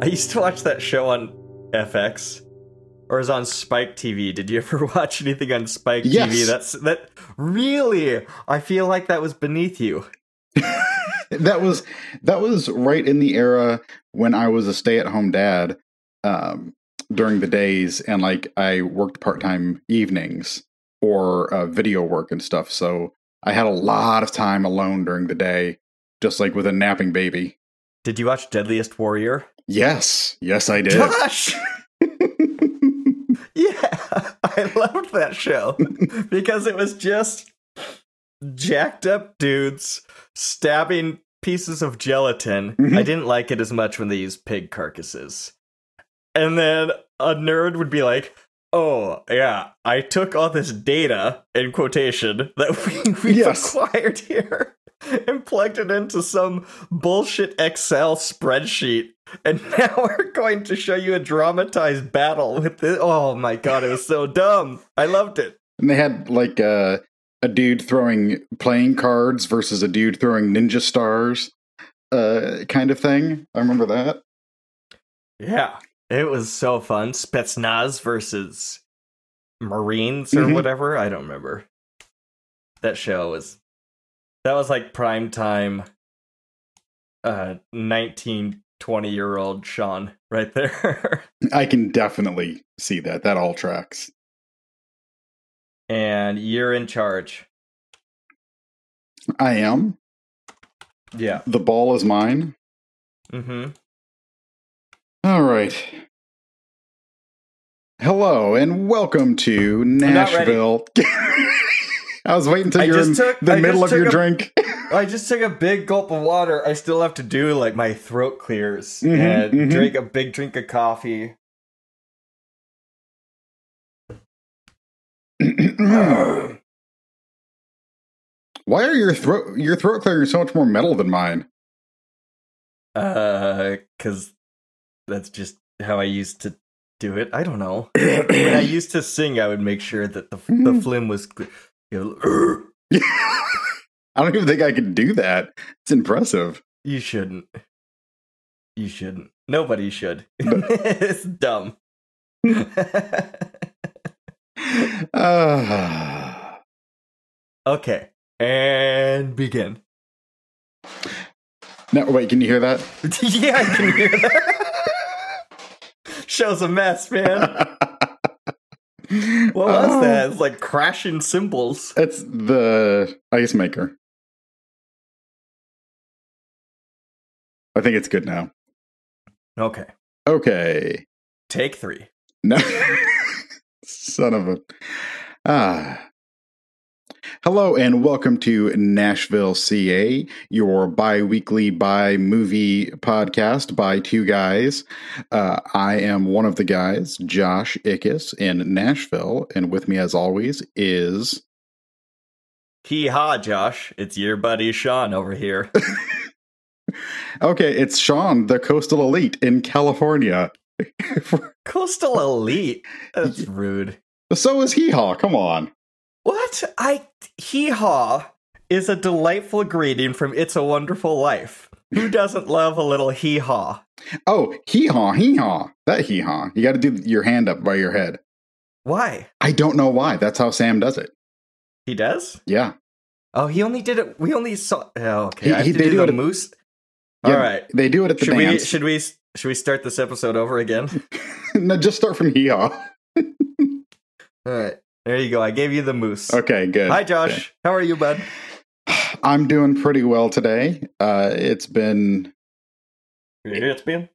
I used to watch that show on FX or is on Spike TV. Did you ever watch anything on Spike Yes. TV? That's that really. I feel like that was beneath you. that was that was right in the era when I was a stay-at-home dad um, during the days, and like I worked part-time evenings or uh, video work and stuff. So I had a lot of time alone during the day, just like with a napping baby. Did you watch Deadliest Warrior? Yes, yes, I did. Josh. yeah, I loved that show because it was just jacked up dudes stabbing pieces of gelatin. Mhm. I didn't like it as much when they used pig carcasses. And then a nerd would be like, Oh, yeah, I took all this data in quotation that we, we Yes. acquired here and plugged it into some bullshit Excel spreadsheet. And now we're going to show you a dramatized battle with this. Oh my god, it was so dumb. I loved it. And they had like uh, a dude throwing playing cards versus a dude throwing ninja stars, uh, kind of thing. I remember that. Yeah, it was so fun. Spetsnaz versus Marines or Mhm. whatever. I don't remember. That show was that was like prime time uh 19 20 year old Sean right there. I can definitely see that. That all tracks. and you're in charge. I am. Yeah. The ball is mine. Mm-hmm. All right. Hello and welcome to. Nashville. I was waiting until you're in took- the I middle of your a- drink. I just took a big gulp of water. I still have to do like my throat clears Mhm, and mhm. drink a big drink of coffee. Why are your throat your throat clearing so much more metal than mine? Uh, cause that's just how I used to do it. I don't know. when I used to sing, I would make sure that the the phlegm was. clear. I don't even think I can do that. It's impressive. you shouldn't. You shouldn't. Nobody should. It's dumb. Uh, okay, and begin. no, wait, can you hear that? yeah, I can hear that. Show's a mess, man. What was Oh, that? It's like crashing cymbals. It's the ice maker. I think it's good now. Okay, Okay. take three. No. Son of a. Ah. Hello and welcome to Nashville, CA, your bi weekly bi movie podcast by two guys. Uh, I am one of the guys, Josh Ickes, in Nashville. And with me, as always, is. Hee haw, Josh. It's your buddy Sean over here. Okay, it's Sean, the coastal elite in California. Coastal Elite. That's rude. so is Hee Haw. Come on. What? I hee haw is a delightful greeting from It's a Wonderful Life. Who doesn't love a little hee haw? Oh, hee haw, hee haw. That hee haw. You got to do your hand up by your head. Why? I don't know why. That's how Sam does it. He does? Yeah. Oh, he only did it. We only saw. Oh, okay. He- he- they do do the it at- moose. Yeah, All right. They do it at the Should we? Should we? Should we start this episode over again? no, just start from hee haw. All right. There you go. I gave you the moose. Okay, good. Hi, Josh. How are you, bud? I'm doing pretty well today. Uh, it's been. It's been.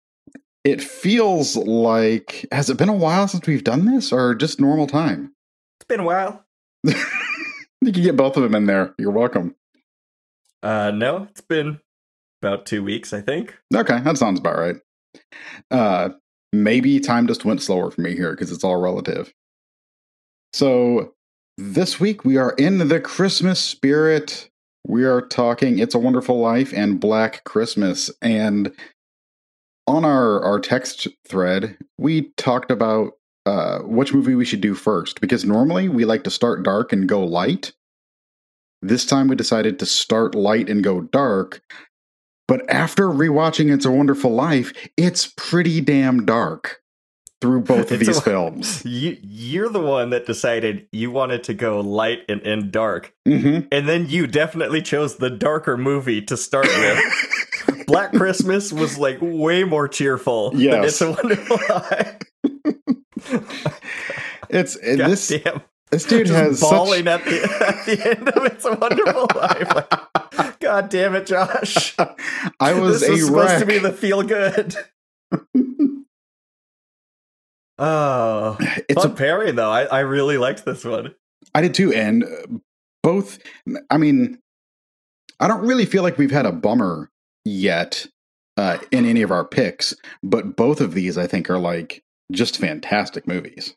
It feels like has it been a while since we've done this, or just normal time? It's been a while. you can get both of them in there. You're welcome. Uh, no, it's been about two weeks, I think. Okay, that sounds about right. Uh, maybe time just went slower for me here because it's all relative. So this week we are in the Christmas spirit. We are talking "It's a Wonderful Life" and Black Christmas, and on our our text thread we talked about uh, which movie we should do first because normally we like to start dark and go light. This time we decided to start light and go dark, But after rewatching It's a Wonderful Life, it's pretty damn dark through both of It's a- these films. You you're the one that decided you wanted to go light and end dark, hmm and then you definitely chose the darker movie to start with. Black Christmas was like way more cheerful than Yes. It's a Wonderful Life. It's this damn. this dude Just has bawling such. at the at the end of It's a Wonderful Life. Like, God damn it, Josh. I was this a was supposed to be the feel good. Oh, it's a, pairing though. I, I really liked this one. I did too, and uh, both. I mean, I don't really feel like we've had a bummer yet uh, in any of our picks, but both of these I think are like just fantastic movies.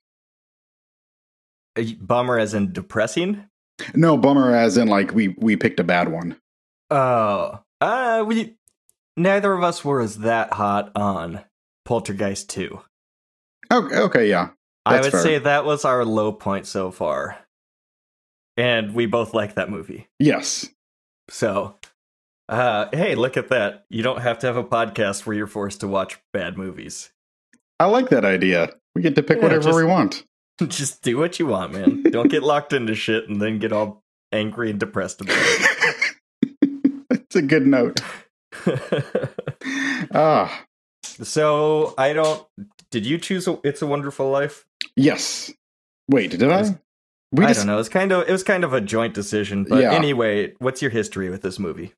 A Bummer as in depressing. No bummer, as in like we we picked a bad one. Oh, uh, we neither of us were as that hot on Poltergeist two. Okay, okay, yeah, I would fair. say that was our low point so far, and we both like that movie. yes, So, uh, hey, look at that! You don't have to have a podcast where you're forced to watch bad movies. I like that idea. We get to pick Yeah, whatever just- we want. Just do what you want, man. don't get locked into shit and then get all angry and depressed about it. That's a good note. Ah, so I don't. Did you choose a, "It's a Wonderful Life"? yes. Wait, did I? We I just, don't know. It's kind of it was kind of a joint decision. But Yeah. anyway, what's your history with this movie?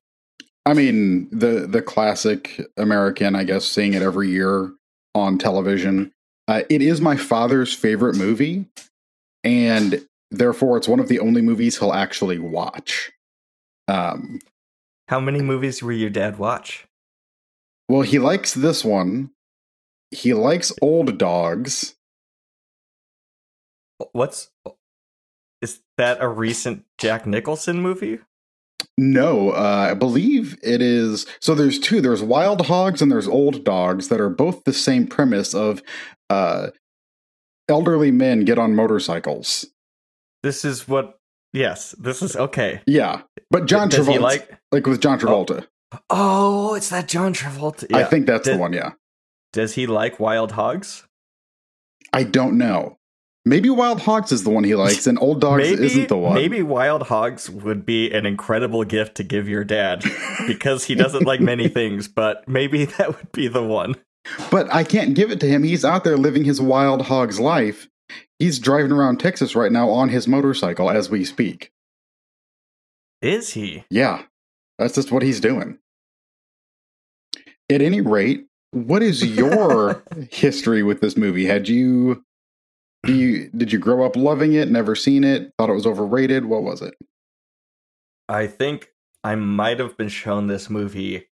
I mean, the the classic American, I guess, seeing it every year on television. Uh, it is my father's favorite movie, and therefore, it's one of the only movies he'll actually watch. Um, How many movies will your dad watch? well, he likes this one. He likes Old Dogs. What's is that a recent Jack Nicholson movie? No, uh, I believe it is. So there's two. There's Wild Hogs and there's Old Dogs that are both the same premise of uh, elderly men get on motorcycles. This is what. Yes, this is okay. Yeah, but John Travolta, like, like? with John Travolta. Oh, it's that John Travolta. I think that's the one. Yeah, Does he like Wild Hogs? I don't know. Maybe Wild Hogs is the one he likes, and Old Dogs maybe isn't the one. maybe Wild Hogs would be an incredible gift to give your dad because he doesn't like many things, but maybe that would be the one. but I can't give it to him. He's out there living his Wild Hogs life. He's driving around Texas right now on his motorcycle as we speak. Is he? Yeah, that's just what he's doing. At any rate, what is your history with this movie? Had you you did you grow up loving it, never seen it, thought it was overrated? What was it? I think I might have been shown this movie,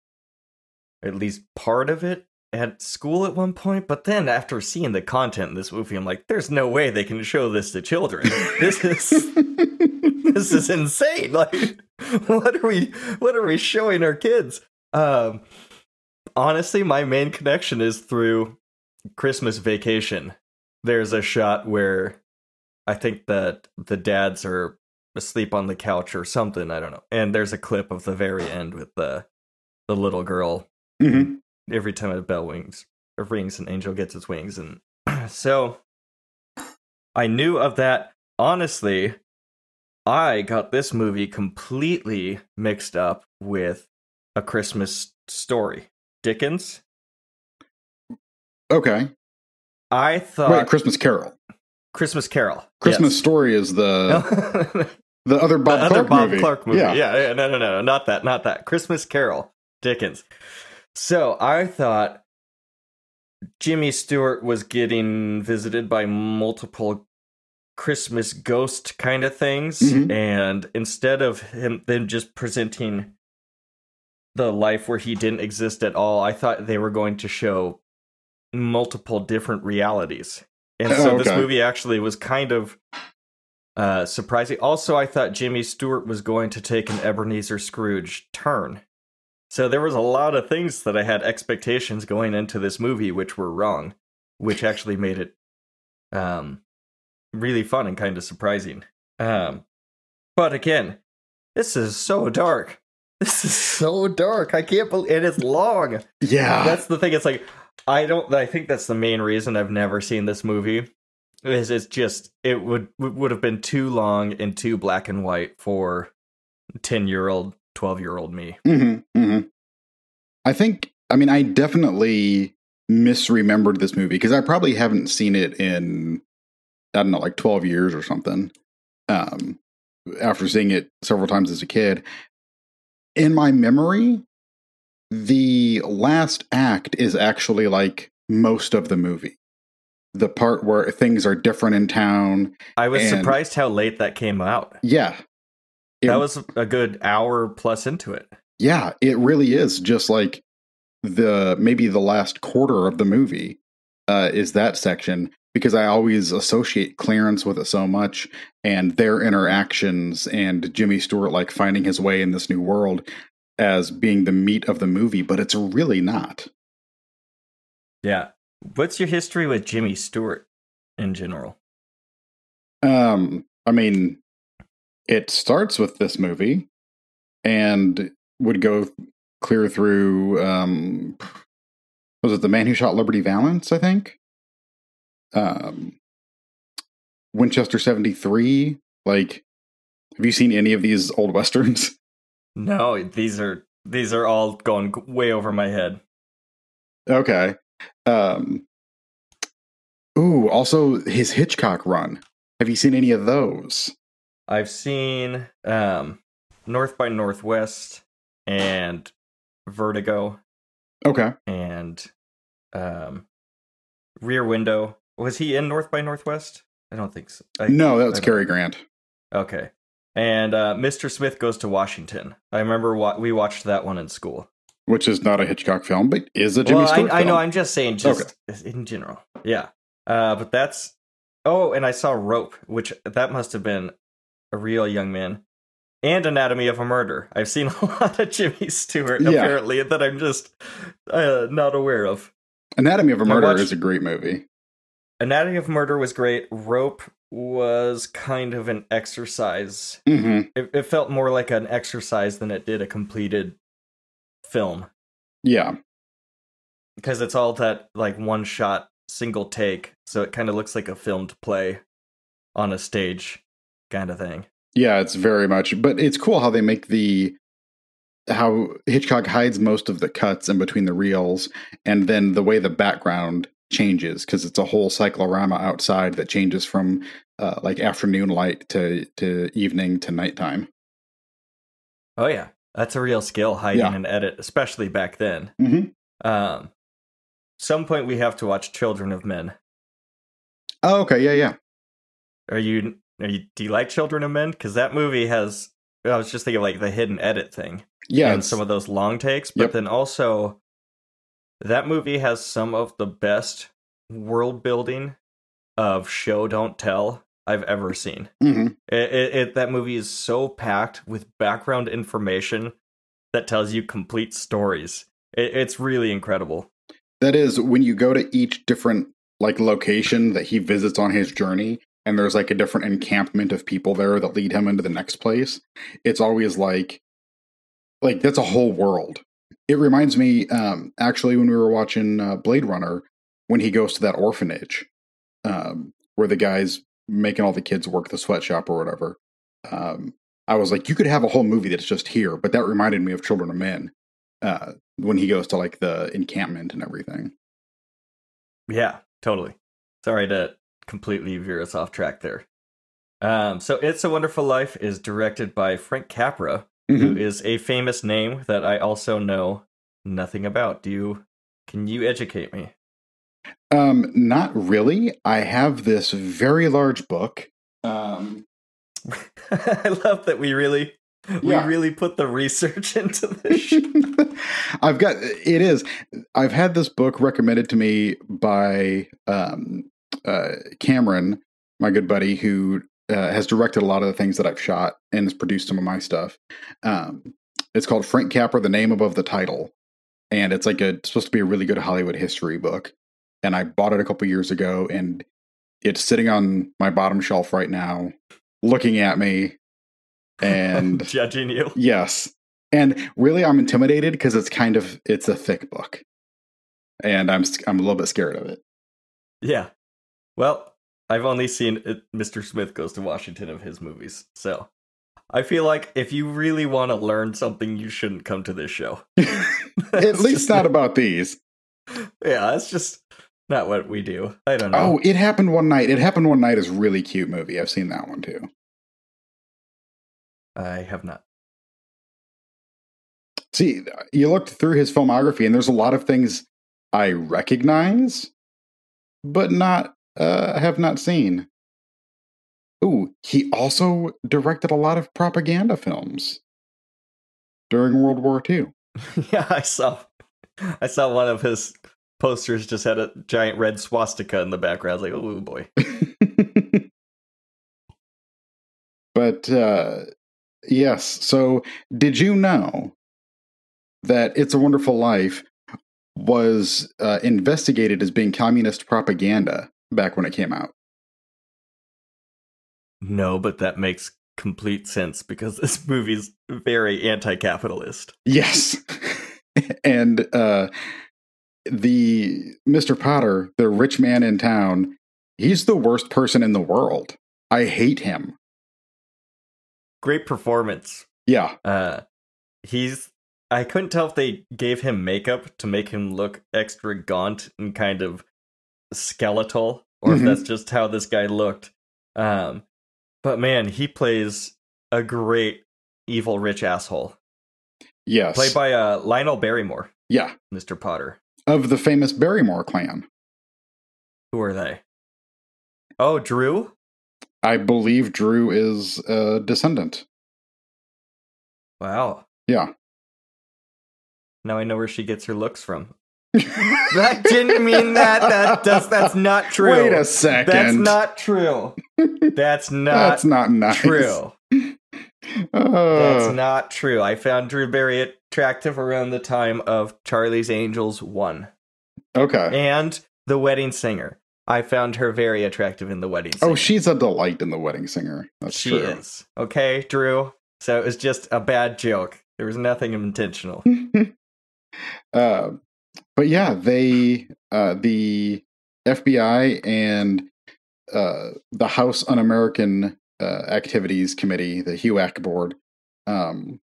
at least part of it, at school at one point. But then after seeing the content in this movie, I'm like, there's no way they can show this to children. This is this is insane. Like, what are we what are we showing our kids? Um, honestly, my main connection is through Christmas Vacation. There's a shot where I think that the dads are asleep on the couch or something. I don't know. And there's a clip of the very end with the the little girl. Mhm. Every time a bell wings or rings, an angel gets its wings, and so I knew of that. Honestly, I got this movie completely mixed up with a Christmas story. Dickens. Okay. I thought Wait, Christmas Carol. Christmas Carol. Christmas yes. Story is the the the other Bob other Clark Bob movie. Clark movie. Yeah. Yeah. yeah, no, no, no, not that, not that. Christmas Carol, Dickens. So I thought Jimmy Stewart was getting visited by multiple Christmas ghost kind of things, Mhm. and instead of him them just presenting the life where he didn't exist at all, I thought they were going to show multiple different realities. And so Oh, this movie actually was kind of uh, surprising. Also, I thought Jimmy Stewart was going to take an Ebenezer Scrooge turn. So there was a lot of things that I had expectations going into this movie, which were wrong, which actually made it um, really fun and kind of surprising. Um, but again, this is so dark. This is so dark. I can't believe it is long. Yeah. That's the thing. It's like I don't. I think that's the main reason I've never seen this movie. Is it's just it would would have been too long and too black and white for ten year old, twelve year old me. Mm-hmm, mm-hmm. I think. I mean, I definitely misremembered this movie because I probably haven't seen it in I don't know, like twelve years or something. Um, after seeing it several times as a kid, in my memory, the last act is actually like most of the movie. The part where things are different in town. I was And- surprised how late that came out. Yeah. It- that was a good hour plus into it. Yeah, it really is just like the maybe the last quarter of the movie uh, is that section because I always associate Clarence with it so much and their interactions and Jimmy Stewart like finding his way in this new world as being the meat of the movie, but it's really not. Yeah. What's your history with Jimmy Stewart in general? Um, I mean, it starts with this movie and would go clear through um was it the man who shot Liberty Valance, I think? Um Winchester 73, like have you seen any of these old westerns? No, these are these are all going way over my head. Okay. Um Ooh, also his Hitchcock run. Have you seen any of those? I've seen um North by Northwest and Vertigo Okay. and um Rear Window. Was he in North by Northwest? I don't think so. I, no, that was Cary Grant. Okay. And uh, Mr. Smith goes to Washington. I remember wa- we watched that one in school. which is not a Hitchcock film, but is a Jimmy well, Stewart I, I know. I'm just saying, just in general. Yeah. Uh, but that's. Oh, and I saw Rope, which that must have been a real young man, and Anatomy of a Murder. I've seen a lot of Jimmy Stewart Yeah. apparently that I'm just uh, not aware of. Anatomy of a Murder watched- is a great movie. Anatomy of Murder was great. Rope was kind of an exercise. hmm It, it felt more like an exercise than it did a completed film. Yeah, because it's all that like one shot single take so it kind of looks like a filmed play on a stage kind of thing yeah, it's very much. But it's cool how they make the how Hitchcock hides most of the cuts in between the reels, and then the way the background changes because it's a whole cyclorama outside that changes from uh, like afternoon light to to evening to nighttime. oh yeah that's a real skill hiding Yeah. an edit especially back then Mm-hmm. um some point we have to watch children of men Oh, okay, yeah, yeah. are you are you do you like children of men because that movie has i was just thinking like the hidden edit thing Yeah, and some of those long takes but Yep. then also that movie has some of the best world building of show don't tell i've ever seen mhm. It, it, it that movie is so packed with background information that tells you complete stories. It, it's really incredible. That is when you go to each different like location that he visits on his journey and there's like a different encampment of people there that lead him into the next place. It's always like like that's a whole world. It reminds me um actually when we were watching uh, Blade Runner when he goes to that orphanage um where the guy's making all the kids work the sweatshop or whatever. Um I was like you could have a whole movie that's just here, but that reminded me of Children of Men. Uh when he goes to like the encampment and everything. Yeah, totally. Sorry to completely veer us off track there. Um, so, It's a Wonderful Life is directed by Frank Capra, who Mhm. is a famous name that I also know nothing about. Do you? Can you educate me? Um, not really. I have this very large book. Um, I love that we really, Yeah. we really put the research into this. I've got it is. I've had this book recommended to me by um, uh, Cameron, my good buddy, who uh, has directed a lot of the things that I've shot and has produced some of my stuff. Um, it's called Frank Capra, the name above the title, and it's like a it's supposed to be a really good Hollywood history book. And I bought it a couple years ago, and it's sitting on my bottom shelf right now, looking at me. And judging you. Yes. And really, I'm intimidated because it's kind of it's a thick book, and I'm I'm a little bit scared of it. Yeah. Well, I've only seen uh, it, Mr. Smith Goes to Washington of his movies, so I feel like if you really want to learn something, you shouldn't come to this show. At least not about these. Yeah, that's just not what we do. I don't know. Oh, it happened one night. It happened one night is a really cute movie. I've seen that one too. I have not. See, you looked through his filmography, and there's a lot of things I recognize, but not uh, have not seen. Ooh, he also directed a lot of propaganda films during World War II. yeah, I saw. I saw one of his posters just had a giant red swastika in the background. Like, oh boy. but uh, yes, so did you know that It's a Wonderful Life was uh, investigated as being communist propaganda back when it came out? No, but that makes complete sense because this movie's very anti-capitalist. Yes. and uh the Mr. Potter, the rich man in town, he's the worst person in the world. I hate him. Great performance. Yeah. Uh he's I couldn't tell if they gave him makeup to make him look extra gaunt and kind of skeletal or mm-hmm. if that's just how this guy looked. Um but man, he plays a great evil rich asshole. Yes. Played by uh, Lionel Barrymore. Yeah. Mr. Potter. Of the famous Barrymore clan. Who are they? Oh, Drew? I believe Drew is a descendant. Wow. Yeah. Now I know where she gets her looks from. That didn't mean that. That does. That's not true. Wait a second. That's not true. That's not. that's not nice. true. Uh. That's not true. I found Drew Barry attractive around the time of Charlie's Angels one. Okay. And The Wedding Singer. I found her very attractive in The Wedding oh, Singer. Oh, she's a delight in The Wedding Singer. That's she true. is. Okay, Drew. So it was just a bad joke. There was nothing intentional. uh, but yeah, they uh, the FBI and uh, the House Un-American uh, Activities Committee, the HUAC board, um,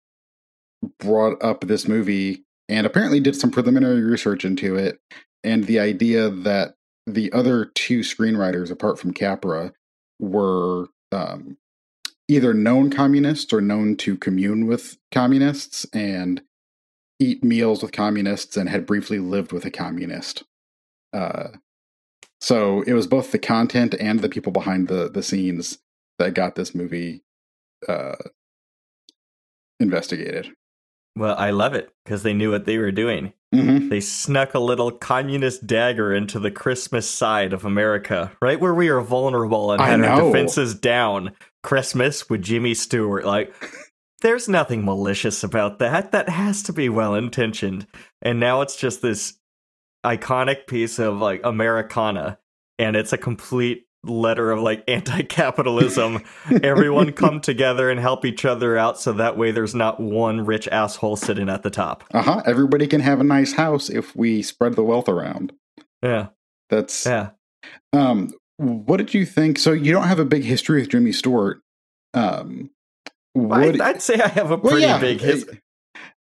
brought up this movie and apparently did some preliminary research into it, and the idea that the other two screenwriters, apart from Capra, were um, either known communists or known to commune with communists, and eat meals with communists and had briefly lived with a communist. Uh, so it was both the content and the people behind the the scenes that got this movie uh, investigated. Well, I love it because they knew what they were doing. Mm-hmm. They snuck a little communist dagger into the Christmas side of America, right where we are vulnerable and had our defenses down. Christmas with Jimmy Stewart, like there's nothing malicious about that. That has to be well intentioned. And now it's just this iconic piece of like Americana, and it's a complete letter of like anti-capitalism. Everyone come together and help each other out, so that way there's not one rich asshole sitting at the top. Uh huh. Everybody can have a nice house if we spread the wealth around. Yeah. That's yeah. Um, what did you think? So you don't have a big history with Jimmy Stewart. Um, I'd, I'd, say I have a pretty well, yeah. big history.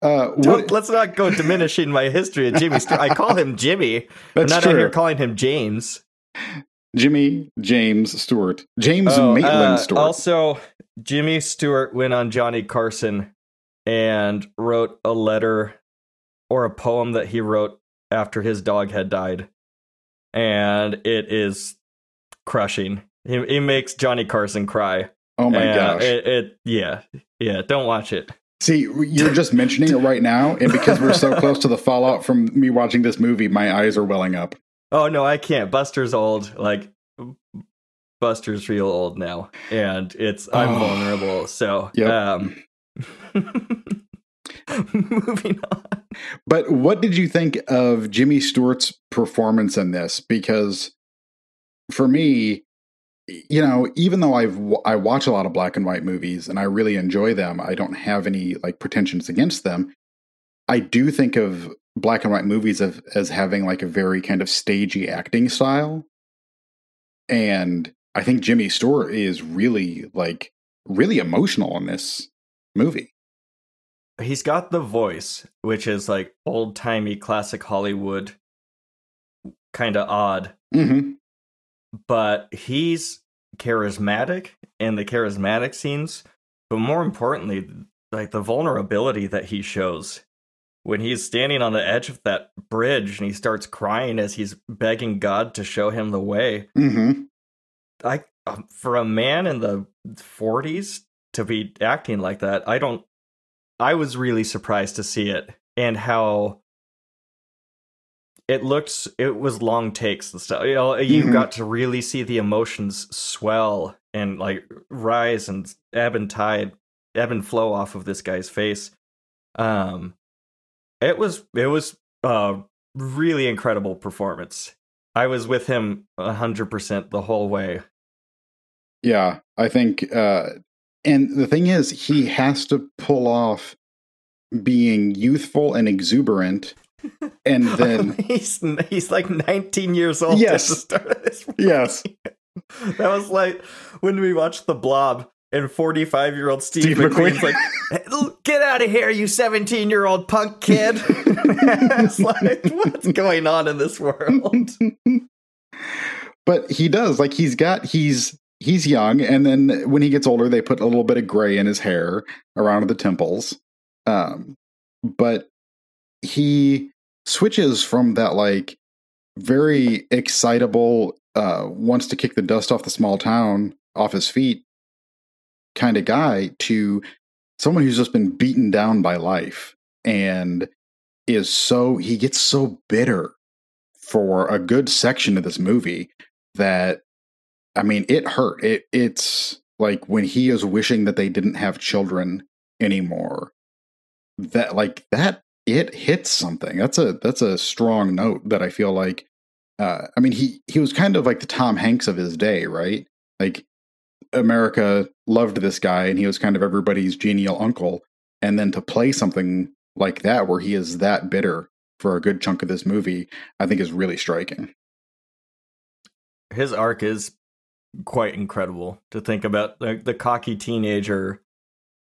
Uh, let's not go diminishing my history of Jimmy Stewart. I call him Jimmy. That's I'm not true. out here calling him James. Jimmy James Stewart. James oh, Maitland uh, Stewart. Also, Jimmy Stewart went on Johnny Carson and wrote a letter or a poem that he wrote after his dog had died. And it is crushing. He, he makes Johnny Carson cry. Oh my gosh! It, it, yeah, yeah. Don't watch it. See, you're just mentioning it right now, and because we're so close to the fallout from me watching this movie, my eyes are welling up. Oh no, I can't. Buster's old. Like Buster's real old now, and it's I'm oh. vulnerable. So, yep. um, moving on. But what did you think of Jimmy Stewart's performance in this? Because for me, you know, even though I've I watch a lot of black and white movies and I really enjoy them, I don't have any like pretensions against them. I do think of black and white movies of, as having like a very kind of stagey acting style. And I think Jimmy Stewart is really like really emotional in this movie. He's got the voice, which is like old timey classic Hollywood, kind of odd. Mm-hmm. But he's charismatic in the charismatic scenes. But more importantly, like the vulnerability that he shows when he's standing on the edge of that bridge and he starts crying as he's begging God to show him the way. Mm-hmm. I um, for a man in the 40s to be acting like that, I don't I was really surprised to see it and how it looks it was long takes and stuff. You know, you Mhm. got to really see the emotions swell and like rise and ebb and tide, ebb and flow off of this guy's face. Um it was it was a really incredible performance. I was with him 100% the whole way. Yeah, I think uh and the thing is he has to pull off being youthful and exuberant and then he's he's like 19 years old Yes. at the start of this yes, That was like when we watched The Blob and 45 year old Steve, Steve McQueen's McQueen. like, "Hey, get out of here, you 17 year old punk kid. it's like, what's going on in this world? but he does like he's got he's he's young and then when he gets older they put a little bit of gray in his hair around the temples um but he switches from that like very excitable uh wants to kick the dust off the small town off his feet kind of guy to someone who's just been beaten down by life and is so he gets so bitter for a good section of this movie that I mean it hurt. It it's like when he is wishing that they didn't have children anymore. That like that it hits something. That's a that's a strong note that I feel like uh I mean he he was kind of like the Tom Hanks of his day, right? Like America loved this guy and he was kind of everybody's genial uncle and then to play something like that where he is that bitter for a good chunk of this movie, I think is really striking. His arc is quite incredible to think about like the cocky teenager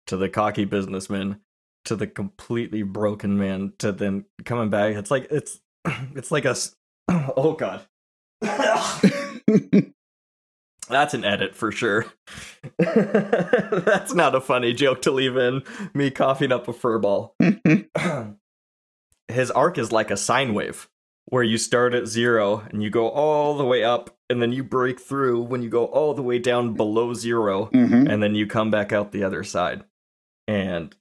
to the cocky businessman to the completely broken man to then coming back. It's like, it's, it's like a, oh God. That's an edit for sure. That's not a funny joke to leave in. Me coughing up a furball. His arc is like a sine wave, where you start at zero and you go all the way up, and then you break through when you go all the way down below zero, Mhm. and then you come back out the other side. And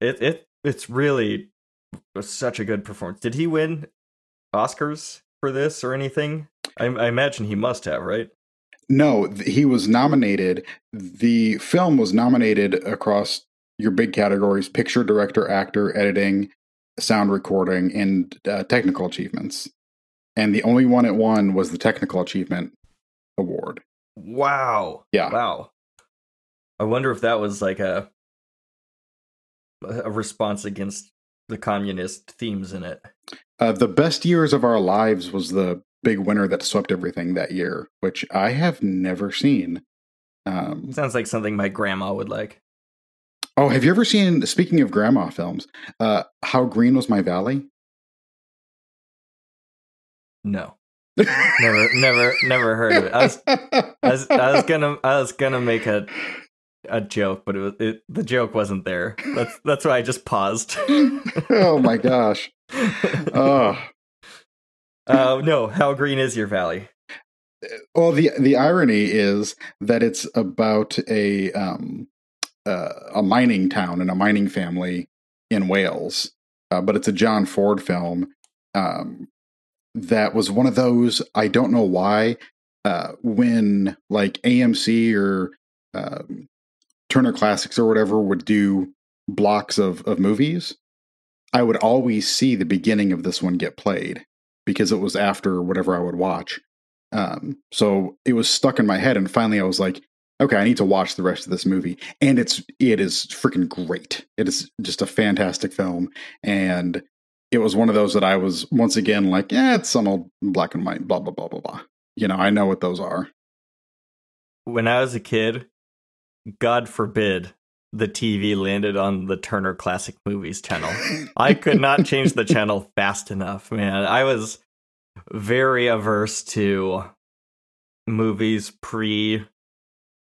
it it it's really such a good performance. Did he win Oscars for this or anything? I, I imagine he must have, right? No, he was nominated. The film was nominated across your big categories picture, director, actor, editing, sound recording, and uh, technical achievements. And the only one it won was the technical achievement award. Wow. Yeah. Wow. I wonder if that was like a a response against the communist themes in it. Uh, the best years of our lives was the big winner that swept everything that year, which I have never seen. Um, Sounds like something my grandma would like. oh, have you ever seen? Speaking of grandma films, uh, How Green Was My Valley? No. Never never never heard of it. I was I was, I was gonna I was gonna make a a joke, but it was it, the joke wasn't there. That's that's why I just paused. oh my gosh. Oh. uh, no, how green is your valley? Well, the the irony is that it's about a um uh, a mining town and a mining family in Wales, uh, but it's a John Ford film. Um, that was one of those. I don't know why. Uh, when like AMC or um, Turner Classics or whatever would do blocks of of movies, I would always see the beginning of this one get played because it was after whatever I would watch Um, so it was stuck in my head, and finally I was like, okay, I need to watch the rest of this movie, and it's it is freaking great. It is just a fantastic film, and it was one of those that I was once again like, yeah, it's some old black and white, blah blah blah blah blah. You know, I know what those are. When I was a kid, God forbid the TV landed on the Turner Classic Movies channel. I could not change the channel fast enough, man. I was very averse to movies pre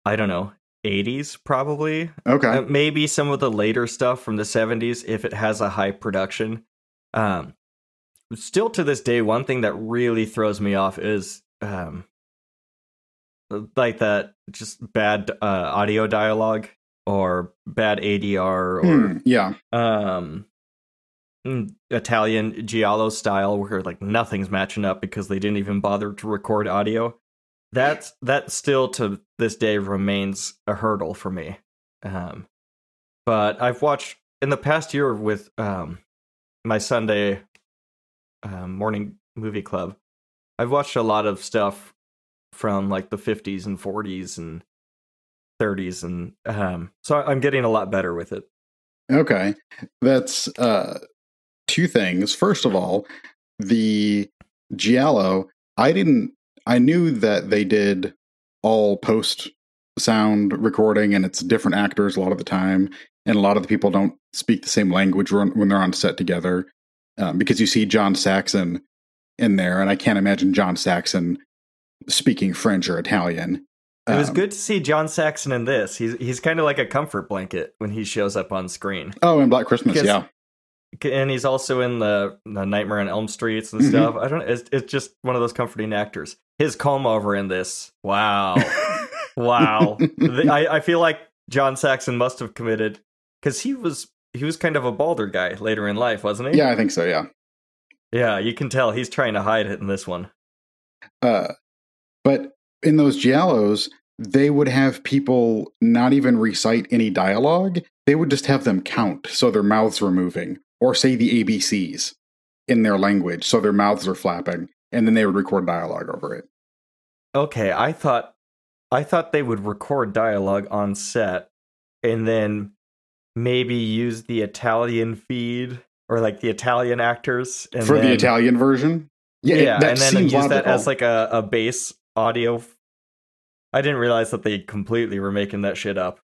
I don't know, 80s probably. Okay. Uh, maybe some of the later stuff from the 70s if it has a high production. Um still to this day one thing that really throws me off is um like that just bad uh, audio dialogue or bad ADR or Hmm, yeah. um mm, Italian giallo style where like nothing's matching up because they didn't even bother to record audio. That's that still to this day remains a hurdle for me. Um but I've watched in the past year with um my Sunday um, morning movie club. I've watched a lot of stuff from like the 50s and 40s and 30s and um so I'm getting a lot better with it. Okay. That's uh two things. First of all, the Giallo, I didn't I knew that they did all post sound recording and it's different actors a lot of the time and a lot of the people don't speak the same language when, they're on set together um, because you see John Saxon in there and I can't imagine John Saxon speaking French or Italian. It was Um, good to see John Saxon in this. He's he's kind of like a comfort blanket when he shows up on screen. Oh, and Black Christmas, Because- yeah. and he's also in the, the Nightmare on Elm Streets and Mhm. stuff. I don't. It's, it's just one of those comforting actors. His comb over in this. Wow, wow. The- I I feel like John Saxon must have committed because he was he was kind of a balder guy later in life, wasn't he? yeah, I think so, yeah. yeah. You can tell he's trying to hide it in this one. Uh, but in those giallos, they would have people not even recite any dialogue. They would just have them count so their mouths were moving, or say the ABCs in their language so their mouths are flapping, and then they would record dialogue over it. Okay, I thought I thought they would record dialogue on set and then maybe use the Italian feed or like the Italian actors and For the Italian version? Yeah, it- that and then use that as like a, a base audio. I didn't realize that they completely were making that shit up.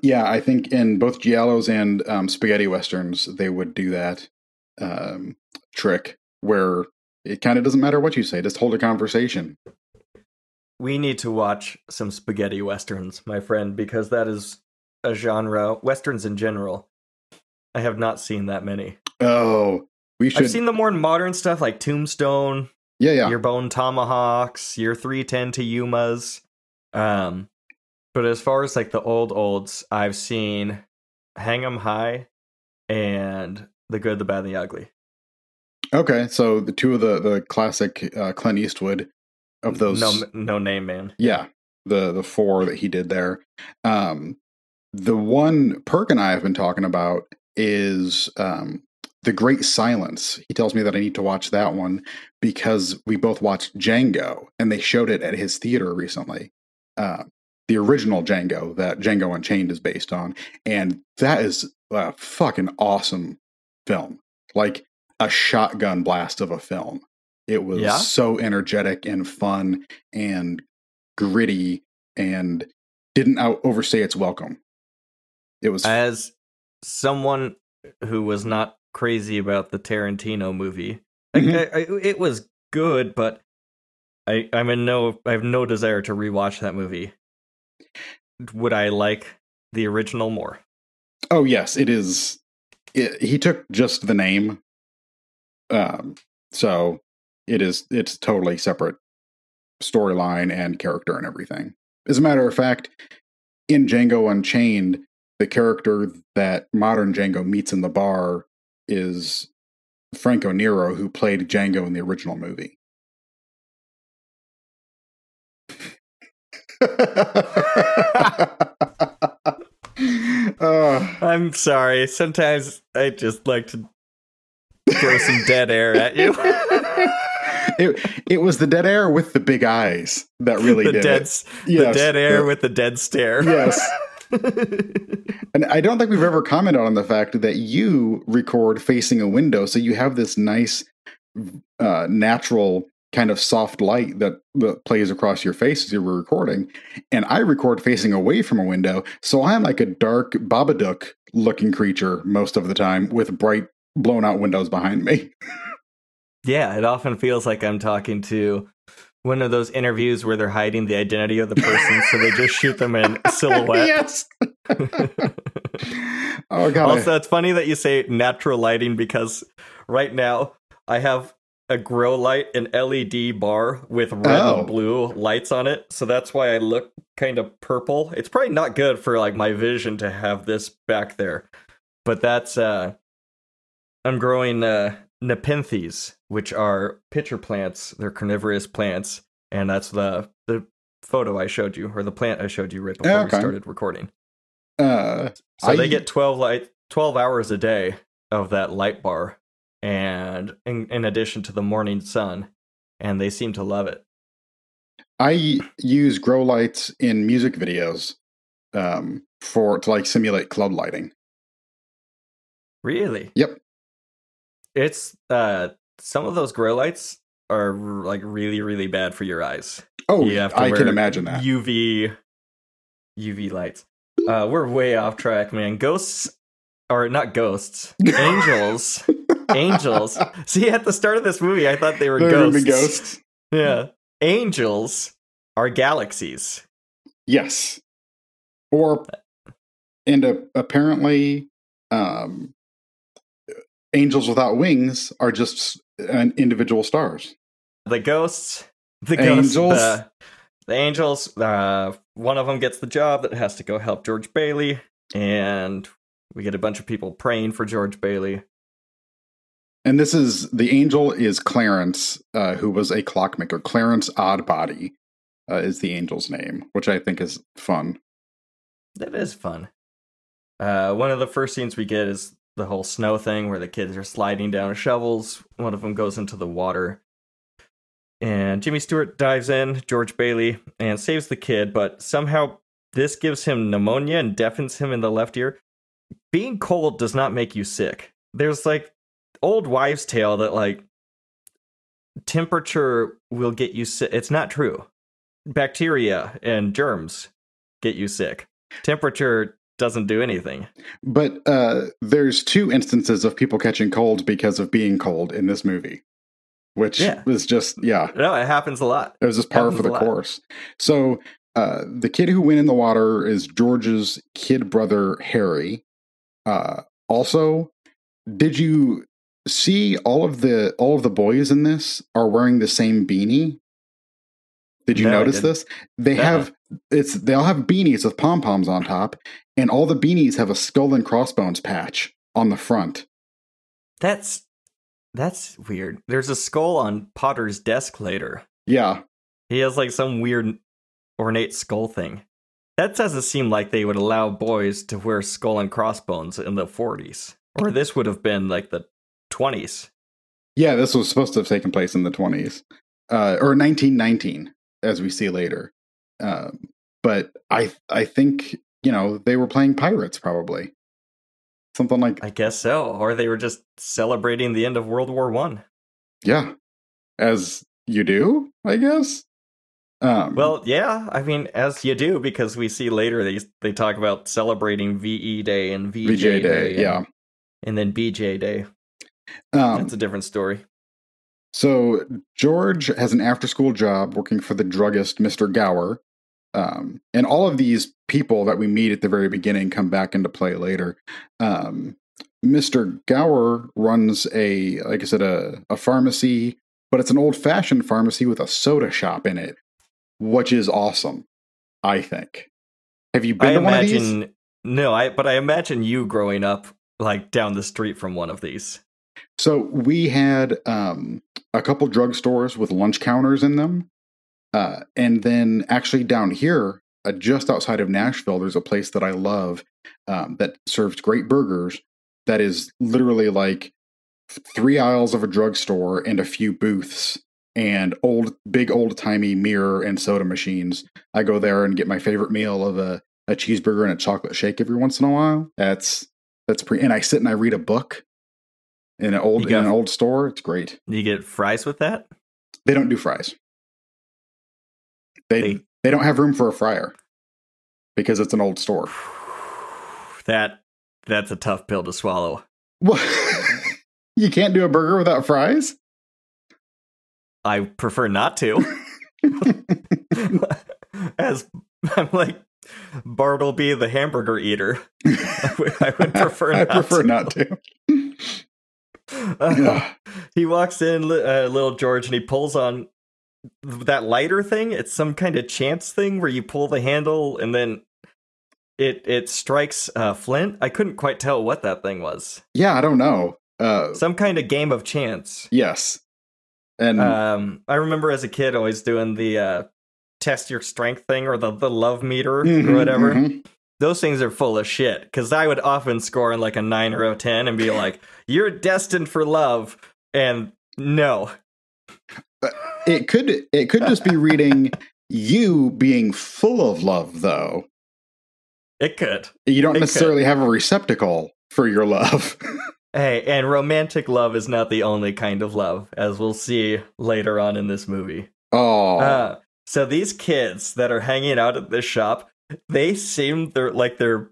Yeah, I think in both giallos and um, spaghetti westerns, they would do that um, trick where it kind of doesn't matter what you say, just hold a conversation. We need to watch some spaghetti westerns, my friend, because that is a genre. Westerns in general. I have not seen that many. Oh, we should. I've seen the more modern stuff like Tombstone, yeah, yeah. your Bone Tomahawks, your 310 to Yumas. Um, but as far as like the old olds, I've seen Hang 'em High and The Good, the Bad, and the Ugly. Okay, so the two of the the classic uh, Clint Eastwood of those, No, no name, man. yeah, the the four that he did there. Um, the one Perk and I have been talking about is um, the Great Silence. He tells me that I need to watch that one because we both watched Django, and they showed it at his theater recently. Uh, the original Django that Django Unchained is based on, and that is a fucking awesome film. Like a shotgun blast of a film. It was Yeah? so energetic and fun and gritty and didn't out overstay its welcome. It was As someone who was not crazy about the Tarantino movie, Mhm. I, I, it was good, but I, I'm in no, I have no desire to rewatch that movie. Would I like the original more? oh yes, it is. It, he took just the name, um, so it is. It's totally separate storyline and character and everything. As a matter of fact, in Django Unchained, the character that modern Django meets in the bar is Franco Nero, who played Django in the original movie. uh, I'm sorry. Sometimes I just like to throw some dead air at you. it, it was the dead air with the big eyes that really the did dead, it. Yes, the dead air yeah. with the dead stare. Yes. And I don't think we've ever commented on the fact that you record facing a window, so you have this nice, uh, natural kind of soft light that, that plays across your face as you were recording. And I record facing away from a window, so I'm like a dark Babadook looking creature most of the time with bright, blown out windows behind me. Yeah, it often feels like I'm talking to one of those interviews where they're hiding the identity of the person, so they just shoot them in silhouette. yes. oh god. Also, it's funny that you say natural lighting because right now I have a grow light, an LED bar with red Oh. and blue lights on it. So that's why I look kind of purple. It's probably not good for like my vision to have this back there. But that's uh I'm growing uh Nepenthes, which are pitcher plants. They're carnivorous plants, and that's the the photo I showed you or the plant I showed you right before Okay. we started recording. uh, So I- they get 12 light 12 hours a day of that light bar and in, in addition to the morning sun and they seem to love it. I use grow lights in music videos um, for to like simulate club lighting. Really? Yep. It's uh some of those grow lights are like really really bad for your eyes. Oh, You to I can imagine that. UV UV lights. Uh we're way off track, man. Ghosts or not ghosts. Angels. angels. See at the start of this movie I thought they were They're ghosts. ghosts. Yeah. Angels are galaxies. Yes. Or and uh, apparently, um, angels without wings are just an individual stars. The ghosts, the Angels? ghosts, the, the angels. Uh, one of them gets the job that has to go help George Bailey, and we get a bunch of people praying for George Bailey. And this is the angel is Clarence, uh, who was a clockmaker. Clarence Odbody uh, is the angel's name, which I think is fun. That is fun. Uh, one of the first scenes we get is the whole snow thing where the kids are sliding down shovels. One of them goes into the water. And Jimmy Stewart dives in, George Bailey, and saves the kid, but somehow this gives him pneumonia and deafens him in the left ear. Being cold does not make you sick. There's like old wives' tale that like temperature will get you sick. It's not true. Bacteria and germs get you sick. Temperature doesn't do anything. But uh, there's two instances of people catching cold because of being cold in this movie, which Yeah. was just yeah, No, it happens a lot. it was just par for the course. So uh, the kid who went in the water is George's kid brother Harry. Uh, also, did you see all of the all of the boys in this are wearing the same beanie? Did you No, notice this? They Uh-uh. have it's they all have beanies with pom poms on top, and all the beanies have a skull and crossbones patch on the front. That's that's weird. There's a skull on Potter's desk later. Yeah, He has like some weird ornate skull thing. That doesn't seem like they would allow boys to wear skull and crossbones in the 40s. Or this would have been like the 20s. yeah. This was supposed to have taken place in the twenties uh, or nineteen nineteen, as we see later. Um, but I I think you know they were playing pirates probably something like I guess so. Or they were just celebrating the end of World War One. yeah, as you do, I guess. Um, Well, yeah, I mean, as you do, because we see later they they talk about celebrating VE Day and VJ, VJ Day, and, yeah. and then BJ Day. Um, That's a different story. So George has an after-school job working for the druggist Mr. Gower, um, and all of these people that we meet at the very beginning come back into play later. Um, Mr. Gower runs a, like I said, a, a pharmacy, but it's an old-fashioned pharmacy with a soda shop in it, which is awesome. I think. Have you been I to one of these? imagine no, I but I imagine you growing up like down the street from one of these. So we had um, a couple drugstores with lunch counters in them, uh, and then actually down here, uh, just outside of Nashville, there's a place that I love um, that serves great burgers. That is literally like three aisles of a drugstore and a few booths and old, big old timey mirror and soda machines. I go there and get my favorite meal of a, a cheeseburger and a chocolate shake every once in a while. That's that's pretty. And I sit and I read a book in an old got- in an old store. It's great. Do you get fries with that? They don't do fries. They They- they don't have room for a fryer because it's an old store. That that's a tough pill to swallow. What? you can't do a burger without fries? I prefer not to. As I'm like Bartleby the hamburger eater. I would, I would prefer I not prefer to. not to. Uh, he walks in, uh, little George, and he pulls on that lighter thing. It's some kind of chance thing where you pull the handle and then it it strikes uh, Flint. I couldn't quite tell what that thing was. Yeah, I don't know. Uh, Some kind of game of chance. yes, and Um, I remember as a kid always doing the uh, test your strength thing or the the love meter Mhm, or whatever. mhm. Those things are full of shit because I would often score in like a nine or a ten and be like, "You're destined for love," and no, it could it could just be reading you being full of love, though. it could. You don't It could. necessarily have a receptacle for your love. Hey, and romantic love is not the only kind of love, as we'll see later on in this movie. oh, Uh, so these kids that are hanging out at this shop, they seem they're like they're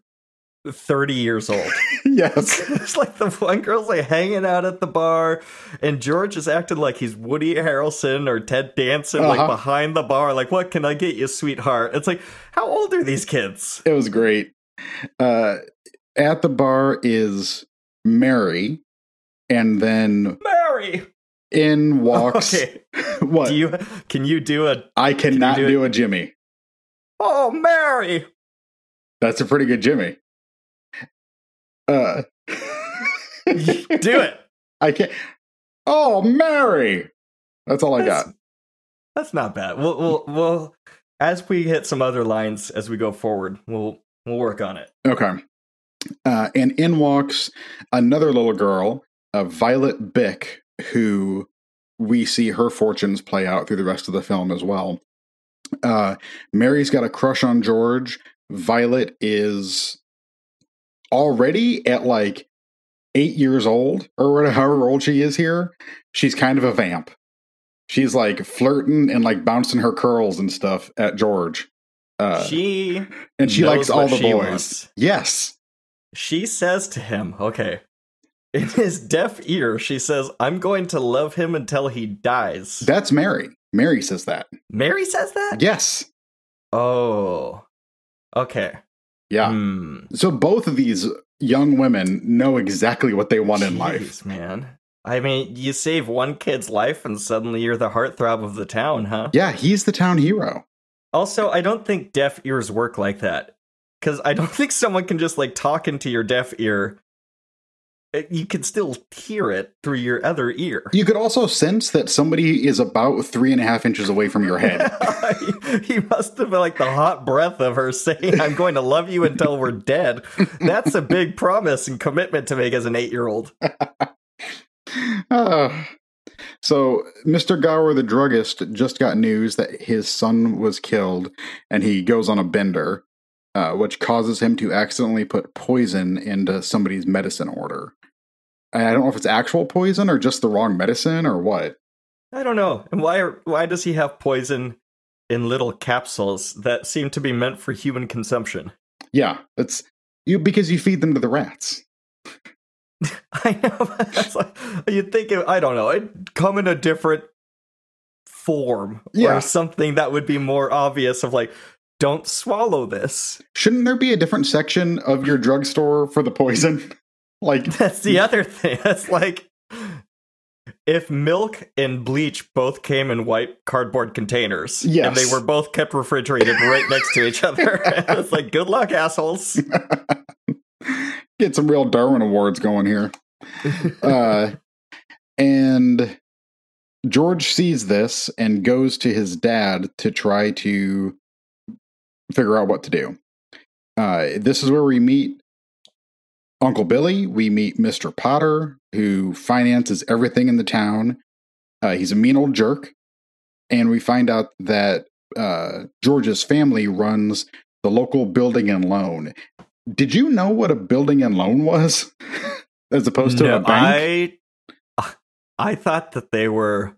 30 years old. yes. it's like the one girl's like hanging out at the bar, and George is acting like he's Woody Harrelson or Ted Danson, like Uh-huh. behind the bar, like, what can I get you, sweetheart? It's like, how old are these kids? It was great. Uh, at the bar is Mary, and then Mary! in walks Okay. what? Do you can you do a I cannot do do, it? a Jimmy. oh Mary? That's a pretty good Jimmy. Uh, Do it. I can't. Oh, Mary. That's all I That's- got. That's not bad. We'll, we'll, we'll, as we hit some other lines as we go forward, we'll, we'll work on it. Okay. Uh, and in walks another little girl, uh, Violet Bick, who we see her fortunes play out through the rest of the film as well. Uh, Mary's got a crush on George. Violet is already at like eight years old or whatever however old she is here. She's kind of a vamp. She's like flirting and like bouncing her curls and stuff at George. Uh, she and she likes all the boys. wants. Yes. She says to him, okay, in his deaf ear, she says, I'm going to love him until he dies. That's Mary. Mary says that. Mary says that? Yes. Oh. Okay. Yeah. Hmm. So both of these young women know exactly what they want in life. Man. I mean, you save one kid's life and suddenly you're the heartthrob of the town, huh? Yeah, he's the town hero. Also, I don't think deaf ears work like that. Because I don't think someone can just like talk into your deaf ear. It- You can still hear it through your other ear. You could also sense that somebody is about three and a half inches away from your head. he must have been like the hot breath of her saying, I'm going to love you until we're dead. That's a big promise and commitment to make as an eight year old. Uh, so Mr. Gower, the druggist, just got news that his son was killed, and he goes on a bender, uh, which causes him to accidentally put poison into somebody's medicine order. I don't know if it's actual poison or just the wrong medicine or what. I don't know. And why why does he have poison in little capsules that seem to be meant for human consumption? Yeah, it's you because you feed them to the rats. I know. but That's like, you'd think it, I don't know. It'd come in a different form Yeah. or something that would be more obvious of like, don't swallow this. Shouldn't there be a different section of your drugstore for the poison? like, That's the other thing. That's like if milk and bleach both came in white cardboard containers and they were both kept refrigerated right next to each other. it's like good luck, assholes. get some real Darwin awards going here. uh, and George sees this and goes to his dad to try to figure out what to do. Uh, this is where we meet Uncle Billy. We meet Mr. Potter, who finances everything in the town. Uh, he's a mean old jerk. and we find out that uh, George's family runs the local building and loan. Did you know what a building and loan was, as opposed to No, a bank? I I thought that they were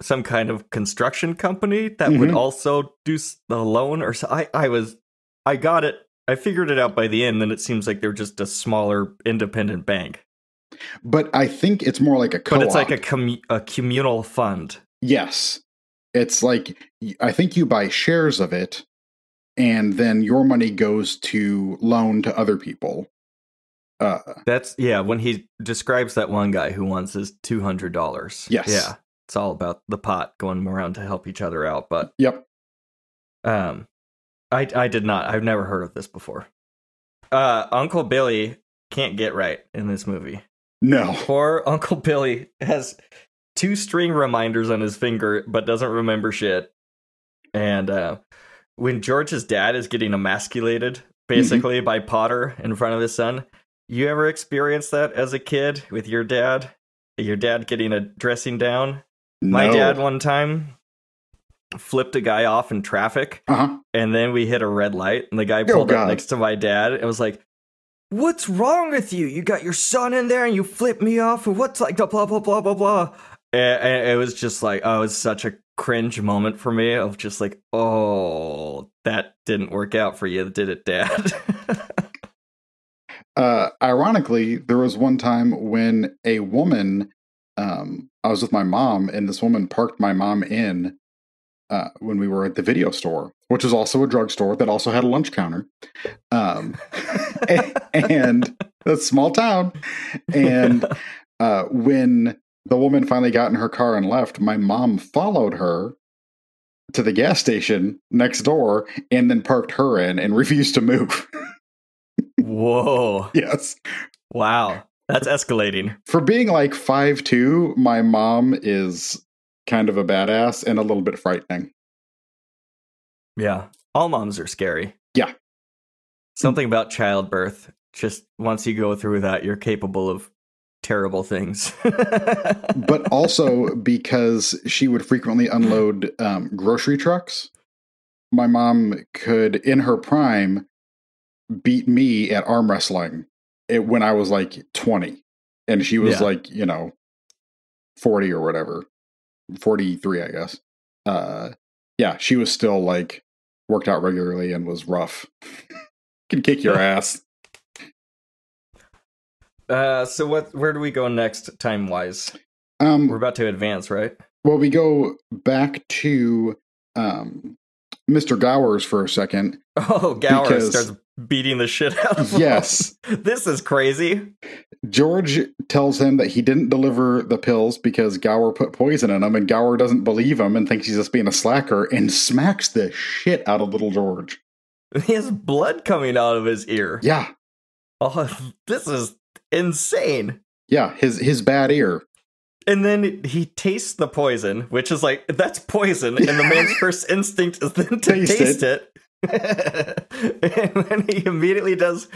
some kind of construction company that would Mhm. also do the loan or so. I I was I got it. I figured it out by the end. Then it seems like they're just a smaller independent bank, But I think it's more like a co-op. but it's like a commu- a communal fund. Yes. It's like I think you buy shares of it and then your money goes to loan to other people. Uh That's yeah. When he describes that one guy who wants his two hundred dollars. Yes. Yeah. It's all about the pot going around to help each other out. But yep. um, I I did not. I've never heard of this before. Uh, Uncle Billy can't get right in this movie. No. Poor Uncle Billy has two string reminders on his finger, but doesn't remember shit. And uh, when George's dad is getting emasculated, basically by Potter in front of his son, you ever experienced that as a kid with your dad? Your dad getting a dressing down? My dad one time flipped a guy off in traffic Uh-huh. and then we hit a red light and the guy pulled God. up next to my dad and was like what's wrong with you you got your son in there and you flipped me off and what's like blah blah blah blah blah blah and it was just like oh it was such a cringe moment for me of just like oh that didn't work out for you did it dad Uh ironically, there was one time when a woman um I was with my mom and this woman parked my mom in uh when we were at the video store, which was also a drugstore that also had a lunch counter. Um a- and a small town. And uh, when the woman finally got in her car and left, my mom followed her to the gas station next door and then parked her in and refused to move. whoa yes. wow that's escalating For being like five two, my mom is kind of a badass and a little bit frightening. yeah all moms are scary Yeah. something about childbirth just once you go through that you're capable of terrible things But also because she would frequently unload um, grocery trucks, my mom could, in her prime, beat me at arm wrestling it, when I was like 20. And she was Yeah. like, you know, 40 or whatever. 43, I guess. Uh, yeah, she was still like worked out regularly and was rough. Can kick your ass. uh so what where do we go next time wise Um, we're about to advance right Well, we go back to um, Mr. Gowers for a second. oh gower Because- starts beating the shit out of him. Yes. this is crazy George tells him that he didn't deliver the pills because Gower put poison in them, and Gower doesn't believe him and thinks he's just being a slacker and smacks the shit out of little George. he has blood coming out of his ear Yeah, oh this is insane yeah, his his bad ear. And then he tastes the poison, which is like that's poison, and the man's first instinct is then to Taste taste, it. and then he immediately does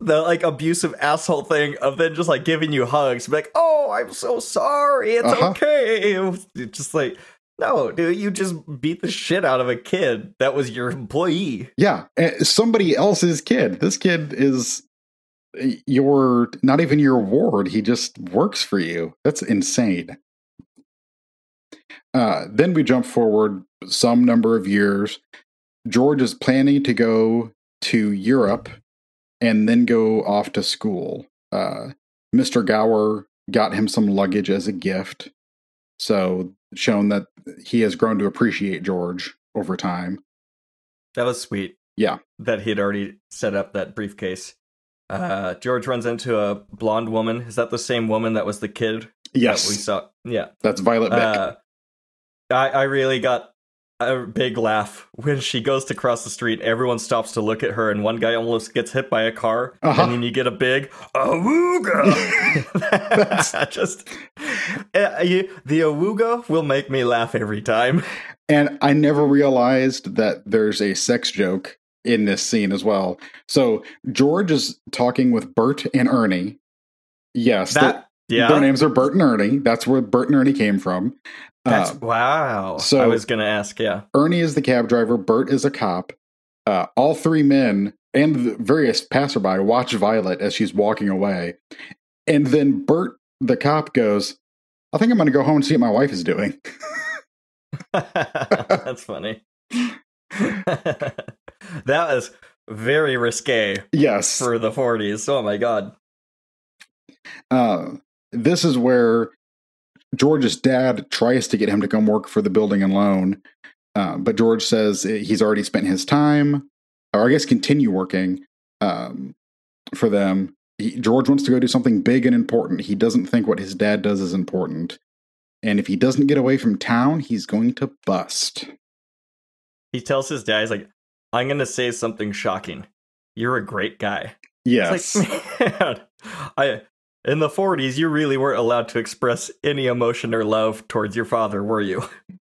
the like abusive asshole thing of then just like giving you hugs, be like, "Oh, I'm so sorry, it's Uh-huh. okay." It was just like, no, dude, you just beat the shit out of a kid that was your employee. Yeah, eh, somebody else's kid. This kid is your not even your ward. He just works for you. That's insane. Uh, then we jump forward some number of years. George is planning to go to Europe and then go off to school. Uh, Mr. Gower got him some luggage as a gift, so shown that he has grown to appreciate George over time. That was sweet. Yeah. That he had already set up that briefcase. Uh, George runs into a blonde woman. Is that the same woman that was the kid that we Yes, saw? Yeah. that's Violet Bick. Uh, I, I really got a big laugh when she goes to cross the street. Everyone stops to look at her, and one guy almost gets hit by a car, Uh-huh. and then you get a big awooga. Just uh, you, the awooga will make me laugh every time. And I never realized that there's a sex joke in this scene as well. So George is talking with Bert and Ernie. Yes, That Yeah. Their names are Bert and Ernie. That's where Bert and Ernie came from. That's Uh, wow. so- I was gonna ask, yeah. Ernie is the cab driver. Bert is a cop. Uh, all three men and the various passerby watch Violet as she's walking away. And then Bert, the cop, goes, I think I'm going to go home and see what my wife is doing. That's funny. that was very risque yes. for the 40s. Oh my god. Uh, this is where George's dad tries to get him to come work for the building and loan. Uh, but George says he's already spent his time, or I guess continue working um, for them. He, George wants to go do something big and important. He doesn't think what his dad does is important. And if he doesn't get away from town, he's going to bust. He tells his dad, he's like, I'm gonna say something shocking. You're a great guy. Yes. Like, man, I in the 40s, you really weren't allowed to express any emotion or love towards your father, were you?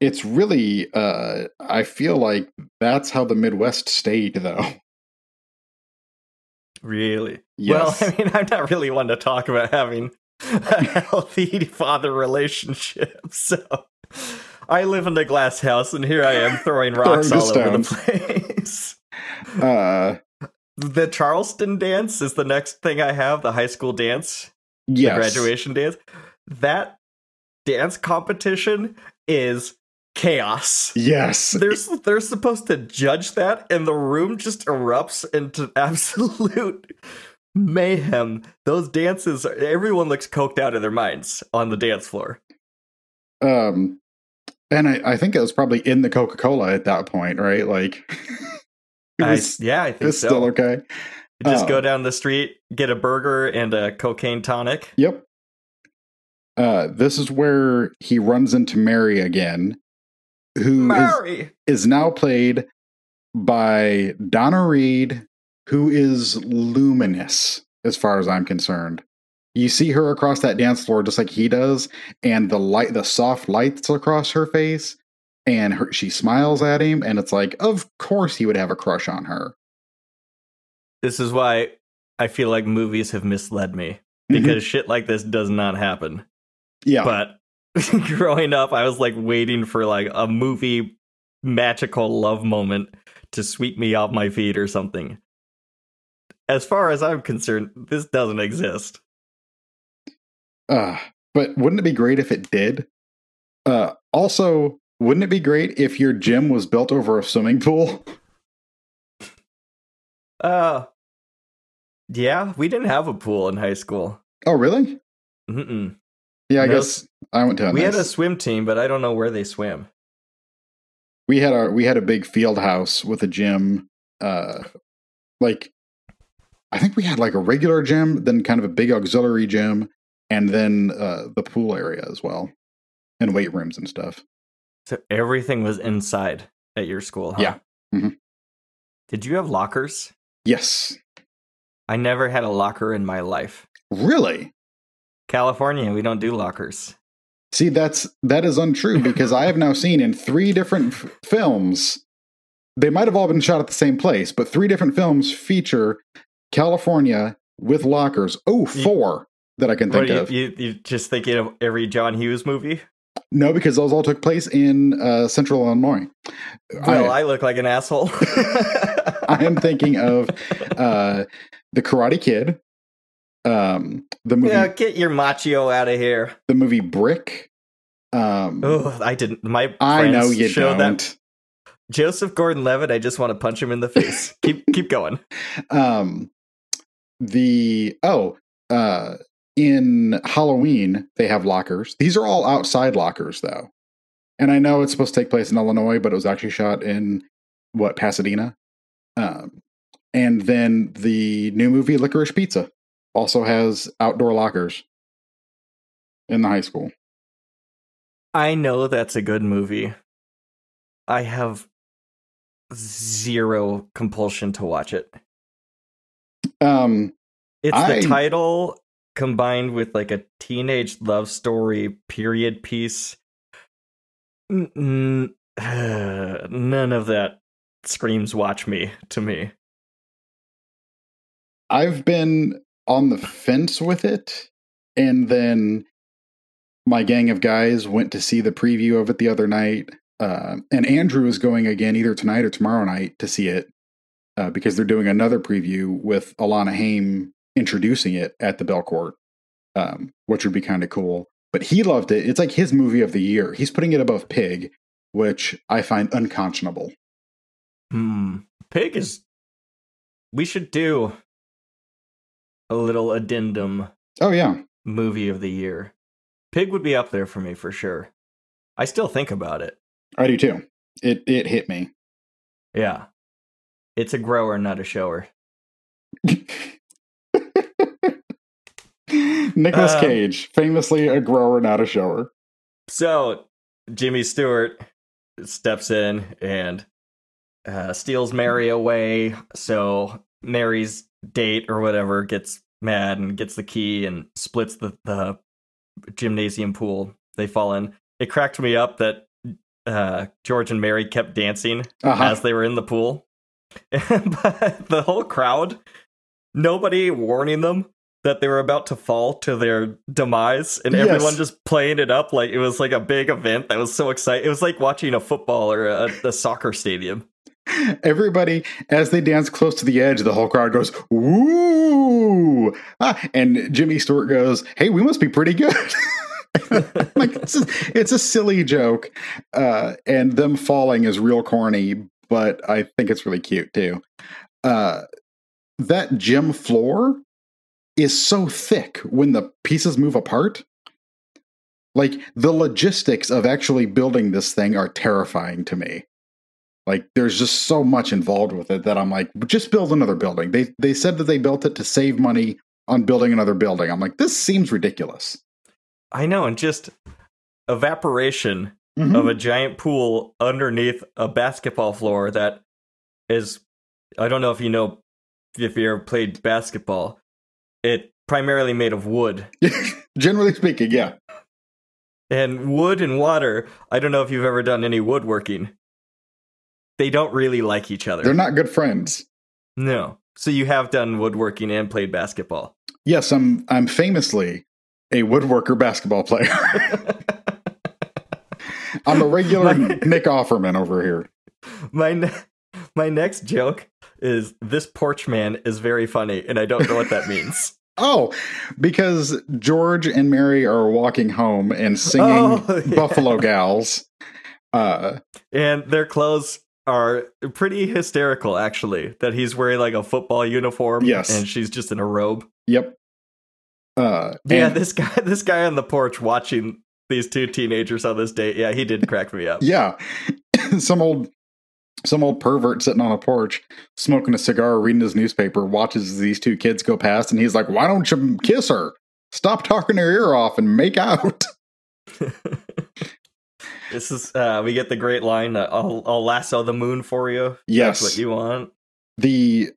it's really, uh, I feel like that's how the Midwest stayed, though. Really? Yes. Well, I mean, I'm not really one to talk about having a healthy father relationship, so I live in a glass house, and here I am throwing rocks Throwing all over the place. uh, The Charleston dance is the next thing I have, the high school dance, yes. the graduation dance. That dance competition is chaos. Yes. They're they're supposed to judge that, and the room just erupts into absolute mayhem. Those dances, everyone looks coked out of their minds on the dance floor. Um, and I, I think it was probably in the Coca Cola at that point, right? Like, it I- yeah, I think was so. still okay. Just uh, go down the street, get a burger and a cocaine tonic. Yep. Uh, this is where he runs into Mary again, who is, Mary, is now played by Donna Reed, who is luminous as far as I'm concerned. You see her across that dance floor just like he does, and the light, the soft lights across her face, and her, she smiles at him, and it's like, of course he would have a crush on her. this is why I feel like movies have misled me mm-hmm. because shit like this does not happen. yeah, But growing up, I was like waiting for like a movie magical love moment to sweep me off my feet or something. As far as I'm concerned, this doesn't exist. Uh, but wouldn't it be great if it did? Uh, also, wouldn't it be great if your gym was built over a swimming pool? Uh, yeah, we didn't have a pool in high school. Oh, really? Mm-mm. Yeah, I No, guess I went to. We had a swim team, but I don't know where they swim. we had our we had a big field house with a gym. Uh, like I think we had like a regular gym, then kind of a big auxiliary gym, and then uh, the pool area as well, and weight rooms and stuff. So everything was inside at your school, huh? Yeah. Mhm. Did you have lockers? Yes, I never had a locker in my life. really. California, we don't do lockers. See, that's that is untrue because I have now seen in three different f- films. They might have all been shot at the same place, but three different films feature California with lockers. Oh, four that I can think you, of. you, you just thinking of every John Hughes movie? No, because those all took place in uh, Central Illinois. Well, I, I look like an asshole. I am thinking of uh, the Karate Kid, um, the movie, yeah, get your macho out of here. the movie Brick. Um, Oh, I didn't. My I know you showed don't. that Joseph Gordon-Levitt. I just want to punch him in the face. keep keep going. um the oh uh in halloween they have lockers these are all outside lockers though and i know it's supposed to take place in illinois but it was actually shot in what pasadena um and then the new movie licorice pizza also has outdoor lockers in the high school I know that's a good movie. I have zero compulsion to watch it. um It's I- the title combined with like a teenage love story period piece. N- n- none of that screams watch me to me. I've been on the fence with it. And then my gang of guys went to see the preview of it the other night. Uh, and Andrew is going again either tonight or tomorrow night to see it uh, because they're doing another preview with Alana Haim introducing it at the Belcourt, um, which would be kind of cool. But he loved it. It's like his movie of the year. He's putting it above Pig, which I find unconscionable. Hmm. Pig is. We should do a little addendum Oh, yeah. movie of the year. Pig would be up there for me for sure. I still think about it. I do too. It, it hit me. Yeah. It's a grower, not a shower. Nicholas Um, Cage, famously a grower, not a shower. So Jimmy Stewart steps in and uh, steals Mary away. So Mary's date or whatever gets mad and gets the key and splits the, the gymnasium pool. They fall in. It cracked me up that uh, George and Mary kept dancing Uh-huh. as they were in the pool. but the whole crowd, nobody warning them that they were about to fall to their demise, and Yes. everyone just playing it up like it was like a big event that was so exciting. It was like watching a football or a, a soccer stadium. Everybody, as they dance close to the edge, the whole crowd goes, Woo! Ah, and Jimmy Stewart goes, Hey, we must be pretty good. like it's a, it's a silly joke. Uh, and them falling is real corny, but I think it's really cute too. Uh, that gym floor is so thick when the pieces move apart. Like the logistics of actually building this thing are terrifying to me. Like there's just so much involved with it that I'm like, just build another building. They they said that they built it to save money on building another building. I'm like, this seems ridiculous. I know, and just evaporation Mhm. of a giant pool underneath a basketball floor that is I don't know if you know if you ever played basketball. It primarily made of wood. Generally speaking, yeah. And wood and water, I don't know if you've ever done any woodworking. They don't really like each other. They're not good friends. No. So you have done woodworking and played basketball. Yes, I'm I'm famously a woodworker basketball player. I'm a regular My- Nick Offerman over here. my ne- my next joke is this porch man is very funny and I don't know what that means. Oh, because George and Mary are walking home and singing Oh, yeah. Buffalo Gals. Uh, and their clothes are pretty hysterical actually that he's wearing like a football uniform Yes. and she's just in a robe. yep. Uh, Yeah, and- this guy this guy on the porch watching these two teenagers on this date. Yeah, he did crack me up. yeah. some old some old pervert sitting on a porch smoking a cigar reading his newspaper watches these two kids go past and he's like why don't you kiss her stop talking her ear off and make out This is uh we get the great line uh, I'll I'll lasso the moon for you. Yes. That's what you want. the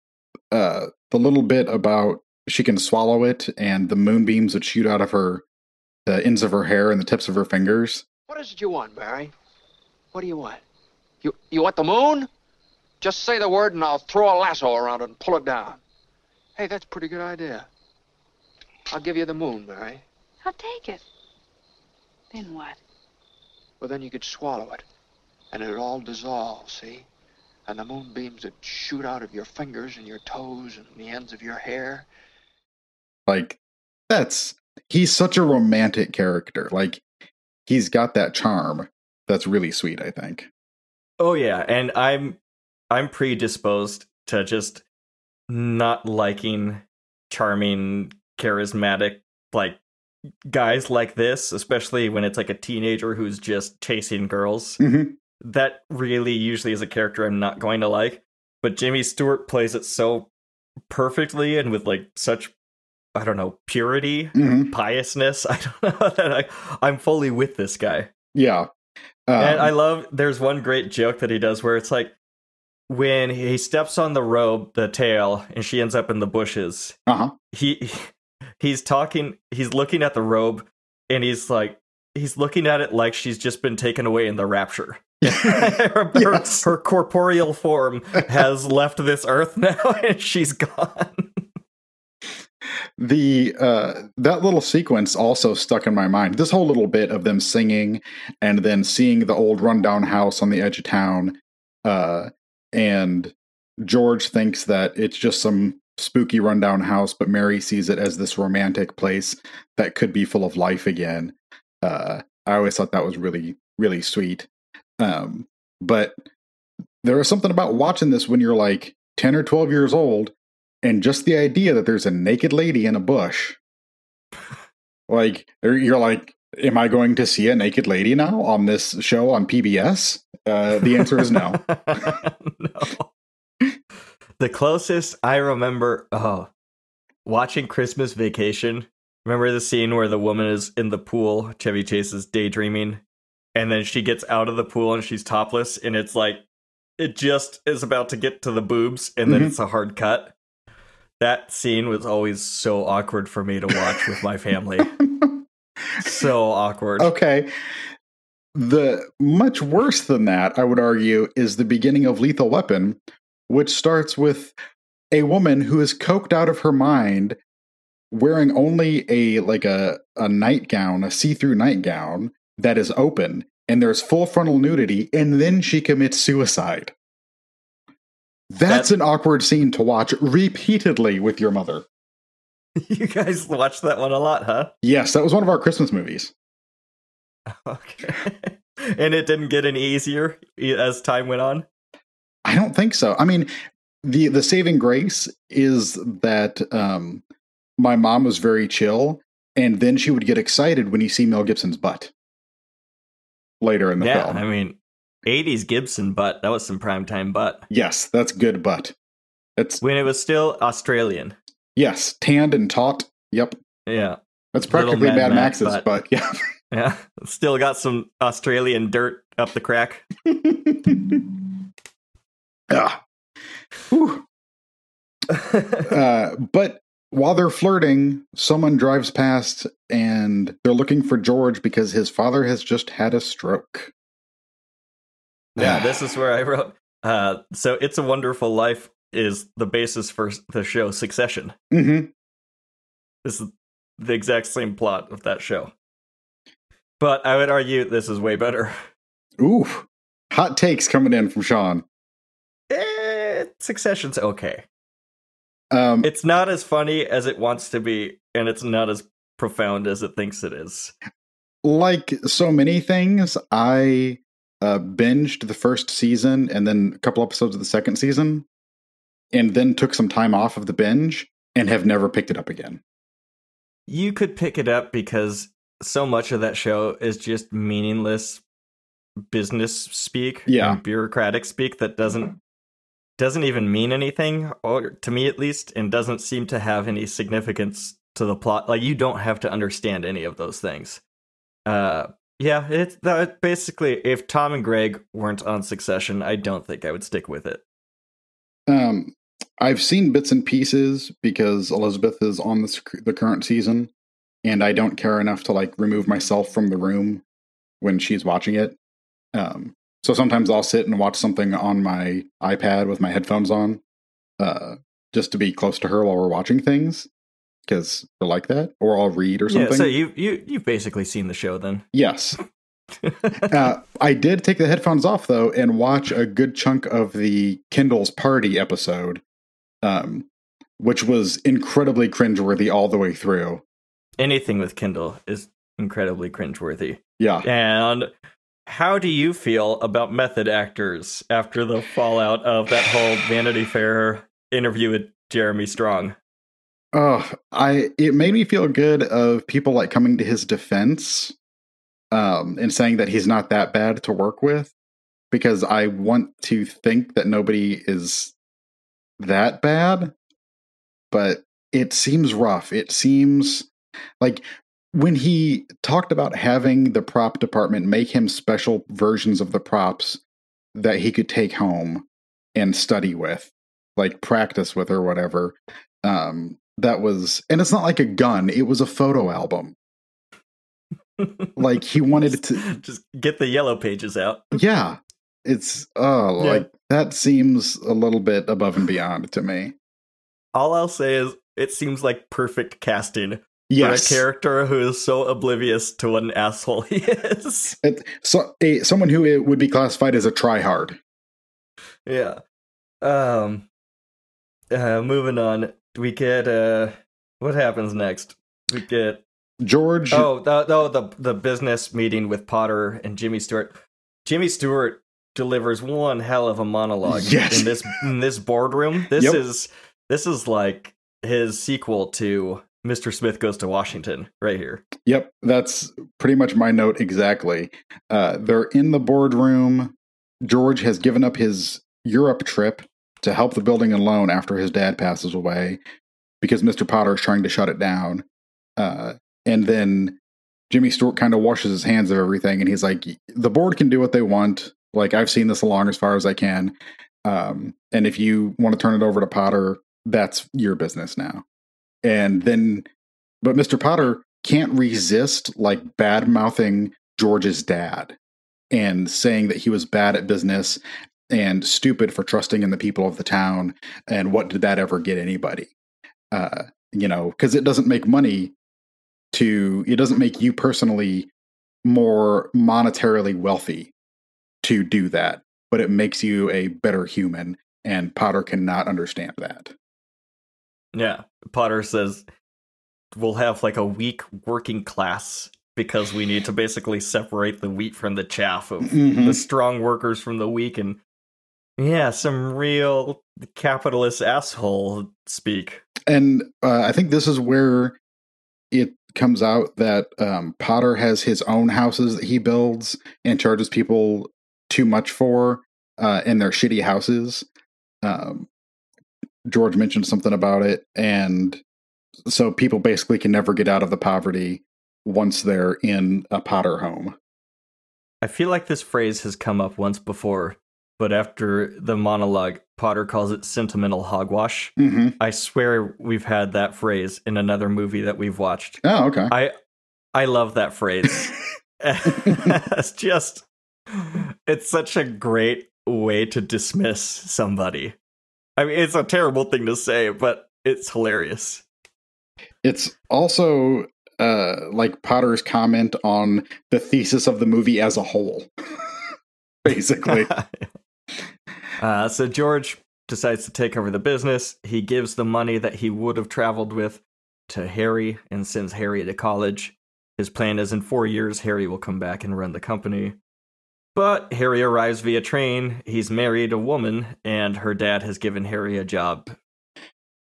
uh the little bit about she can swallow it and the moonbeams that shoot out of her the ends of her hair and the tips of her fingers What is it you want, Mary? What do you want? You you want the moon? Just say the word and I'll throw a lasso around it and pull it down. Hey, that's a pretty good idea. I'll give you the moon, Mary. I'll take it. Then what? Well, then you could swallow it, and it'd all dissolve, see? And the moonbeams would shoot out of your fingers and your toes and the ends of your hair. like that's he's such a romantic character like he's got that charm that's really sweet i think Oh yeah, and I'm I'm predisposed to just not liking charming, charismatic like guys like this, especially when it's like a teenager who's just chasing girls. mm-hmm. That really usually is a character I'm not going to like. But Jimmy Stewart plays it so perfectly and with like such I don't know, purity, Mm-hmm. piousness. I don't know that I, I'm fully with this guy. yeah um, And I love there's one great joke that he does where it's like when he steps on the robe, the tail, and she ends up in the bushes. uh-huh He he's talking he's looking at the robe and he's like he's looking at it like she's just been taken away in the rapture. her, her- her corporeal form has left this earth now and she's gone. The uh that little sequence also stuck in my mind. This whole little bit of them singing and then seeing the old rundown house on the edge of town uh and george thinks that it's just some spooky rundown house but mary sees it as this romantic place that could be full of life again. Uh i always thought that was really really sweet. Um but there is something about watching this when you're like 10 or 12 years old and just the idea that there's a naked lady in a bush like you're like am i going to see a naked lady now on this show on pbs uh, the answer is no no. The closest I remember, oh, watching Christmas Vacation. Remember the scene where the woman is in the pool, Chevy Chase is daydreaming, and then she gets out of the pool and she's topless, and it's like it just is about to get to the boobs, and then Mhm. it's a hard cut. That scene was always so awkward for me to watch with my family. So awkward. okay the much worse than that i would argue is the beginning of lethal weapon which starts with a woman who is coked out of her mind wearing only a like a a nightgown a see-through nightgown that is open and there's full frontal nudity and then she commits suicide that's That- an awkward scene to watch repeatedly with your mother You guys watched that one a lot, huh? yes that was one of our christmas movies Okay. and it didn't get any easier as time went on. I don't think so. I mean, the the saving grace is that um, my mom was very chill, and then she would get excited when you see Mel Gibson's butt later in the yeah, film. I mean, 80s Gibson butt. That was some primetime butt. yes, that's good butt. It's When it was still Australian. yes, tanned and taut. Yep, Yeah. that's practically Mad Mad Max Max's butt. butt. Yeah. Yeah. Still got some Australian dirt up the crack. Ah. Uh, but while they're flirting, someone drives past and they're looking for George because his father has just had a stroke. Yeah, this is where I wrote. Uh, so, It's a Wonderful Life is the basis for the show Succession. hmm This is the exact same plot of that show. But I would argue this is way better. Ooh, hot takes coming in from Sean. Eh, Succession's okay. Um, It's not as funny as it wants to be, and it's not as profound as it thinks it is. like so many things, I uh, binged the first season and then a couple episodes of the second season, and then took some time off of the binge and have never picked it up again. You could pick it up because so much of that show is just meaningless business speak, Yeah. bureaucratic speak that doesn't doesn't even mean anything, or to me at least, and doesn't seem to have any significance to the plot. Like you don't have to understand any of those things. Uh, yeah, it's that basically. If Tom and Greg weren't on Succession, I don't think I would stick with it. Um, I've seen bits and pieces because Elizabeth is on the, the current season, and I don't care enough to like remove myself from the room when she's watching it. Um, so sometimes I'll sit and watch something on my iPad with my headphones on, uh, just to be close to her while we're watching things because we're like that, or I'll read or something. Yeah, so you you you've basically seen the show then. yes, uh, I did take the headphones off though and watch a good chunk of the Kendall's Party episode, um, which was incredibly cringeworthy all the way through. Anything with Kindle is incredibly cringeworthy. Yeah, And how do you feel about method actors after the fallout of that whole Vanity Fair interview with Jeremy Strong? Oh, I it made me feel good of people like coming to his defense, um, and saying that he's not that bad to work with, because I want to think that nobody is that bad, but it seems rough. It seems like when he talked about having the prop department make him special versions of the props that he could take home and study with, like practice with or whatever. Um, that was, and it's not like a gun; it was a photo album. Like he wanted to, Just get the yellow pages out. yeah. It's oh, Yeah. like that seems a little bit above and beyond to me. All I'll say is it seems like perfect casting Yes. for a character who is so oblivious to what an asshole he is. It- so, a, someone who would be classified as a tryhard. yeah. Um. Uh, moving on, we get uh, what happens next? We get George. oh, the, the the the business meeting with Potter and Jimmy Stewart. Jimmy Stewart delivers one hell of a monologue Yes. in this in this boardroom. This Yep. is this is like his sequel to Mr. Smith Goes to Washington right here. Yep, that's pretty much my note exactly. Uh, they're in the boardroom. George has given up his Europe trip to help the building and loan after his dad passes away because Mr. Potter is trying to shut it down. Uh, and then Jimmy Stewart kind of washes his hands of everything and he's like, the board can do what they want. Like, I've seen this along as far as I can. Um, and if you want to turn it over to Potter, that's your business now. And then, but Mr. Potter can't resist like bad mouthing George's dad and saying that he was bad at business and stupid for trusting in the people of the town. And what did that ever get anybody? Uh, you know, because it doesn't make money to, it doesn't make you personally more monetarily wealthy to do that, but it makes you a better human. And Potter cannot understand that. Yeah. Potter says we'll have like a weak working class because we need to basically separate the wheat from the chaff of Mhm. the strong workers from the weak and yeah, some real capitalist asshole speak. And uh, I think this is where it comes out that um, Potter has his own houses that he builds and charges people too much for uh, in their shitty houses. Um, George mentioned something about it, and so people basically can never get out of the poverty once they're in a Potter home. I feel like this phrase has come up once before, but after the monologue, Potter calls it sentimental hogwash. hmm I swear we've had that phrase in another movie that we've watched. Oh, okay. I I love that phrase. it's just it's such a great way to dismiss somebody. I mean, it's a terrible thing to say, but it's hilarious. It's also uh, like Potter's comment on the thesis of the movie as a whole. Basically. uh, so George decides to take over the business. He gives the money that he would have traveled with to Harry and sends Harry to college. His plan is in four years, Harry will come back and run the company. But Harry arrives via train. He's married a woman, and her dad has given Harry a job.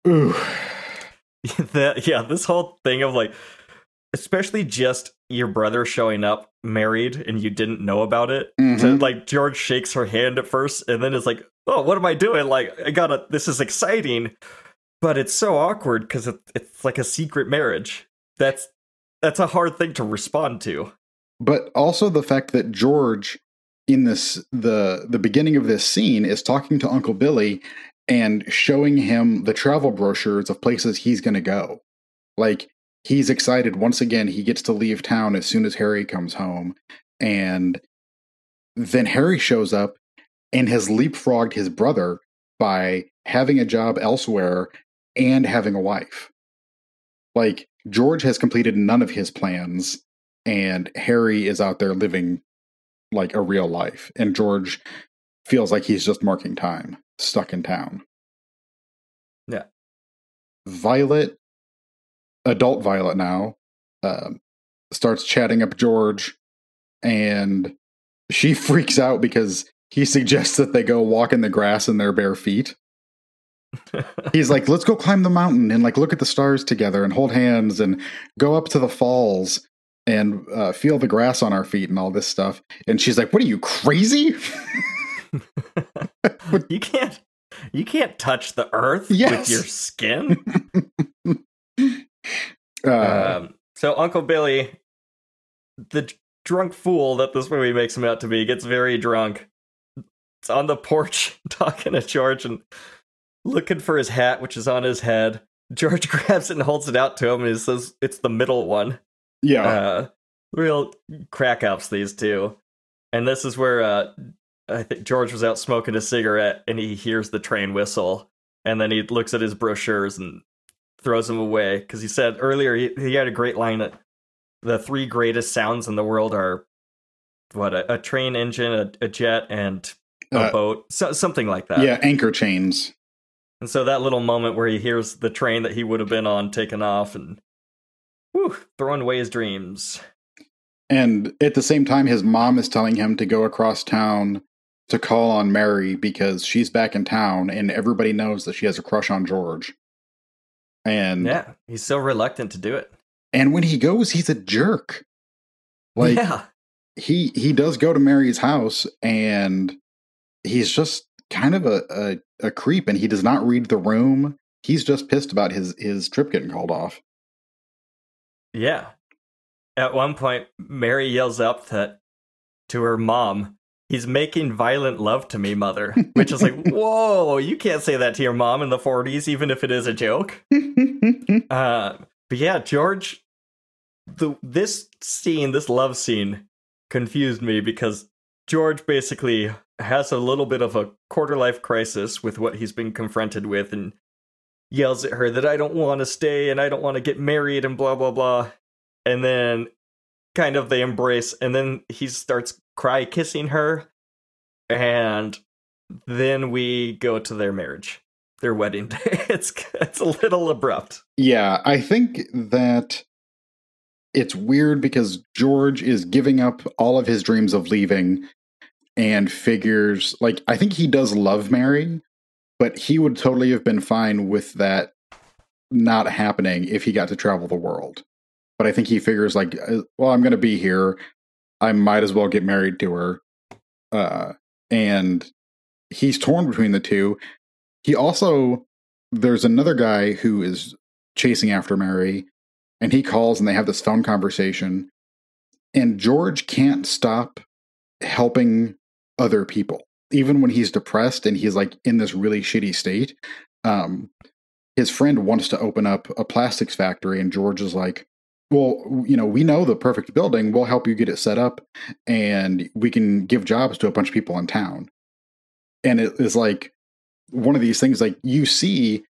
Ooh. that, yeah, this whole thing of like, especially just your brother showing up married and you didn't know about it. To, Mhm. like George shakes her hand at first, and then it's like, "Oh, what am I doing? Like, I gotta. This is exciting, but it's so awkward because it, it's like a secret marriage. That's that's a hard thing to respond to. But also the fact that George in this the the beginning of this scene is talking to Uncle Billy and showing him the travel brochures of places he's going to go. Like he's excited once again he gets to leave town as soon as Harry comes home and then Harry shows up and has leapfrogged his brother by having a job elsewhere and having a wife. Like George has completed none of his plans and Harry is out there living like a real life and George feels like he's just marking time stuck in town. Yeah. Violet adult Violet now um, starts chatting up George and she freaks out because he suggests that they go walk in the grass in their bare feet. He's like, let's go climb the mountain and like look at the stars together and hold hands and go up to the falls and uh, feel the grass on our feet and all this stuff. And she's like, what are you crazy? you can't. You can't touch the earth Yes. with your skin. Uh, Um, so Uncle Billy, the drunk fool that this movie makes him out to be, gets very drunk. It's on the porch talking to George and looking for his hat, which is on his head. George grabs it and holds it out to him, and he says it's the middle one. yeah. Uh, real crack ups, these two. And this is where uh, I think George was out smoking a cigarette, and he hears the train whistle, and then he looks at his brochures and throws him away because he said earlier he, he had a great line that the three greatest sounds in the world are what a, a train engine, a, a jet, and a Uh, boat, so, something like that. yeah, anchor chains. And so that little moment where he hears the train that he would have been on taken off and whew, throwing away his dreams. And at the same time, his mom is telling him to go across town to call on Mary because she's back in town and everybody knows that she has a crush on George. And Yeah, he's so reluctant to do it. and when he goes, he's a jerk. Like yeah, he he does go to Mary's house and he's just kind of a, a, a creep and he does not read the room. He's just pissed about his his trip getting called off. yeah. At one point, Mary yells up that to her mom, "He's making violent love to me, mother." Which is like, whoa, you can't say that to your mom in the '40s, even if it is a joke. Uh, but yeah, George, the this scene, this love scene, confused me because George basically has a little bit of a quarter life crisis with what he's been confronted with, and yells at her that I don't want to stay and I don't want to get married and blah blah blah, and then kind of they embrace, and then he starts cry kissing her, and then we go to their marriage, their wedding day. It's it's a little abrupt. Yeah, I think that it's weird because George is giving up all of his dreams of leaving and figures like I think he does love Mary, but he would totally have been fine with that not happening if he got to travel the world. But I think he figures like, uh, well, I'm going to be here. I might as well get married to her. Uh, and he's torn between the two. He also there's another guy who is chasing after Mary, and he calls and they have this phone conversation. And George can't stop helping other people, even when he's depressed and he's like in this really shitty state. Um, his friend wants to open up a plastics factory, and George is like, Well, you know, we know the perfect building. We'll help you get it set up, and we can give jobs to a bunch of people in town. And it is like one of these things like you see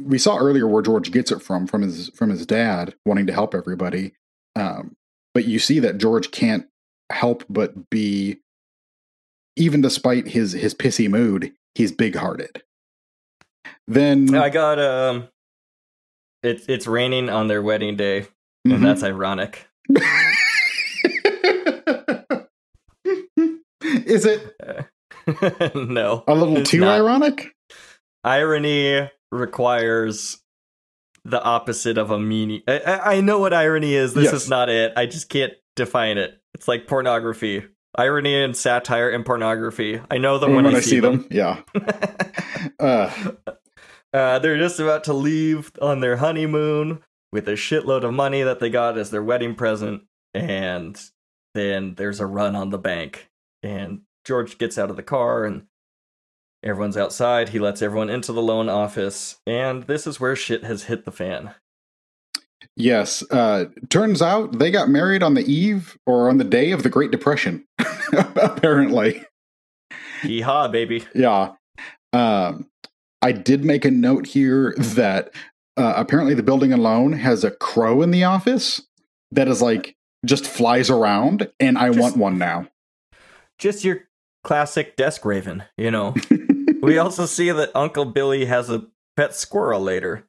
we saw earlier where George gets it from from his from his dad wanting to help everybody. Um, but you see that George can't help but be even despite his his pissy mood, he's big-hearted. Then I got um, it's it's raining on their wedding day, Mhm. and that's ironic. Is it no, a little too not. ironic? irony requires the opposite of a meaning. I, I, I know what irony is. This Yes. is not it. I just can't define it. It's like pornography. Irony and satire and pornography. I know them when, I, see them. yeah. Uh, Uh, they're just about to leave on their honeymoon with a shitload of money that they got as their wedding present, and then there's a run on the bank. And George gets out of the car, and everyone's outside. He lets everyone into the loan office, and this is where shit has hit the fan. yes. Uh, turns out they got married on the eve or on the day of the Great Depression. Apparently. Hee haw, baby. Yeah. Um, I did make a note here that uh, apparently the building and loan has a crow in the office that is like just flies around, and I Just- want one now. Just your classic desk raven, you know. we also see that Uncle Billy has a pet squirrel later.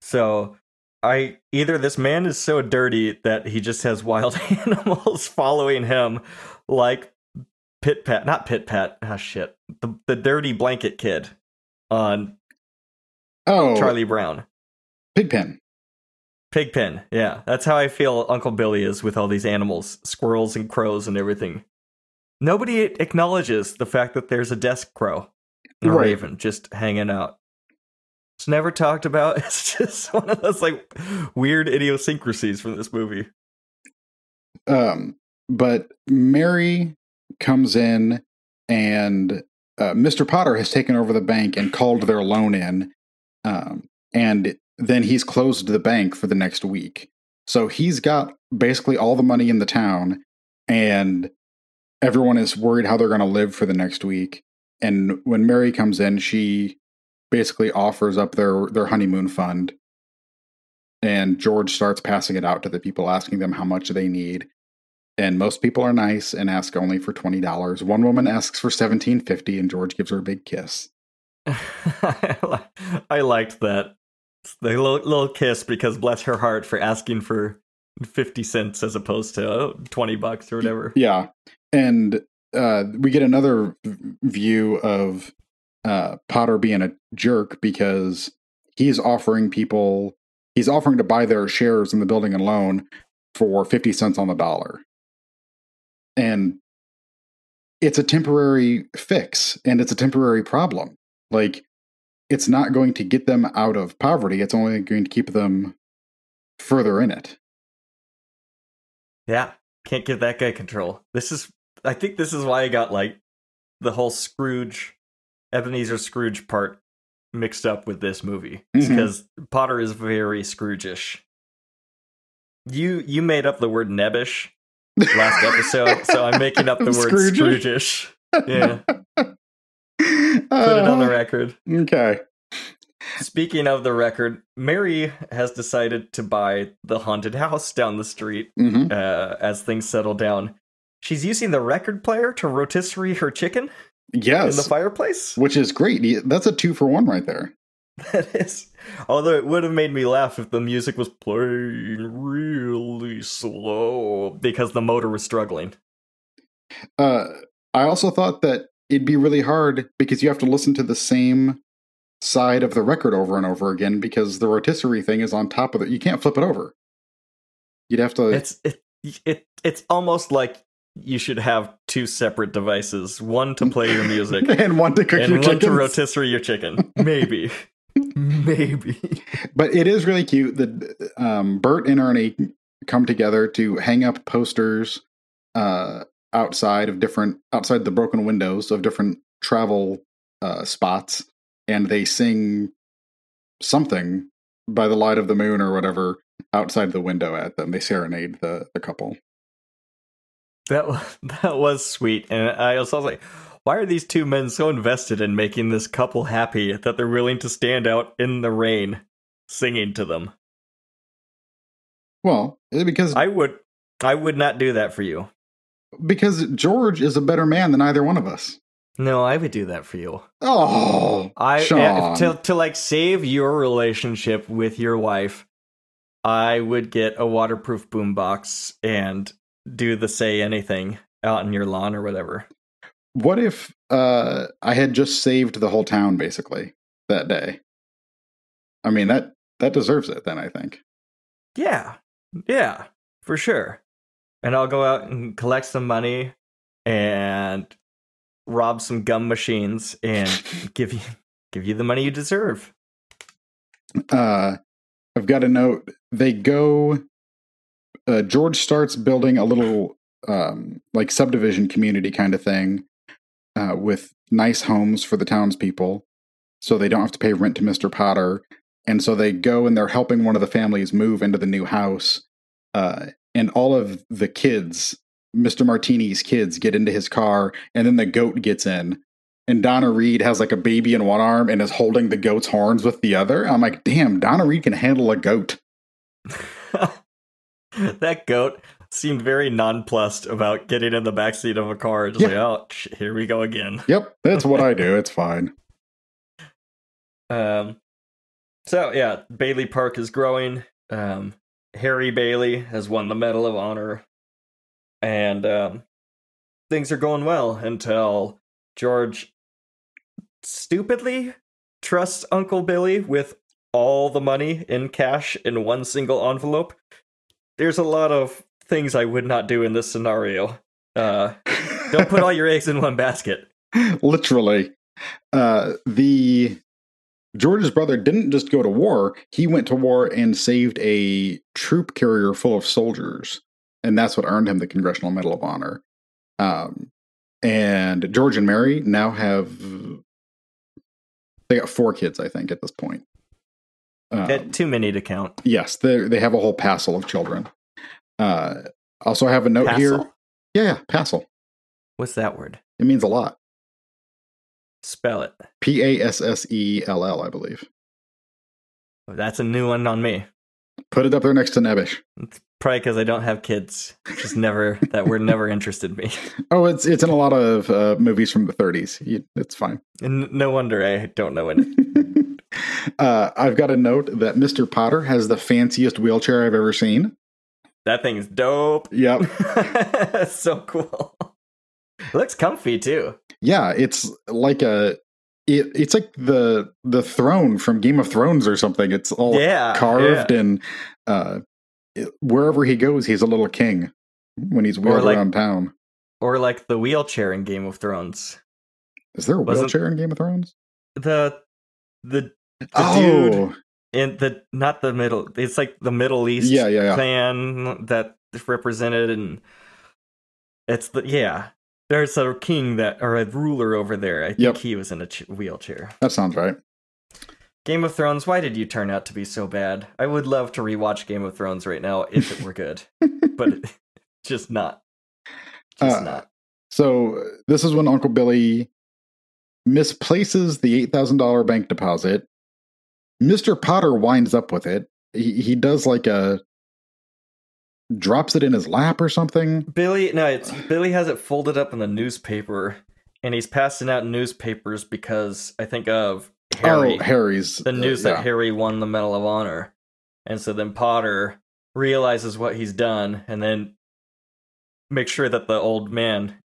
So I either this man is so dirty that he just has wild animals following him like Pit Pat, not Pit Pat. Ah shit. The the dirty blanket kid on oh, Charlie Brown. Pigpen. Pigpen. Yeah, that's how I feel Uncle Billy is with all these animals, squirrels and crows and everything. Nobody acknowledges the fact that there's a desk crow, a Right. raven just hanging out. It's never talked about. It's just one of those like weird idiosyncrasies from this movie. Um, but Mary comes in, and uh, Mr. Potter has taken over the bank and called their loan in. Um, and then he's closed the bank for the next week. So he's got basically all the money in the town, and everyone is worried how they're going to live for the next week. And when Mary comes in, she basically offers up their their honeymoon fund. and George starts passing it out to the people, asking them how much they need. And most people are nice and ask only for twenty dollars. One woman asks for seventeen fifty, and George gives her a big kiss. I liked that the little, little kiss because bless her heart for asking for 50 cents as opposed to oh, 20 bucks or whatever. Yeah. And uh, we get another view of uh, Potter being a jerk because he's offering people, he's offering to buy their shares in the building and loan for 50 cents on the dollar. And it's a temporary fix and it's a temporary problem. Like, it's not going to get them out of poverty, it's only going to keep them further in it. Yeah, can't give that guy control. This is, I think this is why I got like the whole Scrooge, Ebenezer Scrooge part mixed up with this movie. Mhm. Because Potter is very Scrooge-ish. You you made up the word nebbish last episode, so I'm making up the word Scrooge-ish? Scrooge-ish. Yeah, put it on the Uh, record. Okay. Speaking of the record, Mary has decided to buy the haunted house down the street hmm uh, as things settle down. She's using the record player to rotisserie her chicken Yes. in the fireplace. which is great. That's a two for one right there. That is. Although it would have made me laugh if the music was playing really slow because the motor was struggling. Uh, I also thought that it'd be really hard because you have to listen to the same side of the record over and over again because the rotisserie thing is on top of it. You can't flip it over. You'd have to. It's it it it's almost like you should have two separate devices, one to play your music and one to cook and your one to rotisserie your chicken. Maybe. Maybe. But it is really cute that um, Bert and Ernie come together to hang up posters uh, outside of different outside the broken windows of different travel uh, spots, and they sing something by the light of the moon or whatever outside the window at them. They serenade the the couple. That was, that was sweet, and I was, was like, why are these two men so invested in making this couple happy that they're willing to stand out in the rain singing to them? Well, eh, because I would, I would not do that for you. Because George is a better man than either one of us. No, I would do that for you. Oh, I Sean. uh, to to like save your relationship with your wife. I would get a waterproof boombox and do the say anything out in your lawn or whatever. What if uh, I had just saved the whole town basically that day? I mean that that deserves it. Then I think. Yeah, yeah, for sure. And I'll go out and collect some money and rob some gum machines and give you give you the money you deserve. Uh, I've got a note. They go. Uh, George starts building a little um, like subdivision community kind of thing uh, with nice homes for the townspeople, so they don't have to pay rent to Mister Potter. And so they go and they're helping one of the families move into the new house. Uh, and all of the kids, Mr. Martini's kids, get into his car, and then the goat gets in. And Donna Reed has like a baby in one arm and is holding the goat's horns with the other. I'm like, damn, Donna Reed can handle a goat. that goat seemed very nonplussed about getting in the backseat of a car. Just like, Yeah. oh, sh- here we go again. Yep, that's what I do. It's fine. Um, so yeah, Bailey Park is growing. Um, Harry Bailey has won the Medal of Honor, and um, things are going well until George stupidly trusts Uncle Billy with all the money in cash in one single envelope. There's a lot of things I would not do in this scenario. Uh, don't put all your eggs in one basket. Literally. Uh, the George's brother didn't just go to war, he went to war and saved a troop carrier full of soldiers. And that's what earned him the Congressional Medal of Honor. Um, and George and Mary now have they got four kids, I think, at this point. Um, too many to count. yes, they they have a whole passel of children. Uh, also, I have a note here. Yeah, yeah, passel. What's that word? It means a lot. Spell it. P A S S E L L, I believe. That's a new one on me. Put it up there next to Nebbish. Probably because I don't have kids. Just never that word never interested me. Oh, it's it's in a lot of uh, movies from the 30s. You, it's fine. And no wonder I don't know any. uh, I've got a note that Mr. Potter has the fanciest wheelchair I've ever seen. That thing's dope. Yep. so cool. It looks comfy too. Yeah, it's like a it, it's like the the throne from Game of Thrones or something. It's all Yeah, carved yeah. and uh it- wherever he goes, he's a little king when he's wheeled like- around town. Or like the wheelchair in Game of Thrones. Is there a wasn't- wheelchair in Game of Thrones? The the, the oh, dude in the not the middle it's like the Middle East Yeah, yeah, yeah. clan that represented and it's the yeah. There's a king that or a ruler over there. I think Yep. he was in a ch- wheelchair. that sounds right. Game of Thrones, why did you turn out to be so bad? I would love to rewatch Game of Thrones right now if it were good, but just not. Just Uh, not. So this is when Uncle Billy misplaces the eight thousand dollar bank deposit. Mister Potter winds up with it. He he does like a drops it in his lap or something. Billy, no, it's Billy has it folded up in the newspaper, and he's passing out newspapers because I think of Harry, Oh, Harry's the news uh, that. Harry won the Medal of Honor, and so then Potter realizes what he's done, and then makes sure that the old man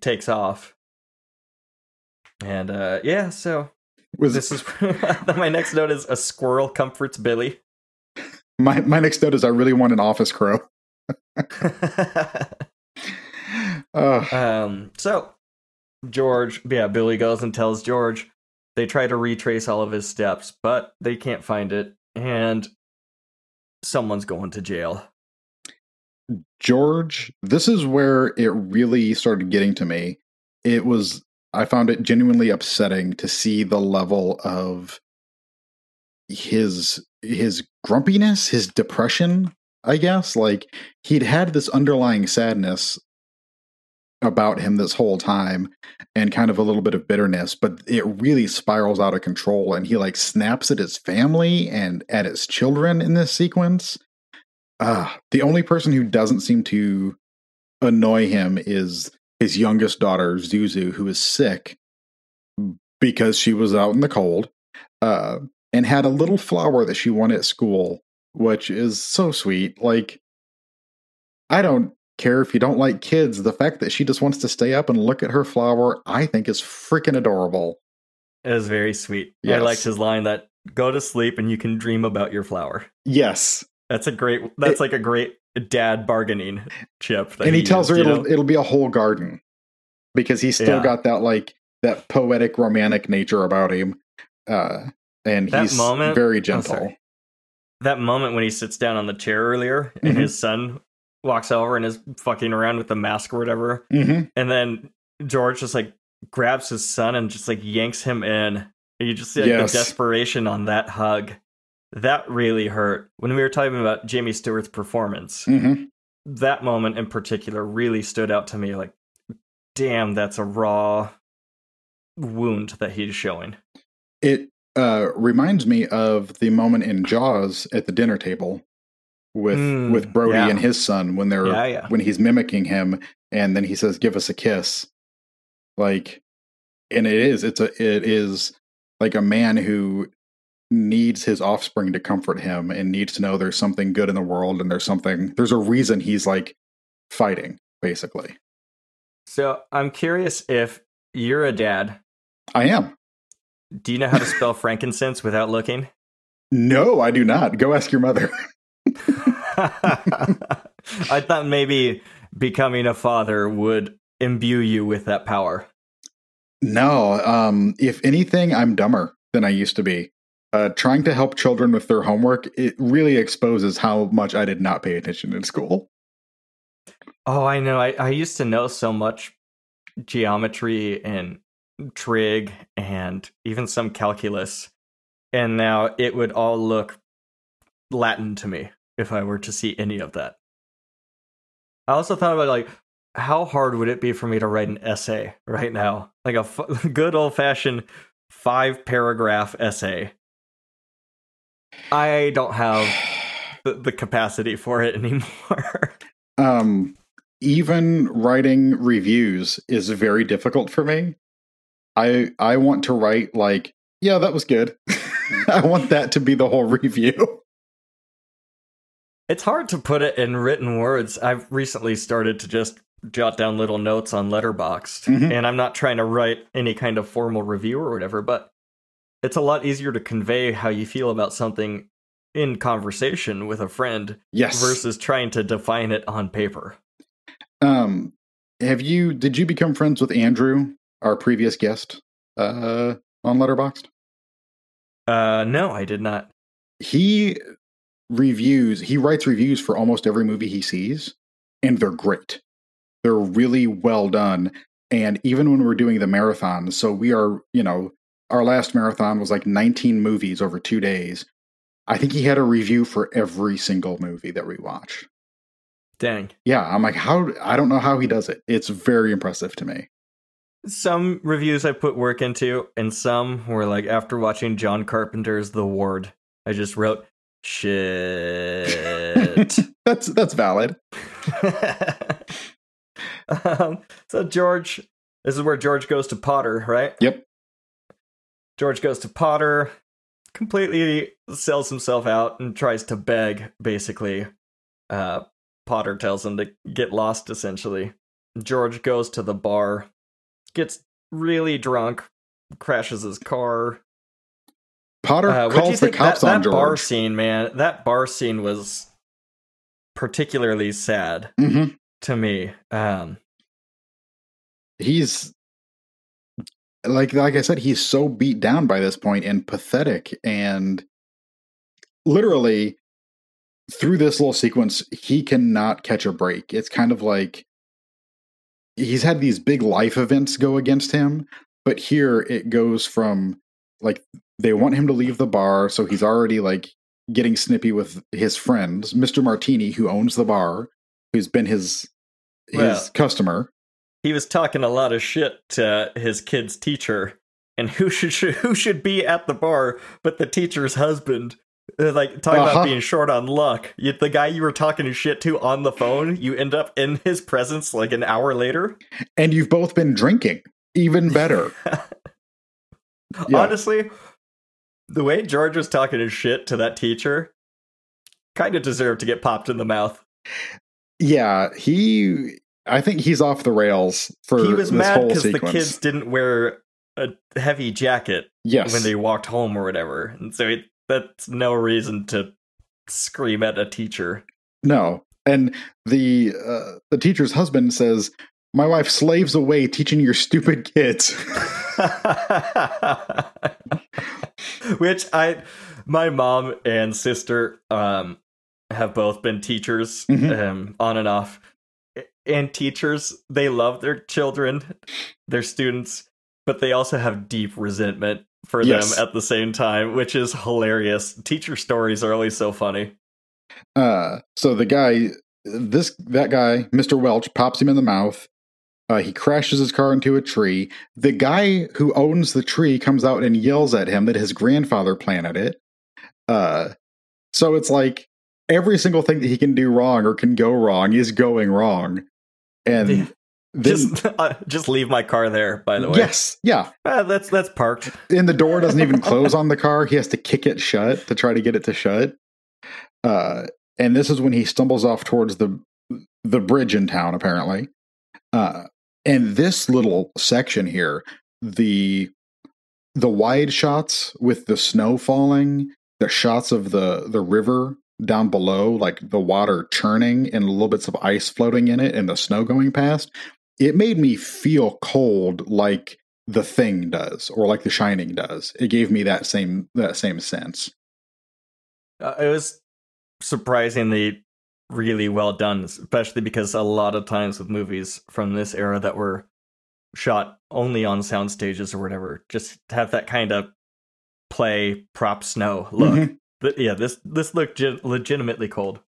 takes off. And uh yeah, so was this is my next note is a squirrel comforts Billy. my my next note is I really want an office crow. Uh, um, so George, yeah, Billy goes and tells George. They try to retrace all of his steps, but they can't find it, and someone's going to jail. George, this is where it really started getting to me. It was I found it genuinely upsetting to see the level of his his grumpiness, his depression, I guess. Like he'd had this underlying sadness about him this whole time and kind of a little bit of bitterness, but it really spirals out of control and he like snaps at his family and at his children in this sequence. Ah, the only person who doesn't seem to annoy him is his youngest daughter, Zuzu, who is sick because she was out in the cold uh, and had a little flower that she won at school, which is so sweet. Like, I don't care if you don't like kids. The fact that she just wants to stay up and look at her flower, I think is freaking adorable. It was very sweet. I liked his line that "Go to sleep and you can dream about your flower." Yes. That's a great. That's like a great dad bargaining chip. and he, tells her used, you it'll know? it'll be a whole garden because he's still Yeah. got that like that poetic romantic nature about him uh and That he's moment- very gentle. That moment when he sits down on the chair earlier and Mhm. his son walks over and is fucking around with the mask or whatever, hmm and then George just like grabs his son and just like yanks him in. And you just see like, Yes. the desperation on that hug. That really hurt. When we were talking about Jimmy Stewart's performance, hmm that moment in particular really stood out to me. Like, damn, that's a raw wound that he's showing. it uh reminds me of the moment in jaws at the dinner table with Mm, with brody yeah. and his son when they're Yeah, yeah. when he's mimicking him and then he says give us a kiss like and it is it's a it is like a man who needs his offspring to comfort him and needs to know there's something good in the world and there's something there's a reason he's like fighting basically So I'm curious if you're a dad. i am Do you know how to spell frankincense without looking? no i do not go ask your mother I thought maybe becoming a father would imbue you with that power. No, um, if anything, I'm dumber than I used to be. Uh, trying to help children with their homework, it really exposes how much I did not pay attention in school. Oh, I know. I, I used to know so much geometry and trig and even some calculus. And now it would all look Latin to me if I were to see any of that. I also thought about like, how hard would it be for me to write an essay right now? Like a f- good old fashioned five paragraph essay. I don't have the, the capacity for it anymore. um even writing reviews is very difficult for me. I I want to write like, yeah, that was good. I want that to be the whole review. It's hard to put it in written words. I've recently started to just jot down little notes on Letterboxd, Mhm. and I'm not trying to write any kind of formal review or whatever, but it's a lot easier to convey how you feel about something in conversation with a friend Yes. versus trying to define it on paper. Um have you did you become friends with Andrew, our previous guest, uh on Letterboxd? Uh, no, I did not. He reviews, he writes reviews for almost every movie he sees, and they're great. They're really well done. And even when we're doing the marathon, so we are, you know, our last marathon was like 19 movies over two days. I think he had a review for every single movie that we watch. Dang. Yeah, I'm like, how? I don't know how he does it. It's very impressive to me. Some reviews I put work into, and some were like after watching John Carpenter's The Ward, I just wrote shit. that's that's valid. um, so George, this is where George goes to Potter, right? Yep. George goes to Potter, completely sells himself out and tries to beg. Basically, uh, Potter tells him to get lost. Essentially, George goes to the bar, gets really drunk, crashes his car. Potter Uh, calls the think cops that, on that bar scene, man? That bar scene was particularly sad hmm to me. Um, he's like like I said, he's so beat down by this point and pathetic and literally through this little sequence, he cannot catch a break. It's kind of like he's had these big life events go against him, but here it goes from like they want him to leave the bar, so he's already like getting snippy with his friends, Mr. Martini, who owns the bar, who's been his his Well, customer. he was talking a lot of shit to his kid's teacher, and who should, should who should be at the bar but the teacher's husband? Uh, Like talking Uh-huh. about being short on luck. You, the guy you were talking to shit to on the phone, you end up in his presence like an hour later. and you've both been drinking. Even better. Yeah. Honestly, the way George was talking his shit to that teacher kind of deserved to get popped in the mouth. yeah, he. I think he's off the rails for he was this mad because the kids didn't wear a heavy jacket yes, when they walked home or whatever. And so it, that's no reason to scream at a teacher. no, and the uh, the teacher's husband says, "My wife slaves away teaching your stupid kids." Which I, my mom and sister, um, have both been teachers, Mhm. um, on and off. And teachers, they love their children, their students, but they also have deep resentment for Yes. them at the same time, which is hilarious. Teacher stories are always so funny. uh, so the guy, this that guy, Mister Welch, pops him in the mouth. Uh, he crashes his car into a tree. The guy who owns the tree comes out and yells at him that his grandfather planted it. Uh, so it's like every single thing that he can do wrong or can go wrong is going wrong. And Yeah. Then, just, uh, just leave my car there. By the way, yes, yeah. Ah, that's that's parked. And the door doesn't even close on the car. He has to kick it shut to try to get it to shut. Uh, and this is when he stumbles off towards the the bridge in town, apparently. Uh, and this little section here, the the wide shots with the snow falling, the shots of the the river down below, like the water churning and little bits of ice floating in it, and the snow going past. It made me feel cold, like the thing does or like the shining does it gave me that same that same sense Uh, it was surprisingly really well done, especially because a lot of times with movies from this era that were shot only on sound stages or whatever, just have that kind of play prop snow look. Mhm. But yeah, this this looked ge- legitimately cold.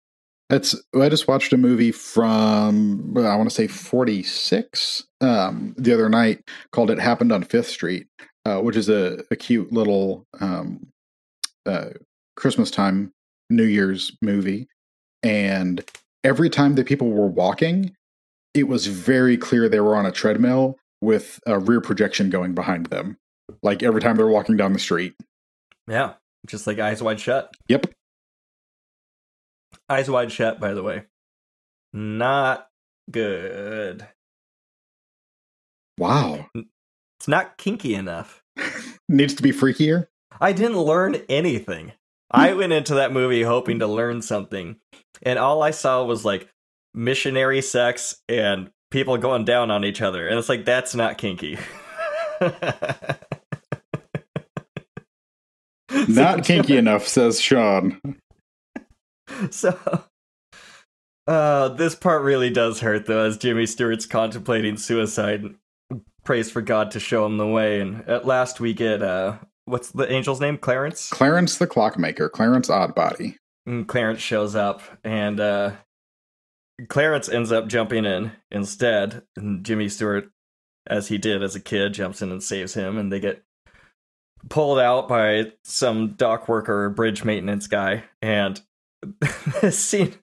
It's i just watched a movie from i want to say 46 um the other night called it happened on fifth street uh which is a, a cute little um uh christmas time New Year's movie, and every time the people were walking, it was very clear they were on a treadmill with a rear projection going behind them. Like every time they're walking down the street. Yeah, just like Eyes Wide Shut. Yep. Eyes Wide Shut, by the way. Not good. Wow. It's not kinky enough. Needs to be freakier. I didn't learn anything. I went into that movie hoping to learn something, and all I saw was like missionary sex and people going down on each other. And it's like, that's not kinky. Not kinky enough, says Sean. so uh this part really does hurt though as jimmy stewart's contemplating suicide. And prays for god to show him the way. And at last we get uh what's the angel's name? Clarence? Clarence the clockmaker, Clarence Odbody. and clarence shows up and uh clarence ends up jumping in instead and jimmy stewart as he did as a kid jumps in and saves him and they get pulled out by some dock worker or bridge maintenance guy and the scene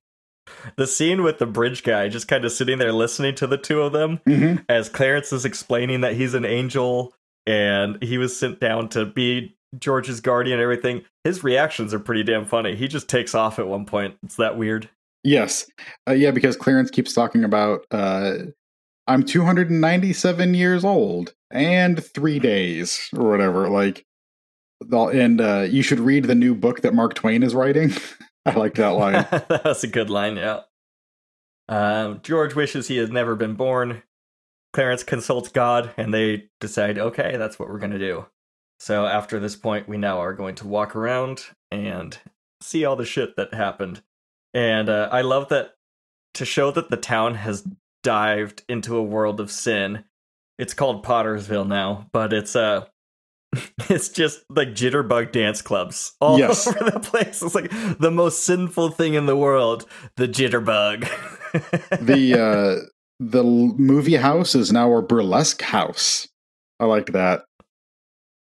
the scene with the bridge guy just kind of sitting there listening to the two of them hmm as Clarence is explaining that he's an angel and he was sent down to be George's guardian and everything. His reactions are pretty damn funny. He just takes off at one point. It's that weird. Yes. Uh, yeah, because Clarence keeps talking about uh, I'm 297 years old and three days or whatever. Like, and uh, you should read the new book that Mark Twain is writing. I like that line. that was a good line, yeah. Um, George wishes he had never been born. Clarence consults God, and they decide, okay, that's what we're going to do. So after this point, we now are going to walk around and see all the shit that happened. And uh, I love that to show that the town has dived into a world of sin. It's called Pottersville now, but it's uh it's just like jitterbug dance clubs all Yes. over the place. It's like the most sinful thing in the world, the jitterbug. the uh, the movie house is now a burlesque house. I like that.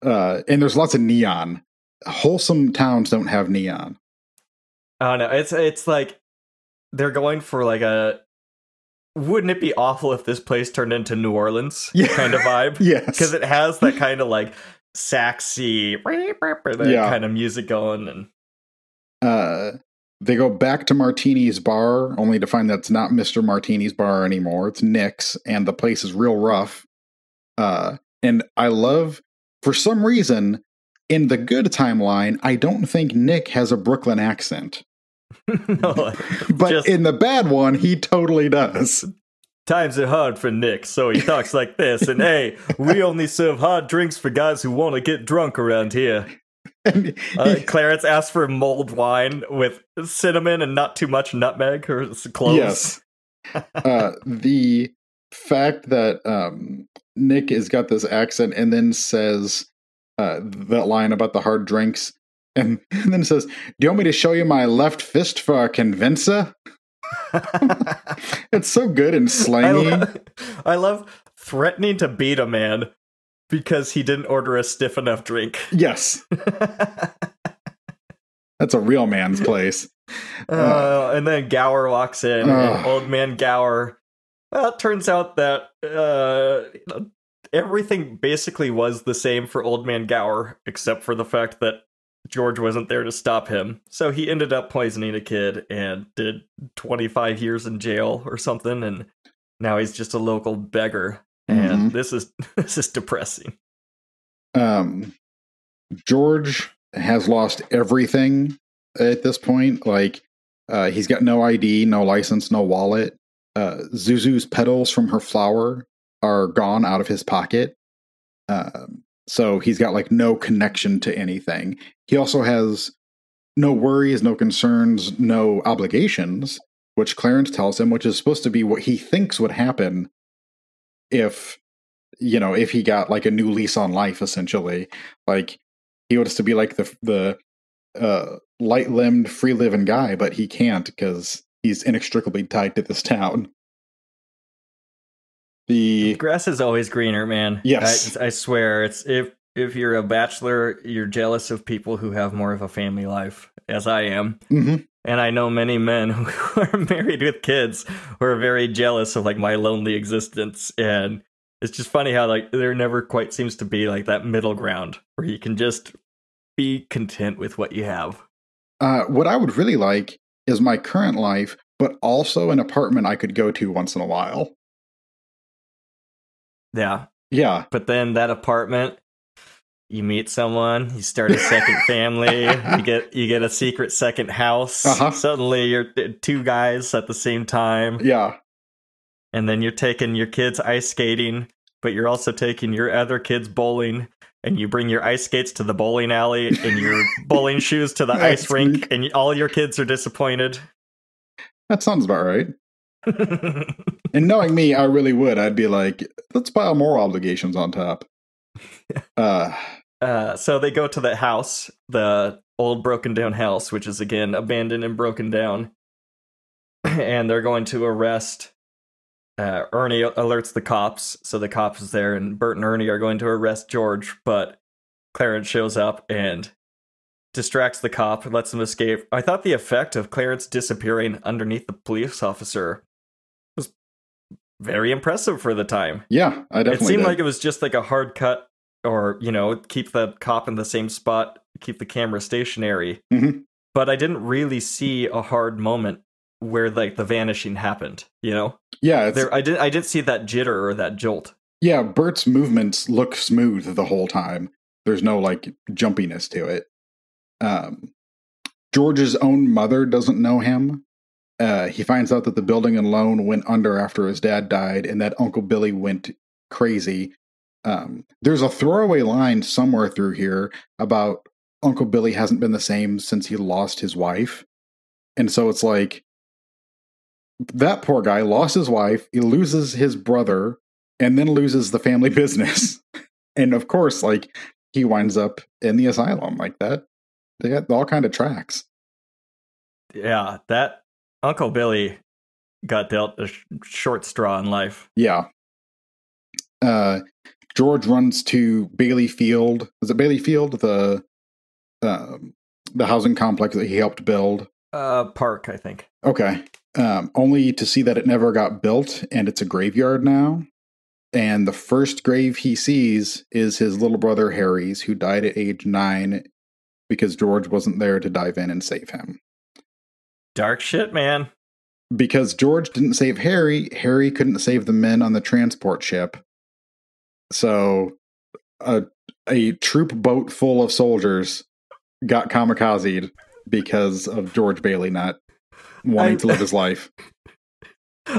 Uh, and there's lots of neon. Wholesome towns don't have neon. I don't know. It's it's like they're going for like a. Wouldn't it be awful if this place turned into New Orleans Yeah. kind of vibe? Yes. because it has that kind of like saxy that Yeah. kind of music going and uh, they go back to Martini's bar, only to find that it's not Mr. Martini's bar anymore. It's Nick's, and the place is real rough. Uh, and I love, for some reason, in the good timeline, I don't think Nick has a Brooklyn accent. no, But Just- in the bad one, he totally does. Times are hard for Nick, so he talks like this. And hey, we only serve hard drinks for guys who want to get drunk around here. Uh, Clarence asked for mulled wine with cinnamon and not too much nutmeg or cloves. Yes. uh, the fact that um, Nick has got this accent and then says uh, that line about the hard drinks, and, and then says, "Do you want me to show you my left fist for a convincer?" It's so good and I, slangy. lo- I love threatening to beat a man because he didn't order a stiff enough drink. yes, that's a real man's place. Uh, and then Gower walks in, and old man Gower. Well, it turns out that uh, everything basically was the same for old man Gower, except for the fact that George wasn't there to stop him. So he ended up poisoning a kid and did 25 years in jail or something, and now he's just a local beggar. And this is this is depressing. um George has lost everything at this point. Like uh he's got no ID, no license, no wallet. Uh Zuzu's petals from her flower are gone out of his pocket. Um so he's got like no connection to anything. He also has no worries, no concerns, no obligations, which Clarence tells him, which is supposed to be what he thinks would happen if you know, if he got like a new lease on life essentially. Like he wants to be like the the uh light limbed, free living guy, but he can't because he's inextricably tied to this town. The Grass is always greener, man. Yes. I, I swear. It's if if you're a bachelor, you're jealous of people who have more of a family life, as I am. hmm And I know many men who are married with kids who are very jealous of like my lonely existence. And it's just funny how like there never quite seems to be like that middle ground where you can just be content with what you have. Uh, what I would really like is my current life, but also an apartment I could go to once in a while. Yeah. Yeah, But then that apartment, you meet someone, you start a second family, you get you get a secret second house. Uh-huh. Suddenly you're two guys at the same time. yeah, and then you're taking your kids ice skating, but you're also taking your other kids bowling, and you bring your ice skates to the bowling alley and your bowling shoes to the ice rink, and all your kids are disappointed. that sounds about right. And knowing me, I really would. I'd be like, let's pile more obligations on top. Uh, uh, so they go to the house, the old broken down house, which is again abandoned and broken down, and they're going to arrest. Uh, Ernie alerts the cops, so the cops is there, and Bert and Ernie are going to arrest George, but Clarence shows up and distracts the cop, lets him escape. I thought the effect of Clarence disappearing underneath the police officer very impressive for the time yeah, I definitely. it seemed did. like it was just like a hard cut or you know keep the cop in the same spot keep the camera stationary Mhm. but i didn't really see a hard moment where like the vanishing happened you know yeah, it's, there i didn't i didn't see that jitter or that jolt yeah. Bert's movements look smooth the whole time. There's no like jumpiness to it. Um, George's own mother doesn't know him. Uh, he finds out that the building and loan went under after his dad died, and that Uncle Billy went crazy. Um, there's a throwaway line somewhere through here about Uncle Billy hasn't been the same since he lost his wife, and so it's like that poor guy lost his wife, he loses his brother, and then loses the family business, and of course, like he winds up in the asylum like that. They got all kind of tracks. yeah that uncle billy got dealt a sh- short straw in life Yeah. Uh, George runs to Bailey Field. Is it Bailey Field? The um, the housing complex that he helped build. uh park i think Okay. Um, only to see that it never got built and it's a graveyard now. And the first grave he sees is his little brother Harry's, who died at age nine because George wasn't there to dive in and save him. Dark shit man because George didn't save Harry, Harry couldn't save the men on the transport ship. So a a troop boat full of soldiers got kamikazed because of George Bailey not wanting I'm- to live his life.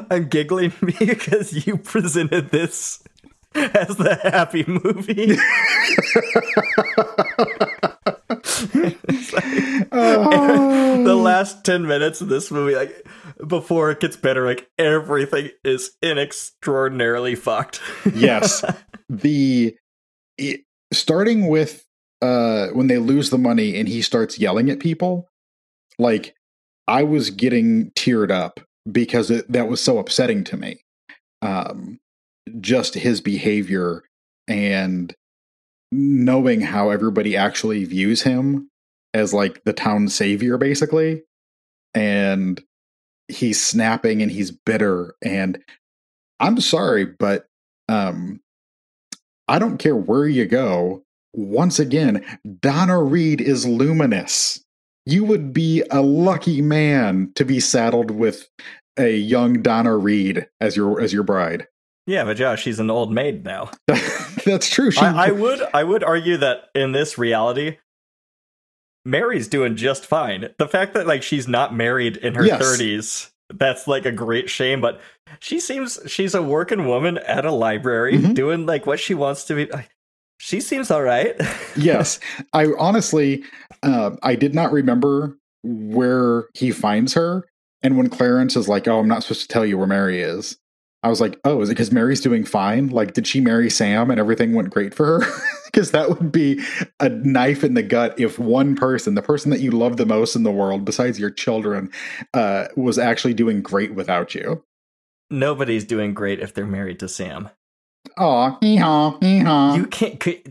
i'm giggling because you presented this as the happy movie like- Oh. the last 10 minutes of this movie like before it gets better like everything is inextraordinarily fucked yes. The it, starting with uh when they lose the money and he starts yelling at people, like I was getting teared up because it, that was so upsetting to me. Um just his behavior and knowing how everybody actually views him as like the town savior basically. And he's snapping and he's bitter and i'm sorry but um i don't care where you go. Once again donna reed is luminous. You would be a lucky man to be saddled with a young donna reed as your as your bride yeah but josh she's an old maid now. That's true. She, I, I would i would argue that in this reality mary's doing just fine. The fact that like she's not married in her Yes. 30s that's like a great shame but she seems she's a working woman at a library Mhm. doing like what she wants to be she seems all right. Yes. I honestly uh, i did not remember where he finds her and when clarence is like oh i'm not supposed to tell you where mary is i was like oh is it because mary's doing fine? Like did she marry sam and everything went great for her? Because that would be a knife in the gut if one person the person that you love the most in the world besides your children uh, was actually doing great without you. Nobody's doing great if they're married to sam. Oh, hee-haw, hee-haw. you can't c-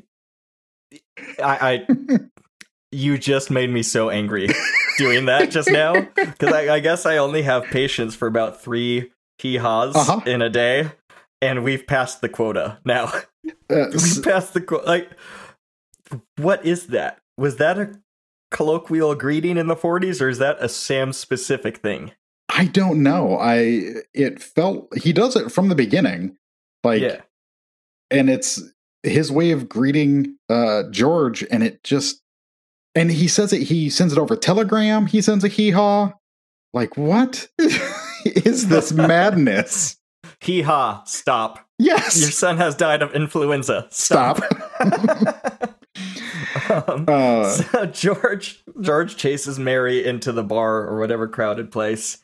I, I you just made me so angry doing that just now because I, I guess I only have patience for about three hee haws Uh-huh. in a day, and we've passed the quota now. Uh, we passed the quota. Like, what is that? Was that a colloquial greeting in the 40s, or is that a Sam specific thing? I don't know. I it felt he does it from the beginning, like, yeah, and it's his way of greeting uh George, and it just and he says it. He sends it over telegram. He sends a hee haw. Like what is this madness? hee haw. Stop. Yes, Your son has died of influenza. stop. um, uh, so George George chases Mary into the bar or whatever crowded place,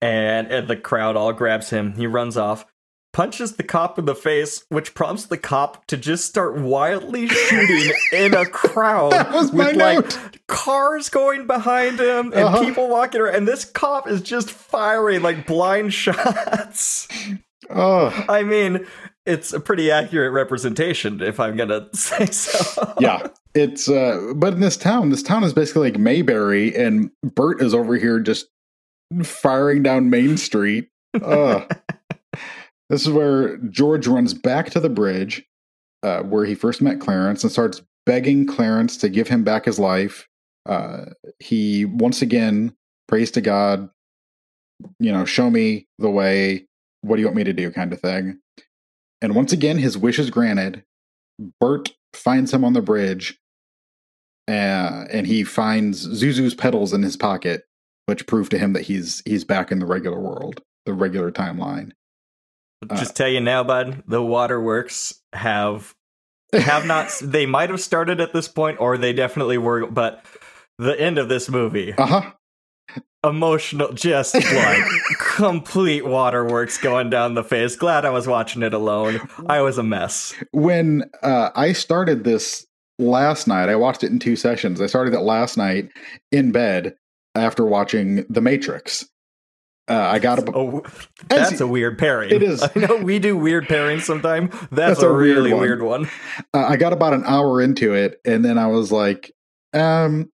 and, and the crowd all grabs him. He runs off, punches the cop in the face, which prompts the cop to just start wildly shooting in a crowd That was my with like cars going behind him and Uh-huh. people walking around, and this cop is just firing like blind shots. oh, I mean. It's a pretty accurate representation, if I'm gonna say so. yeah. It's uh, but in this town, this town is basically like Mayberry, and Bert is over here just firing down Main Street. Ugh. This is where George runs back to the bridge uh, where he first met Clarence and starts begging Clarence to give him back his life. Uh, he once again prays to God, you know, show me the way. What do you want me to do? Kind of thing. And once again, his wish is granted. Bert finds him on the bridge, uh, and he finds Zuzu's petals in his pocket, which prove to him that he's he's back in the regular world, the regular timeline. Uh, Just tell you now, bud. The waterworks have have not. they might have started at this point, or they definitely were. But the end of this movie, Uh huh. emotional, just like complete waterworks going down the face. Glad I was watching it alone. I was a mess. When uh, I started this last night, I watched it in two sessions. I started it last night in bed after watching The Matrix. Uh, I got a Oh, that's a weird pairing. It is. I know we do weird pairings sometimes. That's, That's a, a weird really one. weird one. uh, I got about an hour into it, and then I was like, um,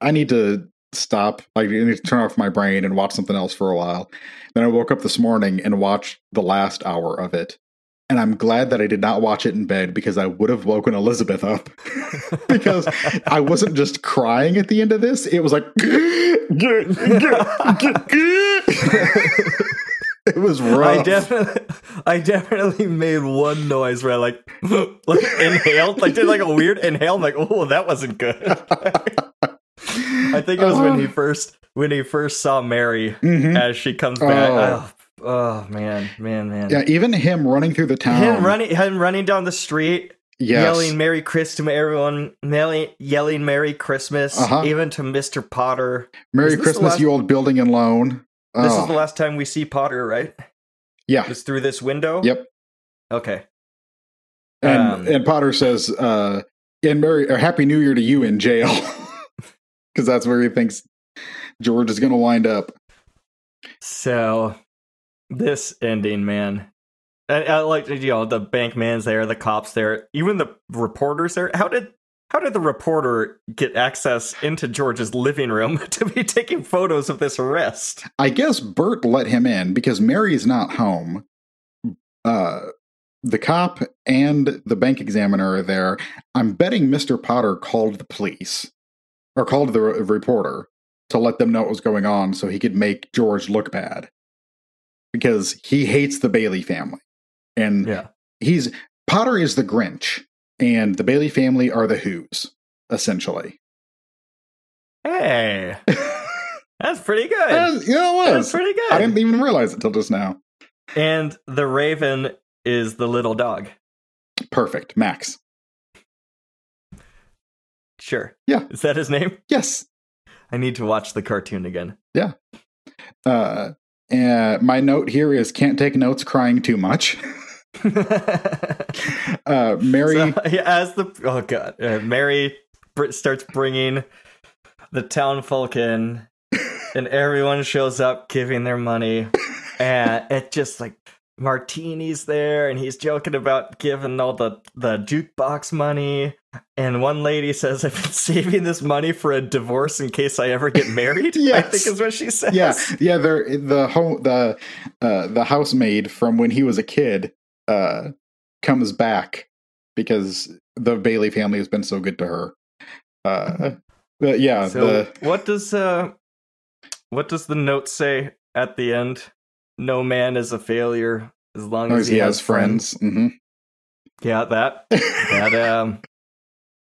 I need to stop. Like, I need to turn off my brain and watch something else for a while. Then I woke up this morning and watched the last hour of it. And I'm glad that I did not watch it in bed because I would have woken Elizabeth up. because I wasn't just crying at the end of this. It was like, it was rough. I definitely, I definitely made one noise where I like, like inhaled, like did like a weird inhale. I'm like, oh, that wasn't good. I think it was when he first, when he first saw Mary Mhm. as she comes back. Oh. Oh, oh, man, man, man. Yeah, even him running through the town. Him running, him running down the street, yes. yelling "Merry Christmas" to everyone, yelling, yelling "Merry Christmas," Uh-huh. even to Mister Potter. Merry Is this the Christmas, last- you old building and loan. This Oh, is the last time we see Potter, right? yeah. It's through this window. Yep. Okay. And Um, and Potter says, uh, and Merry or Happy New Year to you in jail. Because that's where he thinks George is gonna wind up. So, this ending, man. And I like you know the bank man's there, the cops there, even the reporters there. How did how did the reporter get access into George's living room to be taking photos of this arrest? I guess Bert let him in because Mary's not home. Uh the cop and the bank examiner are there. I'm betting Mr. Potter called the police or called the re- reporter to let them know what was going on so he could make George look bad. Because he hates the Bailey family. And Yeah. he's Potter is the Grinch and the Bailey family are the Who's, essentially. Hey, that's pretty good. Uh, yeah, it That's was. pretty good. I didn't even realize it till just now. And the raven is the little dog. Perfect. Max. Sure. Yeah. Is that his name? Yes. I need to watch the cartoon again. Yeah. Uh, and my note here is can't take notes crying too much. Uh, Mary, So, yeah, as the oh god, uh, Mary br- starts bringing the town folk in, and everyone shows up giving their money, and it just like Martini's there and he's joking about giving all the the jukebox money. And one lady says i've been saving this money for a divorce in case i ever get married i think is what she says. Yeah, yeah. They're the home the uh, the housemaid from when he was a kid uh, comes back because the Bailey family has been so good to her. Uh, but yeah, so the what does uh what does the note say at the end? No man is a failure as long as as he has friends. hmm yeah that that um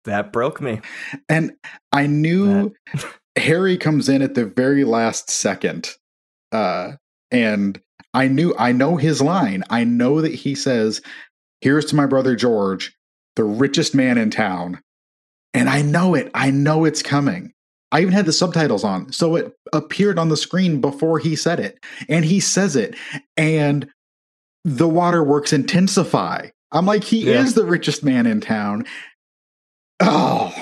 that broke me. And I knew Harry comes in at the very last second, uh, and I knew I know his line. I know that he says, "Here's to my brother George, the richest man in town," and I know it. I know it's coming. I even had the subtitles on, so it appeared on the screen before he said it, and he says it, and the waterworks intensify. I'm like, he Yeah. is the richest man in town. Oh.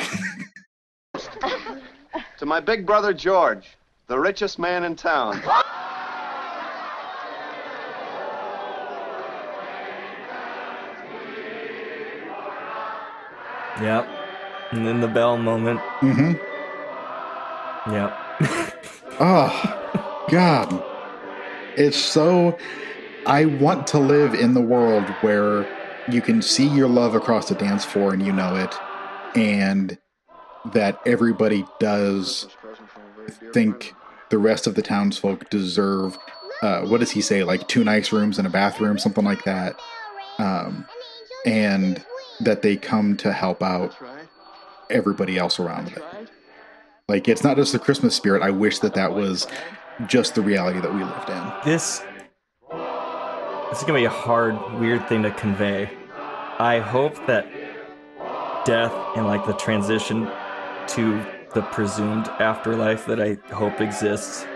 To my big brother George, the richest man in town. yep and then the bell moment Mm-hmm. yep Oh, God. It's so. I want to live in the world where you can see your love across the dance floor and you know it, and that everybody does think the rest of the townsfolk deserve. Uh, what does he say? Like two nice rooms and a bathroom, something like that. Um, and that they come to help out right. everybody else around That's it. right. Like it's not just the Christmas spirit. I wish that that was just the reality that we lived in. this this is gonna be a hard weird thing to convey i hope that death and like the transition to the presumed afterlife that i hope exists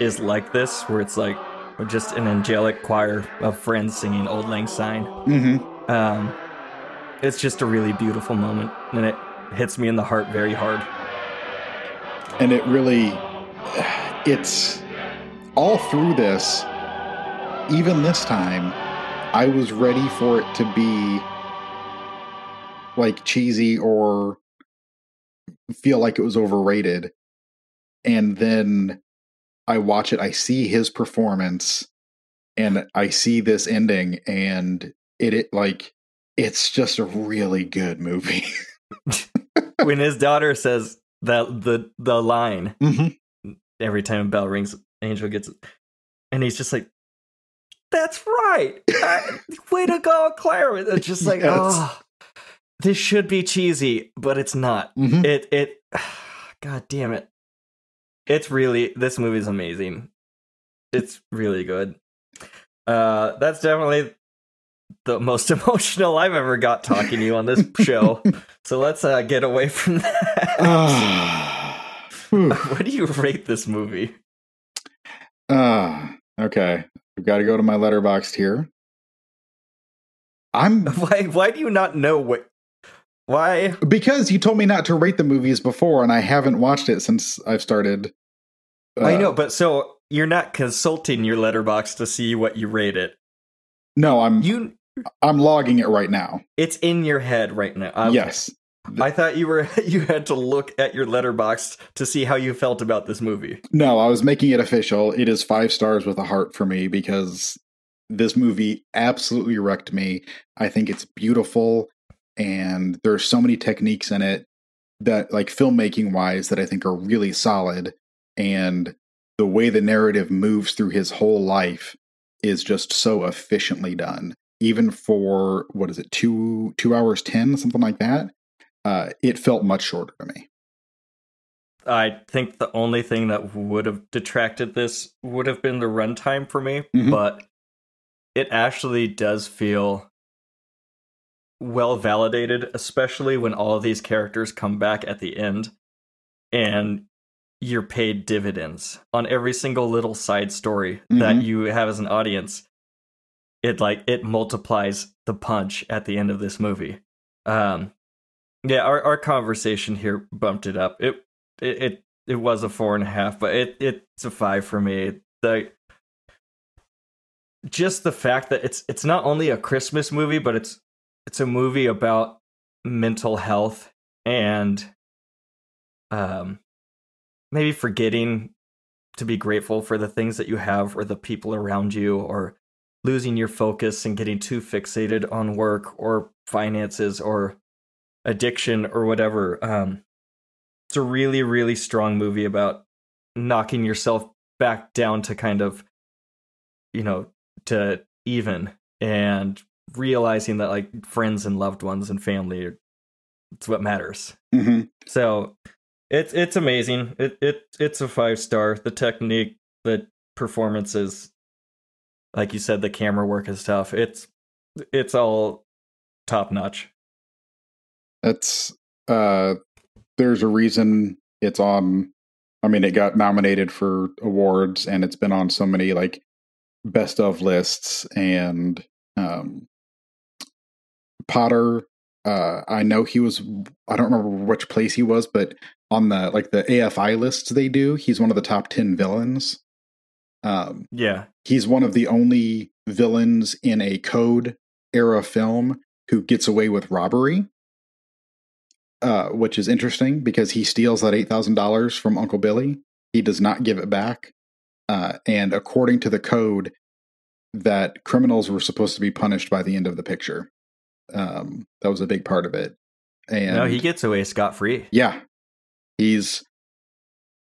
is like this where it's like just an angelic choir of friends singing auld lang syne Mm-hmm. um, it's just a really beautiful moment and it hits me in the heart very hard And it really, it's all through this. Even this time, I was ready for it to be like cheesy or feel like it was overrated. And then I watch it, I see his performance, and I see this ending, and it, it like it's just a really good movie. when his daughter says that the the line mm-hmm. every time a bell rings, Angel gets, and he's just like, "That's right, I- way to go, Claire!" It's just like, Yes. oh, this should be cheesy, but it's not. Mm-hmm. It it, god damn it, it's really this movie's amazing. It's really good. Uh, that's definitely the most emotional I've ever got talking to you on this show. so let's uh, get away from that. Whew. what do you rate this movie? Ah, okay. I've got to go to my Letterboxd here. I'm Why why do you not know what why because you told me not to rate the movies before, and I haven't watched it since I've started. I uh, know, but so you're not consulting your Letterboxd to see what you rate it. No, I'm You I'm logging it right now. it's in your head right now. Okay. Yes. I thought you were you had to look at your Letterboxd to see how you felt about this movie. No, I was making it official. It is five stars with a heart for me because this movie absolutely wrecked me. I think it's beautiful and there's so many techniques in it that like filmmaking wise that I think are really solid and the way the narrative moves through his whole life is just so efficiently done. Even for what is it, two two hours ten, something like that. Uh, it felt much shorter to me. I think the only thing that would have detracted this would have been the runtime for me, Mhm. but it actually does feel well validated, especially when all of these characters come back at the end and you're paid dividends on every single little side story that Mhm. you have as an audience. It like it multiplies the punch at the end of this movie. Um yeah, our, our conversation here bumped it up. It it it, it was a four and a half, but it it's a five for me. The just the fact that it's it's not only a Christmas movie, but it's it's a movie about mental health and um maybe forgetting to be grateful for the things that you have or the people around you or losing your focus and getting too fixated on work or finances or addiction or whatever um it's a really really strong movie about knocking yourself back down to kind of you know to even and realizing that like friends and loved ones and family are it's what matters. Hmm so it's it's amazing. It it it's a five star. The technique the performances like you said the camera work is tough. it's it's all top notch That's uh there's a reason it's on I mean it got nominated for awards and it's been on so many like best of lists and um Potter uh I know he was I don't remember which place he was but on the like the AFI lists they do he's one of the top 10 villains um yeah. he's one of the only villains in a code era film who gets away with robbery uh, which is interesting because he steals that $8000 from uncle billy. He does not give it back. Uh, and according to the code that criminals were supposed to be punished by the end of the picture. Um, that was a big part of it. And no he gets away scot-free. Yeah. He's he,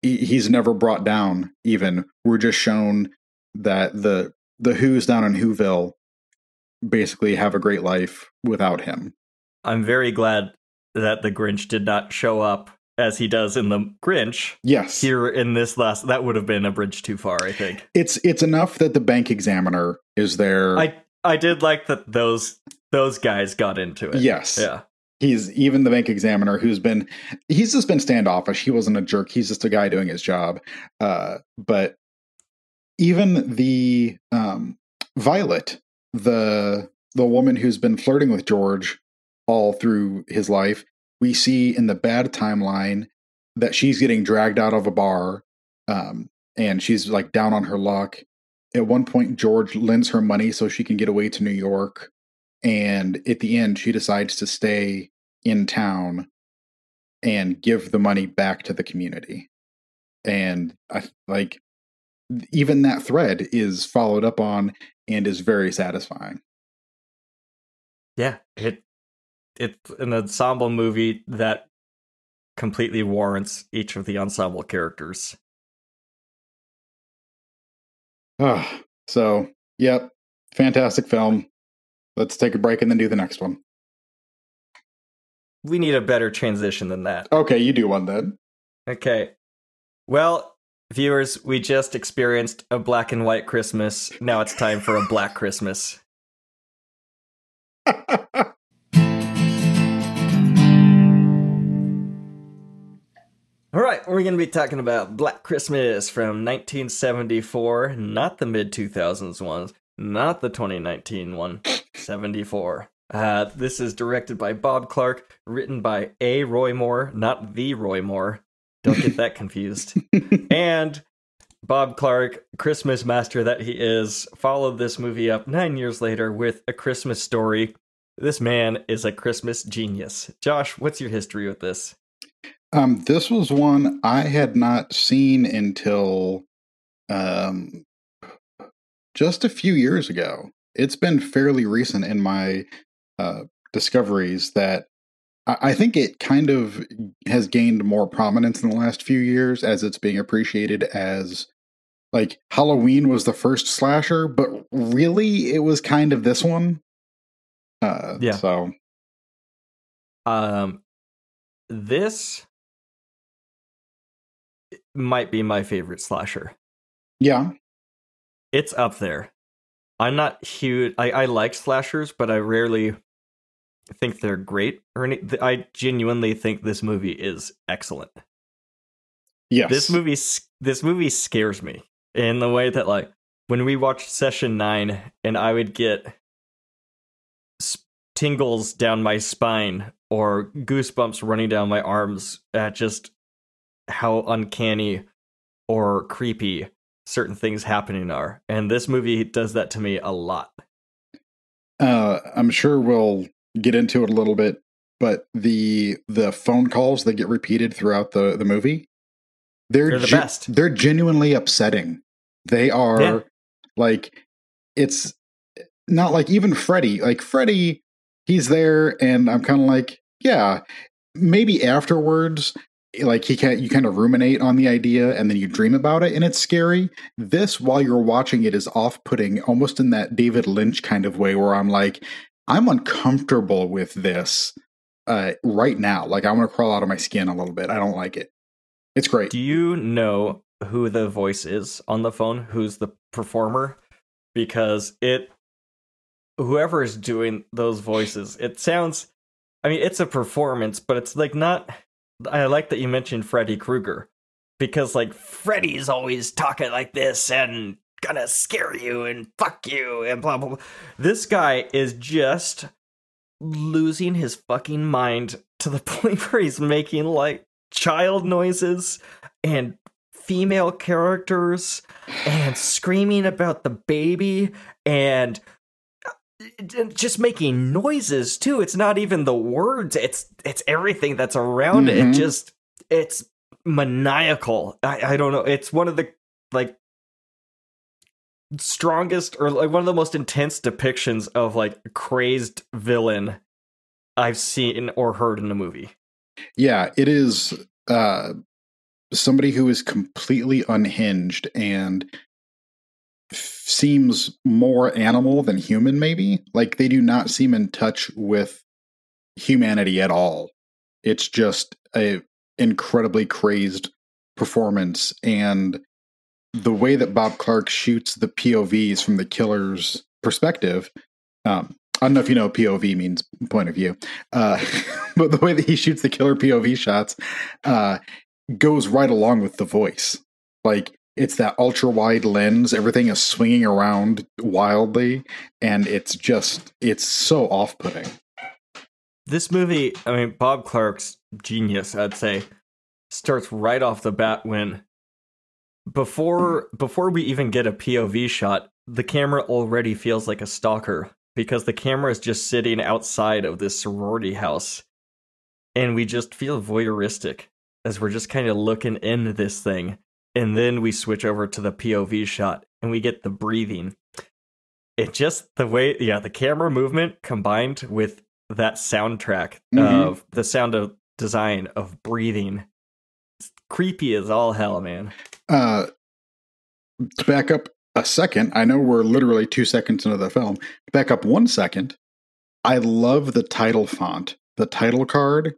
he's never brought down even. We're just shown that the the who's down in whoville basically have a great life without him. I'm very glad that the grinch did not show up as he does in the grinch yes. here in this last that would have been a bridge too far i think. It's it's enough that the bank examiner is there. I i did like that those those guys got into it. Yes. Yeah he's even the bank examiner who's been he's just been standoffish. He wasn't a jerk. He's just a guy doing his job. Uh but even the um violet the the woman who's been flirting with george all through his life we see in the bad timeline that she's getting dragged out of a bar um and she's like down on her luck. At one point george lends her money so she can get away to new york and at the end she decides to stay in town and give the money back to the community. And i like even that thread is followed up on and is very satisfying. Yeah it it's an ensemble movie that completely warrants each of the ensemble characters. Ah, so yep fantastic film let's take a break and then do the next one we need a better transition than that okay you do one then Okay. Well, viewers, we just experienced a black and white Christmas. Now it's time for a black Christmas. All right, we're going to be talking about Black Christmas from 1974, not the mid 2000s ones, not the 2019 one, 74. Uh, this is directed by Bob Clark, written by A. Roy Moore, not the Roy Moore. Don't get that confused. and Bob Clark, Christmas master that he is, followed this movie up nine years later with A Christmas Story. This man is a Christmas genius. Josh, what's your history with this? um this was one i had not seen until um just a few years ago it's been fairly recent in my uh discoveries that I I think it kind of has gained more prominence in the last few years as it's being appreciated as like Halloween was the first slasher, but really it was kind of this one. Uh, Yeah. So Um, this might be my favorite slasher. yeah, It's up there. I'm not huge. I, I like slashers, but I rarely think they're great. Or any, I genuinely think this movie is excellent. yes, This movie, this movie scares me in the way that, like, when we watched Session Nine, and I would get tingles down my spine or goosebumps running down my arms at just how uncanny or creepy certain things happening are. And this movie does that to me a lot. Uh, I'm sure we'll get into it a little bit, but the the phone calls that get repeated throughout the the movie, they're They're the ge- best. They're genuinely upsetting. They are Yeah. like it's not like even Freddy. Like Freddy, he's there, and I'm kind of like, yeah, maybe afterwards. Like he can't. you kind of ruminate on the idea and then you dream about it and it's scary. This while you're watching it is off-putting almost in that David Lynch kind of way where I'm like I'm uncomfortable with this uh, right now. Like I want to crawl out of my skin a little bit. I don't like it. It's great. Do you know who the voice is on the phone? Who's the performer? Because it, whoever is doing those voices, it sounds. I mean, it's a performance, but it's like not. I like that you mentioned Freddy Krueger because like Freddy's always talking like this and gonna scare you and fuck you and blah blah blah. This guy is just losing his fucking mind to the point where he's making like child noises and female characters and screaming about the baby and just making noises too. It's not even the words. It's it's everything that's around it. Mhm. it just it's maniacal. I, I don't know. It's one of the like strongest or like one of the most intense depictions of like a crazed villain i've seen or heard in a movie. Yeah, it is uh, somebody who is completely unhinged and seems more animal than human, maybe. Like they do not seem in touch with humanity at all. It's just a incredibly crazed performance and the way that Bob Clark shoots the POVs from the killer's perspective. Um, I don't know if you know POV means point of view, uh, but the way that he shoots the killer POV shots uh, goes right along with the voice. Like it's that ultra wide lens, everything is swinging around wildly, and it's just it's so off putting. This movie, I mean, Bob Clark's genius, I'd say, starts right off the bat when before before we even get a POV shot, the camera already feels like a stalker because the camera is just sitting outside of this sorority house and we just feel voyeuristic as we're just kind of looking into this thing and then we switch over to the POV shot and we get the breathing. It just the way yeah, the camera movement combined with that soundtrack Mhm. of the sound of design of breathing. It's creepy as all hell, man. Uh, to back up a second, I know we're literally two seconds into the film. Back up one second. I love the title font, the title card,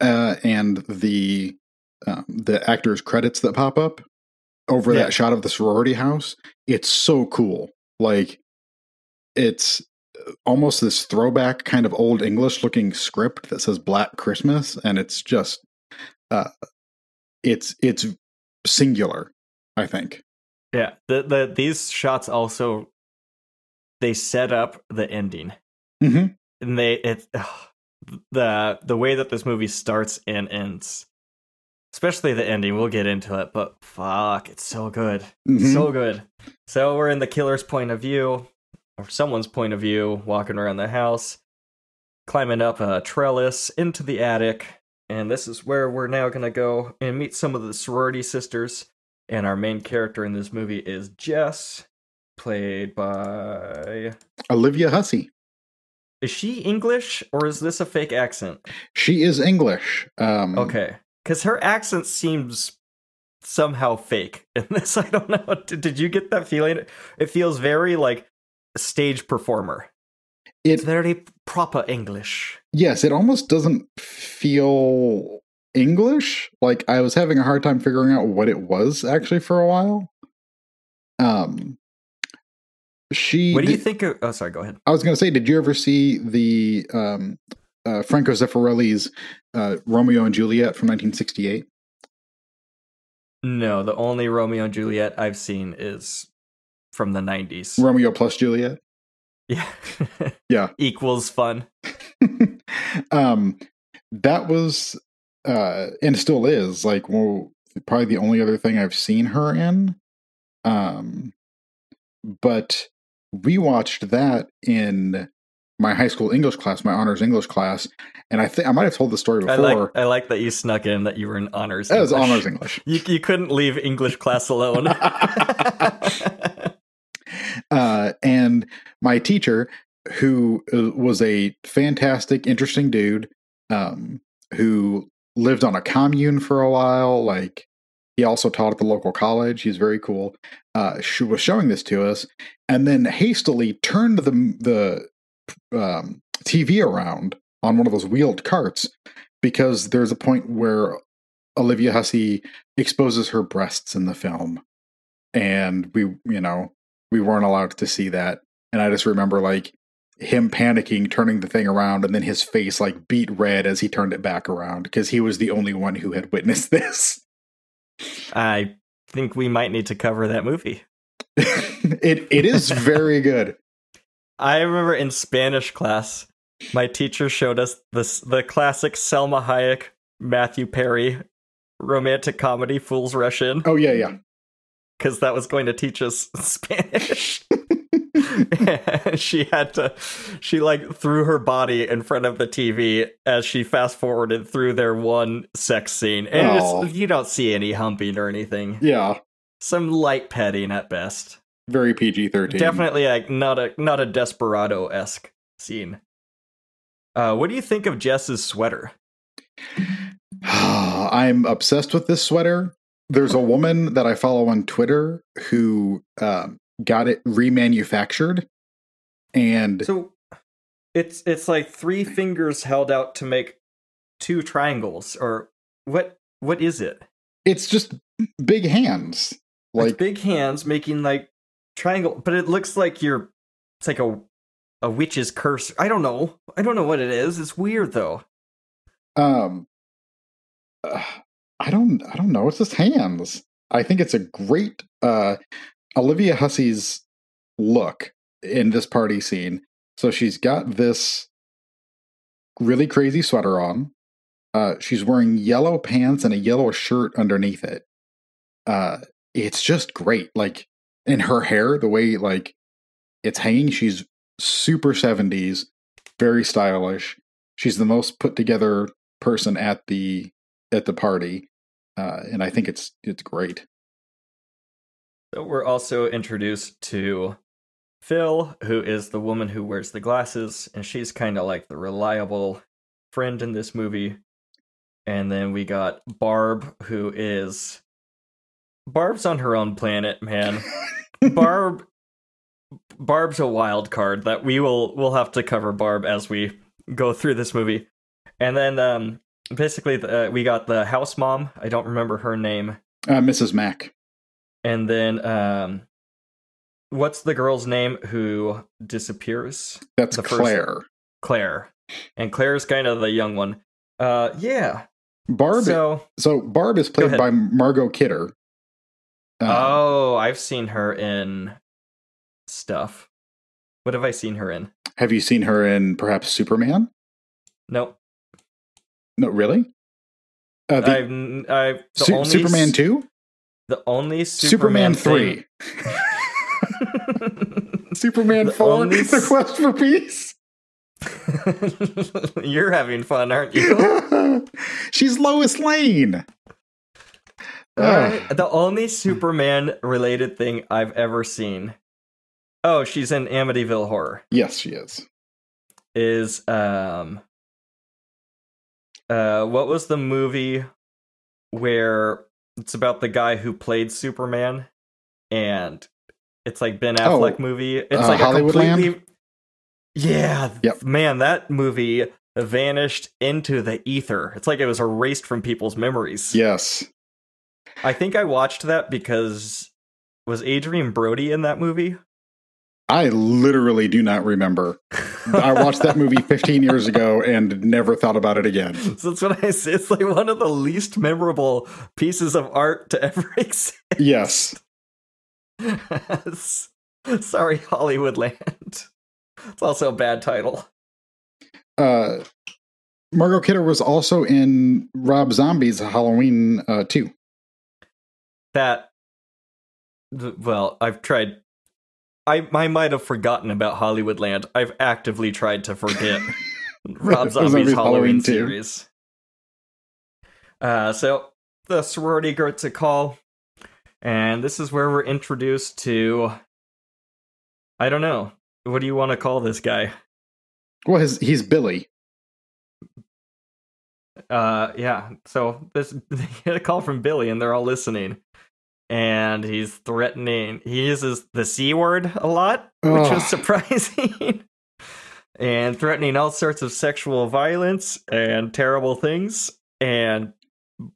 uh, and the um, the actors' credits that pop up over Yeah. that shot of the sorority house. It's so cool. Like it's almost this throwback kind of old English looking script that says Black Christmas, and it's just uh, it's it's singular. I think. Yeah, the the these shots also they set up the ending. Mm-hmm. and they it ugh, the the way that this movie starts and ends especially the ending we'll get into it but fuck it's so good Mhm. so good so we're in the killer's point of view or someone's point of view walking around the house climbing up a trellis into the attic and this is where we're now going to go and meet some of the sorority sisters and our main character in this movie is jess played by Olivia Hussey. is she English or is this a fake accent? She is English. Um, Okay, because her accent seems somehow fake in this. I don't know. Did, did you get that feeling? It feels very like a stage performer. It's It very proper English. yes, it almost doesn't feel English. Like I was having a hard time figuring out what it was actually for a while. Um, she. What do you think? Of, oh, sorry. Go ahead. I was going to say, did you ever see the um, uh, Franco Zeffirelli's uh, Romeo and Juliet from 1968? No, the only Romeo and Juliet I've seen is from the '90s. Romeo plus Juliet. Yeah, Yeah. equals fun. um, that was uh, and still is like well, probably the only other thing I've seen her in. Um, but we watched that in my high school English class, my honors English class, and I think I might have told the story I before. like I like that you snuck in that you were in honors. that was honors English. You you couldn't leave English class alone. uh, and my teacher, who uh, was a fantastic, interesting dude, um, who lived on a commune for a while. Like he also taught at the local college. He's very cool. Uh, she was showing this to us, and then hastily turned the the um, TV around on one of those wheeled carts because there's a point where Olivia Hussey exposes her breasts in the film, and we, you know, we weren't allowed to see that. And I just remember like him panicking, turning the thing around, and then his face like beat red as he turned it back around because he was the only one who had witnessed this. I think we might need to cover that movie. it it is very good. I remember in Spanish class, my teacher showed us this the classic Salma Hayek, Matthew Perry romantic comedy Fools Rush In Oh yeah, yeah. because that was going to teach us Spanish. She had to she like threw her body in front of the TV as she fast forwarded through their one sex scene. And you don't see any humping or anything. Yeah. Some light petting at best. Very PG thirteen. Definitely like not a not a desperado esque scene. Uh, what do you think of Jess's sweater? I'm obsessed with this sweater. There's a woman that I follow on Twitter who um, got it remanufactured, and So it's it's like three fingers held out to make two triangles, or what? What is it? it's just big hands. Like Like big hands making like triangle, but it looks like you're. It's like a a witch's curse. I don't know. I don't know what it is. It's weird though. um, uh, I don't, I don't know. It's just hands. I think it's a great uh, Olivia Hussey's look in this party scene. So she's got this really crazy sweater on. Uh, she's wearing yellow pants and a yellow shirt underneath it. Uh, it's just great. Like in her hair, the way like it's hanging, she's super 70s, very stylish. She's the most put together person at the at the party. Uh, and I think it's it's great. So we're also introduced to Phyl, who is the woman who wears the glasses, and she's kind of like the reliable friend in this movie. And then we got Barb, who is Barb's on her own planet, man. Barb Barb's a wild card that we will we'll have to cover Barb as we go through this movie. And then um basically uh, we got the house mom, I don't remember her name. Uh, Mrs. Mack. And then um what's the girl's name who disappears? That's The first- Claire. Claire. And Claire's kind of the young one. Uh yeah. Barb. So, So Barb is played by Margot Kidder. Uh, Oh, I've seen her in stuff. What have I seen her in? Have you seen her in perhaps Superman? Nope. No, really. Uh, the, I've, I've the Su- only Superman two, The only Superman, Superman, three, Superman The four, only The Quest for Peace. You're having fun, aren't you? She's Lois Lane. The only Superman related thing I've ever seen. Oh, she's in Amityville Horror. Yes, she is. Is um uh what was the movie where it's about the guy who played Superman and it's like Ben Oh, Affleck movie. It's uh, like a completely Yeah, Yep. man, that movie vanished into the ether. It's like it was erased from people's memories. Yes. I think I watched that because was Adrien Brody in that movie? I literally do not remember. I watched that movie 15 years ago and never thought about it again. So that's what I say. It's like one of the least memorable pieces of art to ever exist. Yes. Sorry, Hollywoodland. It's also a bad title. Uh, Margot Kidder was also in Rob Zombie's Halloween uh, 2. That well, I've tried. I I might have forgotten about Hollywoodland. I've actively tried to forget Rob Zombie's Halloween Halloween series. Uh, so the sorority gets a call, and this is where we're introduced to. I don't know. What do you want to call this guy? Well, his, he's Billy. uh yeah so this they get a call from billy and they're all listening and he's threatening he uses the c word a lot which Ugh. was surprising and threatening all sorts of sexual violence and terrible things and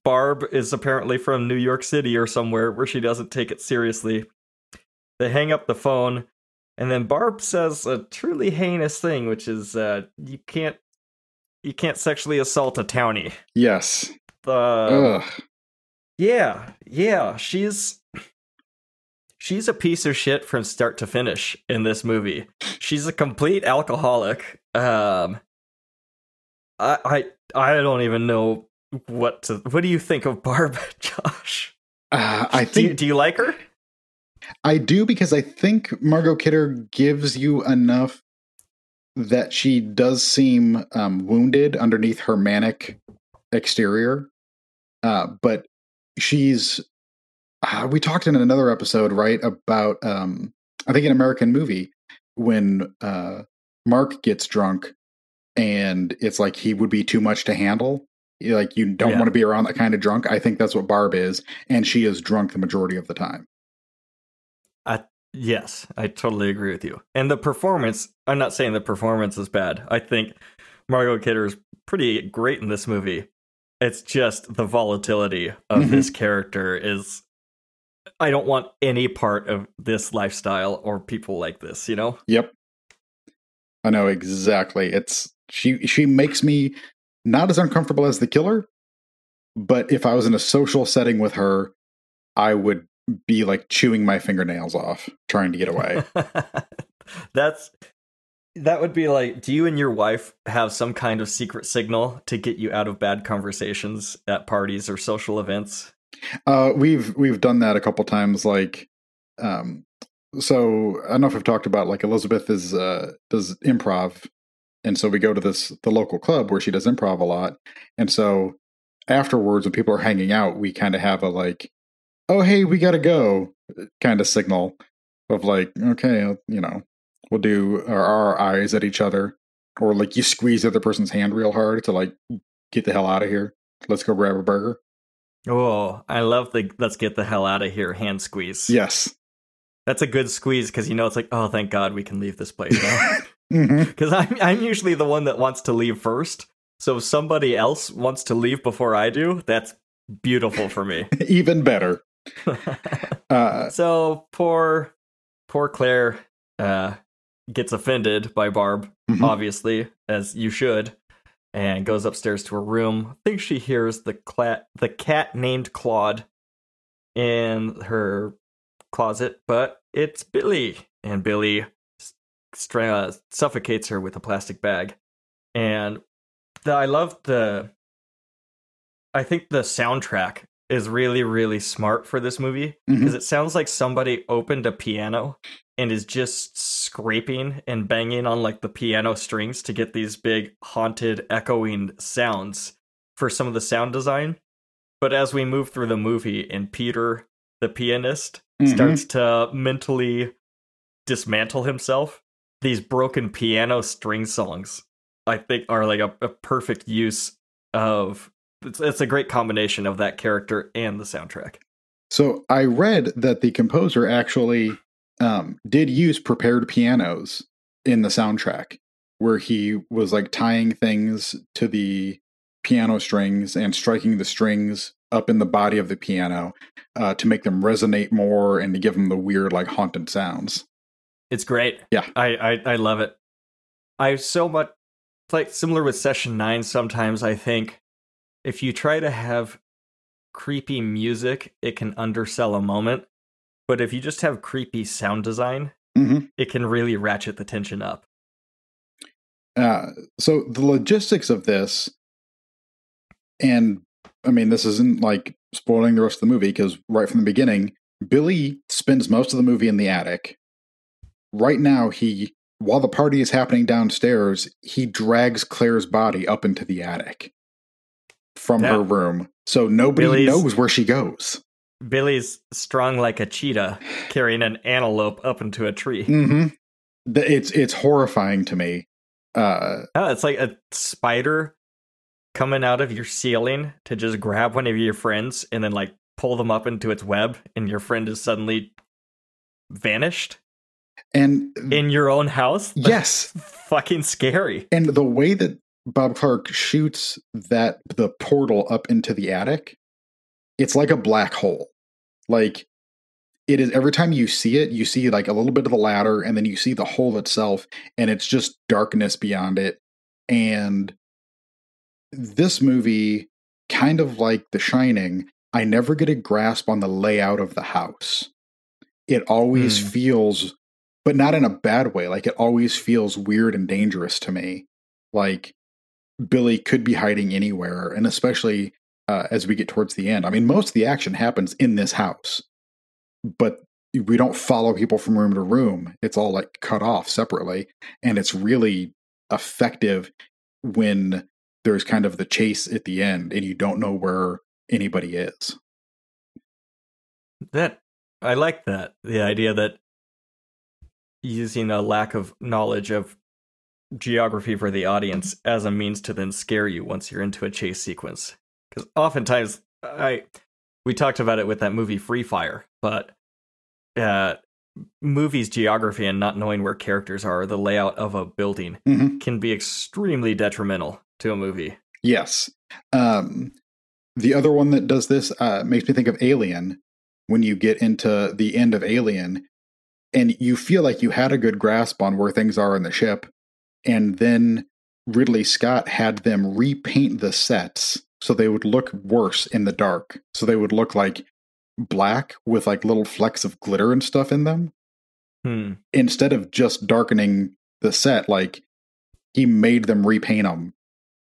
barb is apparently from new york city or somewhere where she doesn't take it seriously they hang up the phone and then barb says a truly heinous thing which is uh you can't you can't sexually assault a townie Yes. the Ugh. Yeah, yeah, she's she's a piece of shit from start to finish in this movie. She's a complete alcoholic. Um I I I don't even know what to what do you think of Barb, Josh? Uh, I do you, think do you like her? I do because I think Margot Kidder gives you enough that she does seem um, wounded underneath her manic exterior. Uh, but she's. Uh, we talked in another episode, right, about um, I think an American movie when uh, Mark gets drunk and it's like he would be too much to handle. Like you don't Yeah. want to be around that kind of drunk. I think that's what Barb is, and she is drunk the majority of the time. Yes, I totally agree with you. And the performance, I'm not saying the performance is bad. I think Margot Kidder is pretty great in this movie. It's just the volatility of Mhm. this character is I don't want any part of this lifestyle or people like this, you know? Yep. I know exactly. It's she she makes me not as uncomfortable as the killer, but if I was in a social setting with her, I would be like chewing my fingernails off trying to get away. That's that would be like do you and your wife have some kind of secret signal to get you out of bad conversations at parties or social events? uh we've we've done that a couple times like um so I don't know if I've talked about like Elizabeth is uh does improv and so we go to this the local club where she does improv a lot and so afterwards when people are hanging out we kind of have a like oh hey we gotta go kind of signal of like okay you know we'll do our, our eyes at each other or like you squeeze the other person's hand real hard to like get the hell out of here let's go grab a burger Oh, I love the let's get the hell out of here hand squeeze. yes That's a good squeeze because you know it's like, oh, thank God we can leave this place now. Because I'm I'm usually the one that wants to leave first. So if somebody else wants to leave before I do, that's beautiful for me. even better uh so poor poor Claire uh gets offended by Barb, mhm. obviously, as you should, and goes upstairs to her room. Thinks she hears the cla- the cat named Claude in her closet, but it's Billy, and Billy stra- suffocates her with a plastic bag. And the, I love the. I think the soundtrack is really, really smart for this movie because it sounds like somebody opened a piano and is just scraping and banging on like the piano strings to get these big haunted echoing sounds for some of the sound design. But as we move through the movie and Peter, the pianist, Mhm. starts to mentally dismantle himself, these broken piano string songs, I think, are like a, a perfect use of. It's, it's a great combination of that character and the soundtrack. So I read that the composer actually um, did use prepared pianos in the soundtrack, where he was like tying things to the piano strings and striking the strings up in the body of the piano uh, to make them resonate more and to give them the weird, like haunted sounds. It's great. Yeah. I, I, I love it. I so much like similar with session nine, sometimes I think if you try to have creepy music, it can undersell a moment. But if you just have creepy sound design, hmm it can really ratchet the tension up. Uh, so the logistics of this, and I mean, this isn't like spoiling the rest of the movie because right from the beginning, Billy spends most of the movie in the attic. Right now, he while the party is happening downstairs, he drags Claire's body up into the attic from Yeah. her room. So nobody Billy's- knows where she goes. Billy's strong like a cheetah, carrying an antelope up into a tree. hmm It's it's horrifying to me. Uh, Oh, it's like a spider coming out of your ceiling to just grab one of your friends and then like pull them up into its web, and your friend is suddenly vanished and in your own house. yes, fucking scary. and the way that Bob Clark shoots that the portal up into the attic, it's like a black hole. Like it is every time you see it, you see like a little bit of the ladder, and then you see the hole itself, and it's just darkness beyond it. And this movie, kind of like The Shining, I never get a grasp on the layout of the house. It always Hmm. feels, but not in a bad way. Like it always feels weird and dangerous to me. Like Billy could be hiding anywhere, and especially uh, as we get towards the end. I mean, most of the action happens in this house, but we don't follow people from room to room. It's all like cut off separately, and it's really effective when there's kind of the chase at the end, and you don't know where anybody is. That I like that the idea that using a lack of knowledge of geography for the audience as a means to then scare you once you're into a chase sequence. Because oftentimes I we talked about it with that movie Free Fire, but uh, movies geography and not knowing where characters are, the layout of a building hmm can be extremely detrimental to a movie. Yes. Um, the other one that does this uh, makes me think of Alien. When you get into the end of Alien, and you feel like you had a good grasp on where things are in the ship, and then Ridley Scott had them repaint the sets so they would look worse in the dark. So they would look like black with like little flecks of glitter and stuff in them Hmm. instead of just darkening the set. Like he made them repaint them,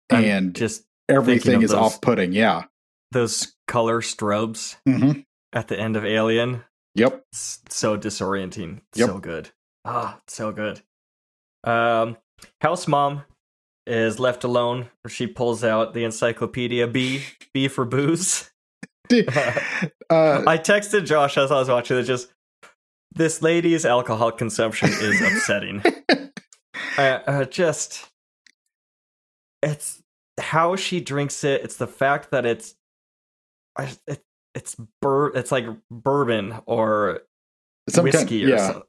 I'm and just everything is those- off-putting. Yeah. those color strobes hmm at the end of Alien. Yep. s- so disorienting. Yep. So good. Ah, so good. Um, House Mom is left alone. She pulls out the encyclopedia B, B for booze. uh, I texted Josh as I was watching it. Just this lady's alcohol consumption is upsetting. uh, uh, just it's how she drinks it. It's the fact that it's it, it's bur it's like bourbon or some kind- whiskey or yeah. something.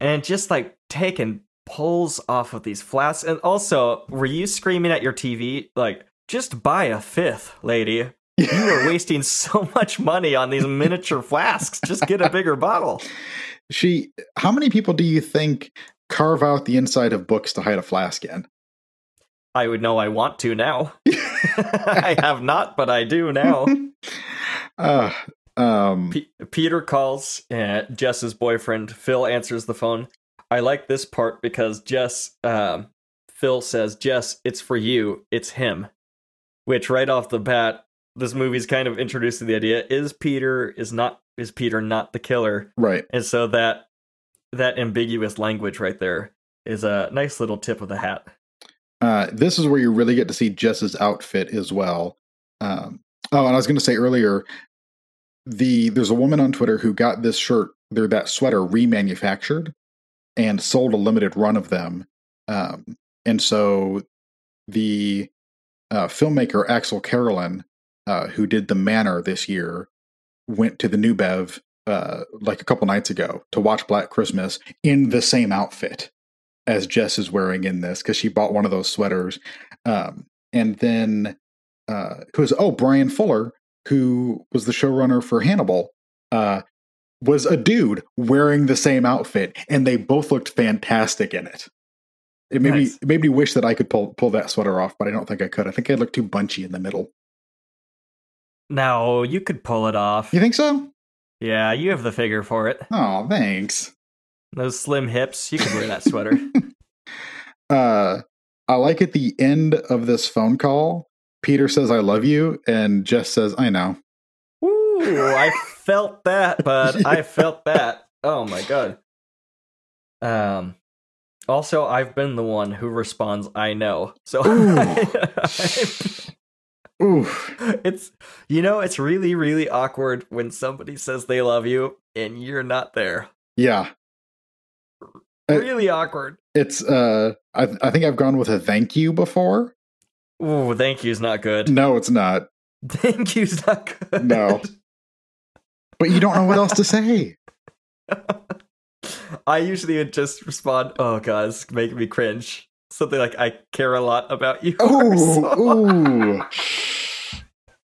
And just like taking pulls off of these flasks. And also, were you screaming at your TV like, just buy a fifth, lady? You are wasting so much money on these miniature flasks. Just get a bigger bottle. She. How many people do you think carve out the inside of books to hide a flask in? I would know I want to now. I have not, but I do now. uh, um, P- Peter calls, uh, Jess's boyfriend. Phil answers the phone. I like this part because Jess, um, Phil says, Jess, it's for you. It's him. Which, right off the bat, this movie's kind of introducing the idea is Peter is not is Peter not the killer, right. and so that that ambiguous language right there is a nice little tip of the hat. Uh, this is where you really get to see Jess's outfit as well. Um, oh, and I was going to say earlier, the there's a woman on Twitter who got this shirt, they're that sweater remanufactured, and sold a limited run of them. Um, and so the uh, filmmaker Axelle Carolyn, uh, who did The Manor this year, went to the New Bev uh, like a couple nights ago to watch Black Christmas in the same outfit as Jess is wearing in this because she bought one of those sweaters. Um, and then uh, who was oh Bryan Fuller, who was the showrunner for Hannibal, uh, was a dude wearing the same outfit, and they both looked fantastic in it. It made Nice. me it made me wish that I could pull pull that sweater off, but I don't think I could. I think I look too bunchy in the middle. No, you could pull it off. You think so? Yeah, you have the figure for it. Oh, thanks. Those slim hips, you could wear that sweater. uh, I like at the end of this phone call, Peter says, I love you, and Jess says, I know. Ooh, I felt that, bud. I felt that. Oh my god. Um. Also, I've been the one who responds, "I know." So Ooh. it's you know it's really really awkward when somebody says they love you and you're not there. Yeah. Uh, Really awkward. It's uh I I think I've gone with a thank you before. Ooh, thank you's not good. No, it's not. Thank you's not good. No. But you don't know what else to say. I usually would just respond, "Oh god, it's making me cringe." Something like, "I care a lot about you." Oh, so- Oh.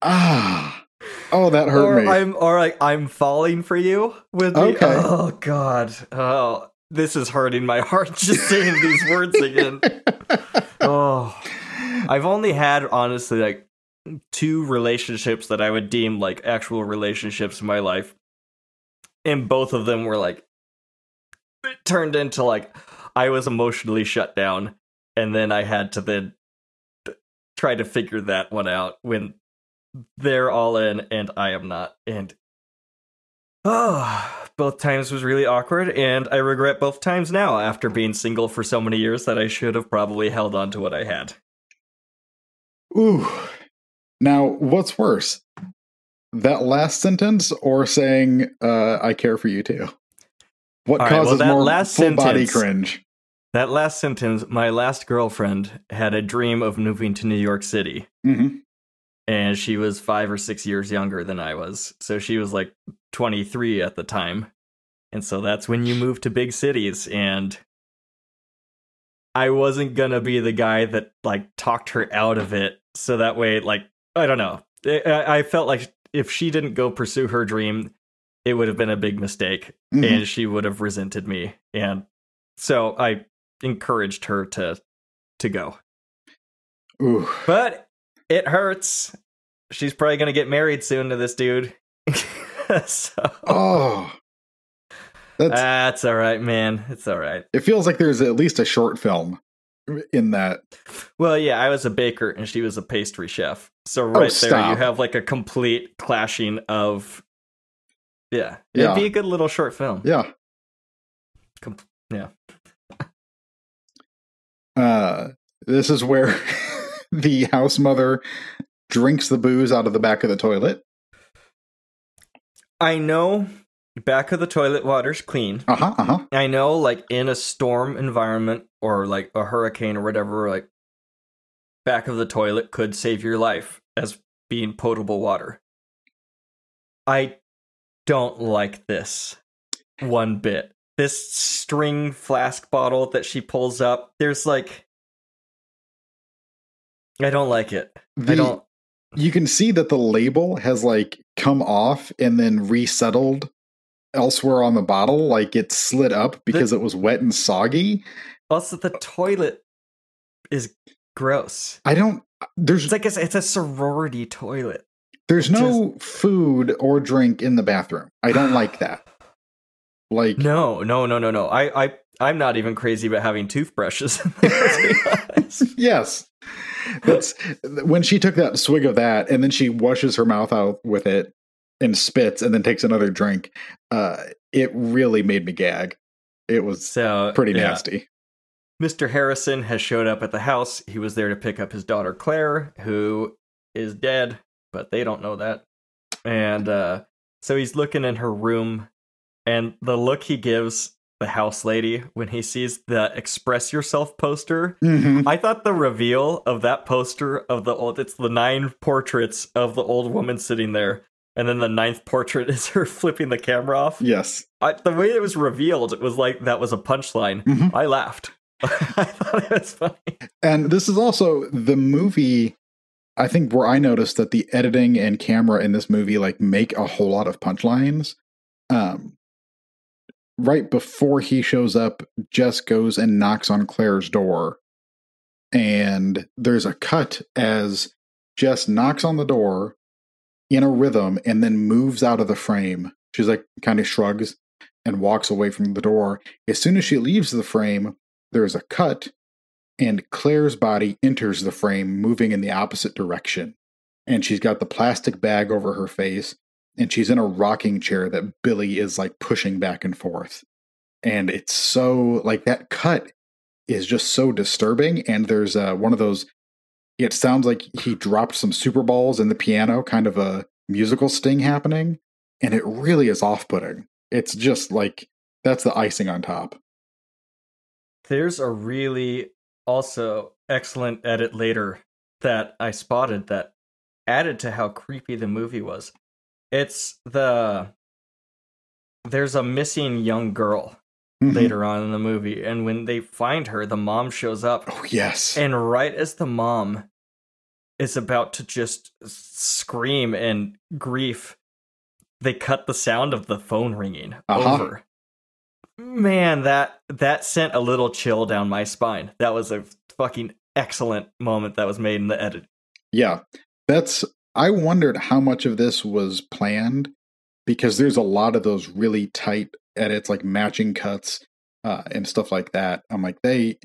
Ah. Oh, that hurt or me. I'm or like I'm falling for you with. Okay. Oh god. Oh, this is hurting my heart just saying these words again. Oh. I've only had honestly like two relationships that I would deem like actual relationships in my life. And both of them were like it turned into like I was emotionally shut down and then I had to then try to figure that one out when they're all in and I am not. And oh, both times was really awkward and I regret both times now after being single for so many years that I should have probably held on to what I had. Ooh. Now, what's worse? That last sentence or saying uh I care for you too? What All right, well, causes that more last full body cringe? That last sentence, my last girlfriend had a dream of moving to New York City. hmm and she was five or six years younger than I was. So she was like 23 at the time. And so that's when you move to big cities. And I wasn't going to be the guy that like talked her out of it. So that way, like, I don't know. I, I felt like if she didn't go pursue her dream, it would have been a big mistake Mhm. and she would have resented me. And so I encouraged her to to go. Ooh. But it hurts. She's probably gonna get married soon to this dude. so Oh. That's that's all right, man. It's all right. it feels like there's at least a short film in that. Well, yeah, I was a baker and she was a pastry chef. So right there, you have like a complete clashing of. Yeah, Yeah. it'd be a good little short film. Yeah. Com- yeah. Uh this is where the house mother drinks the booze out of the back of the toilet. I know back of the toilet water's clean. Uh-huh. Uh-huh. I know, like in a storm environment or like a hurricane or whatever, like back of the toilet could save your life as being potable water. I don't like this one bit. This string flask bottle that she pulls up, there's like. I don't like it. I don't. You can see that the label has like come off and then resettled elsewhere on the bottle, like it slid up because it was wet and soggy. Also, the toilet is gross. I don't there's It's like a, it's a sorority toilet. there's no food or drink in the bathroom. I don't like that. Like No, no, no, no, no. I, I, I'm not even crazy about having toothbrushes. in there, to be honest. yes. That's when she took that swig of that and then she washes her mouth out with it and spits and then takes another drink. Uh it really made me gag. It was so pretty yeah. nasty. Mr. Harrison has showed up at the house. He was there to pick up his daughter Claire, who is dead, but they don't know that. And uh, so he's looking in her room, and the look he gives the house lady when he sees the "Express Yourself" poster Mhm. I thought the reveal of that poster of the old it's the nine portraits of the old woman sitting there, and then the ninth portrait is her flipping the camera off. Yes. I, the way it was revealed, it was like that was a punchline. Mhm. I laughed. I thought it was funny. And this is also the movie I think where I noticed that the editing and camera in this movie like make a whole lot of punchlines. Um right before he shows up, Jess goes and knocks on Claire's door. And there's a cut as Jess knocks on the door in a rhythm and then moves out of the frame. She's like kind of shrugs and walks away from the door. As soon as she leaves the frame, there's a cut and Claire's body enters the frame, moving in the opposite direction. And she's got the plastic bag over her face, and she's in a rocking chair that Billy is like pushing back and forth. And it's so like that cut is just so disturbing. And there's uh, one of those, it sounds like he dropped some super balls in the piano, kind of a musical sting happening. And it really is off putting. It's just like that's the icing on top. There's a really also excellent edit later that I spotted that added to how creepy the movie was. It's the there's a missing young girl Mhm. later on in the movie and when they find her the mom shows up Oh, yes. and right as the mom is about to just scream in grief they cut the sound of the phone ringing Uh-huh. over man that that sent a little chill down my spine that was a fucking excellent moment that was made in the edit Yeah. That's I wondered how much of this was planned because there's a lot of those really tight edits like matching cuts uh, and stuff like that. I'm like they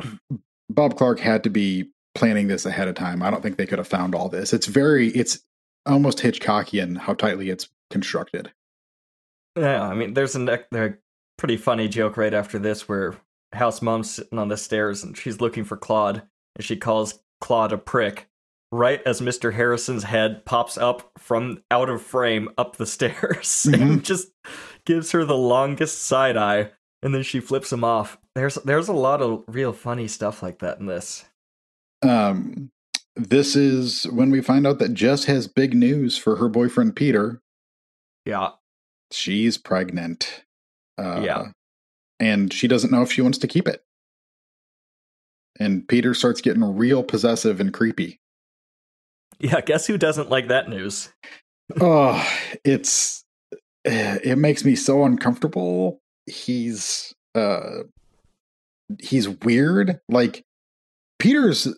Bob Clark had to be planning this ahead of time. I don't think they could have found all this. It's very it's almost Hitchcockian how tightly it's constructed. Yeah, I mean, there's a, a pretty funny joke right after this where House Mom's sitting on the stairs and she's looking for Claude, and she calls Claude a prick. Right as Mr. Harrison's head pops up from out of frame up the stairs and just gives her the longest side eye, and then she flips him off. There's there's a lot of real funny stuff like that in this. Um this is when we find out that Jess has big news for her boyfriend Peter. Yeah, she's pregnant. Uh, Yeah. And she doesn't know if she wants to keep it. And Peter starts getting real possessive and creepy. yeah. Guess who doesn't like that news? oh, it's it makes me so uncomfortable. He's uh he's weird. Like Peter's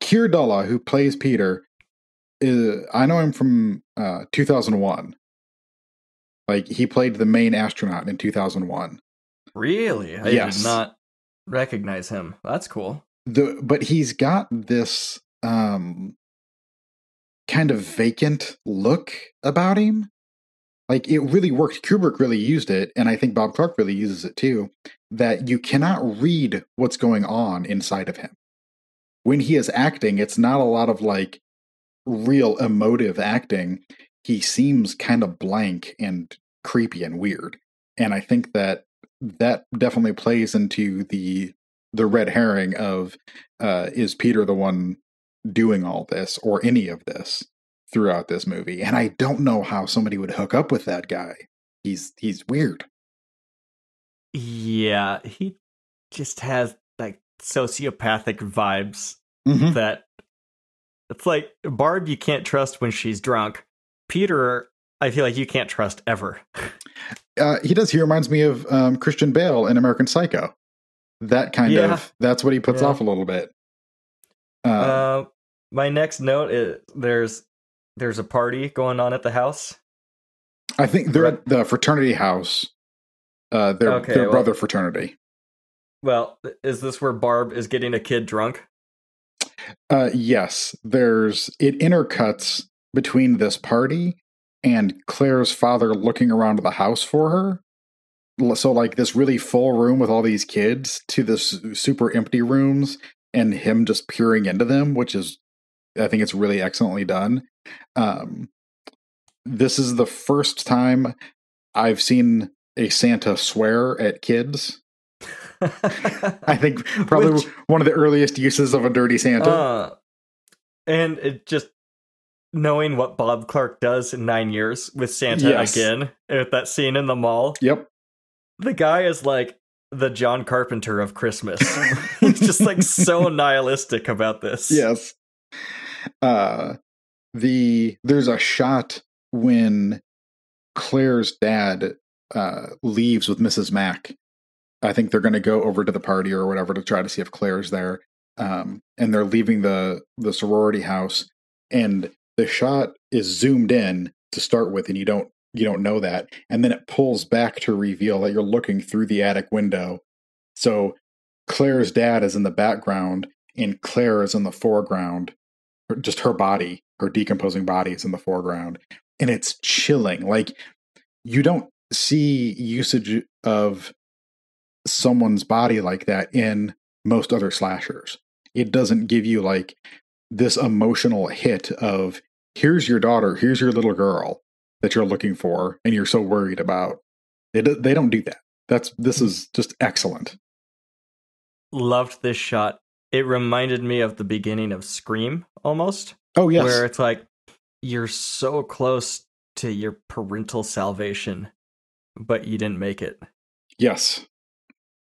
Keir Dullea, who plays Peter, is I know him from uh 2001. Like he played the main astronaut in 2001. Really? I Yes. did not recognize him. That's cool. the but he's got this um kind of vacant look about him like it really worked kubrick really used it and i think bob clark really uses it too that you cannot read what's going on inside of him. When he is acting it's not a lot of like real emotive acting. He seems kind of blank and creepy and weird and i think that that definitely plays into the the red herring of uh, is Peter the one doing all this or any of this throughout this movie? And I don't know how somebody would hook up with that guy. He's he's weird. Yeah, he just has like sociopathic vibes Mhm. that it's like Barb you can't trust when she's drunk. Peter, I feel like you can't trust ever. Uh, he does. He reminds me of um, Christian Bale in American Psycho. That kind Yeah. of that's what he puts Yeah. off a little bit. Uh, Uh, my next note is there's there's a party going on at the house. I think they're at the fraternity house. Uh, their Okay, their well- brother fraternity. Well, is this where Barb is getting a kid drunk? Uh, yes, there's it intercuts between this party and Claire's father looking around the house for her. So, like this really full room with all these kids to this super empty rooms, and him just peering into them, which is, I think it's really excellently done. Um, this is the first time I've seen a Santa swear at kids. I think probably Which- one of the earliest uses of a dirty Santa. Uh, and it just knowing what Bob Clark does in nine years with Santa Yes. again with that scene in the mall. yep. The guy is like the John Carpenter of Christmas. He's just like so nihilistic about this. yes uh the there's a shot when claire's dad uh leaves with mrs mack i think they're going to go over to the party or whatever to try to see if claire's there um and they're leaving the the sorority house and the shot is zoomed in to start with and you don't you don't know that and then it pulls back to reveal that you're looking through the attic window. So claire's dad is in the background and claire is in the foreground just her body her decomposing body is in the foreground and it's chilling. Like you don't see usage of someone's body like that in most other slashers. It doesn't give you like this emotional hit of here's your daughter, here's your little girl that you're looking for and you're so worried about. They do, they don't do that. That's this mm. is just excellent. Loved this shot. It reminded me of the beginning of Scream almost, Oh yes. where it's like you're so close to your parental salvation, but you didn't make it. yes.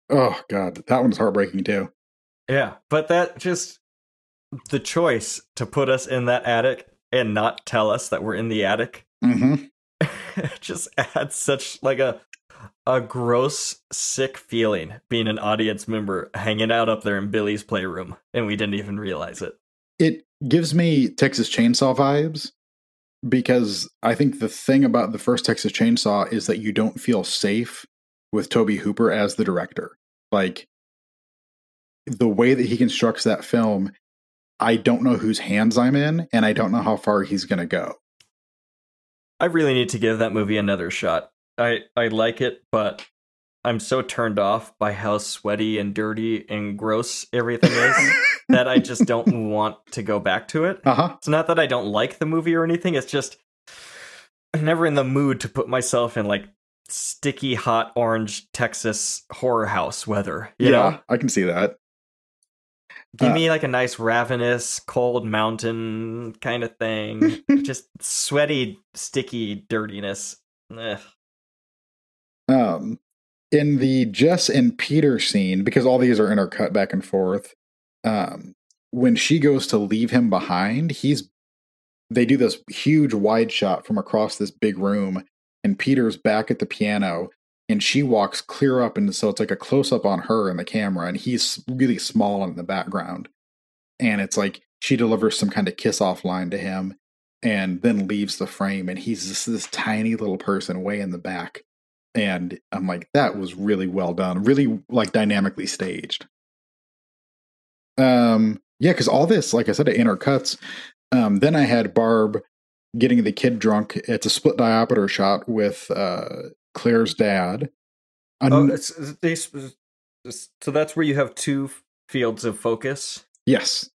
Oh god, that one's heartbreaking too. Yeah, but that just the choice to put us in that attic and not tell us that we're in the attic Mhm. just adds such like a a gross sick feeling being an audience member hanging out up there in Billy's playroom and we didn't even realize it. It gives me Texas Chainsaw vibes because I think the thing about the first Texas Chainsaw is that you don't feel safe with Tobe Hooper as the director. Like the way that he constructs that film, I don't know whose hands I'm in and I don't know how far he's going to go. I really need to give that movie another shot. I I like it, but I'm so turned off by how sweaty and dirty and gross everything is that I just don't want to go back to it. Uh-huh. It's not that I don't like the movie or anything. It's just I'm never in the mood to put myself in like sticky hot orange Texas horror house weather. You yeah, know, I can see that. give uh, me like a nice ravenous cold mountain kind of thing. just sweaty, sticky dirtiness. Ugh. Um, in the Jess and Peter scene, because all these are intercut back and forth, um, when she goes to leave him behind, he's they do this huge wide shot from across this big room, and Peter's back at the piano, and she walks clear up, and so it's like a close up on her in the camera, and he's really small in the background, and it's like she delivers some kind of kiss off line to him, and then leaves the frame, and he's just this tiny little person way in the back and I'm like, that was really well done, really like dynamically staged. Um, yeah, because all this, like I said, it intercuts. Um, then I had Barb getting the kid drunk. It's a split diopter shot with uh Claire's dad. An- Oh, it's, they, so that's where you have two fields of focus. yes,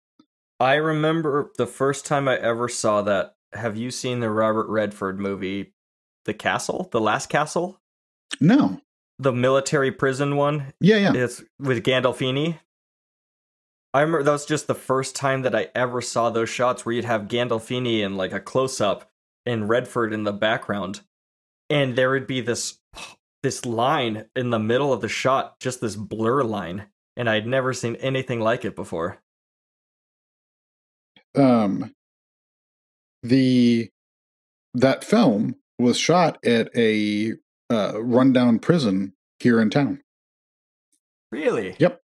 I remember the first time I ever saw that. Have you seen the Robert Redford movie, The Castle, The Last Castle? No, The military prison one? yeah, yeah. It's with Gandolfini. I remember that was just the first time that I ever saw those shots where you'd have Gandolfini in like a close up and Redford in the background. And there would be this this line in the middle of the shot, just this blur line. And I'd never seen anything like it before. um the that film was shot at a uh, rundown prison here in town. Really? Yep.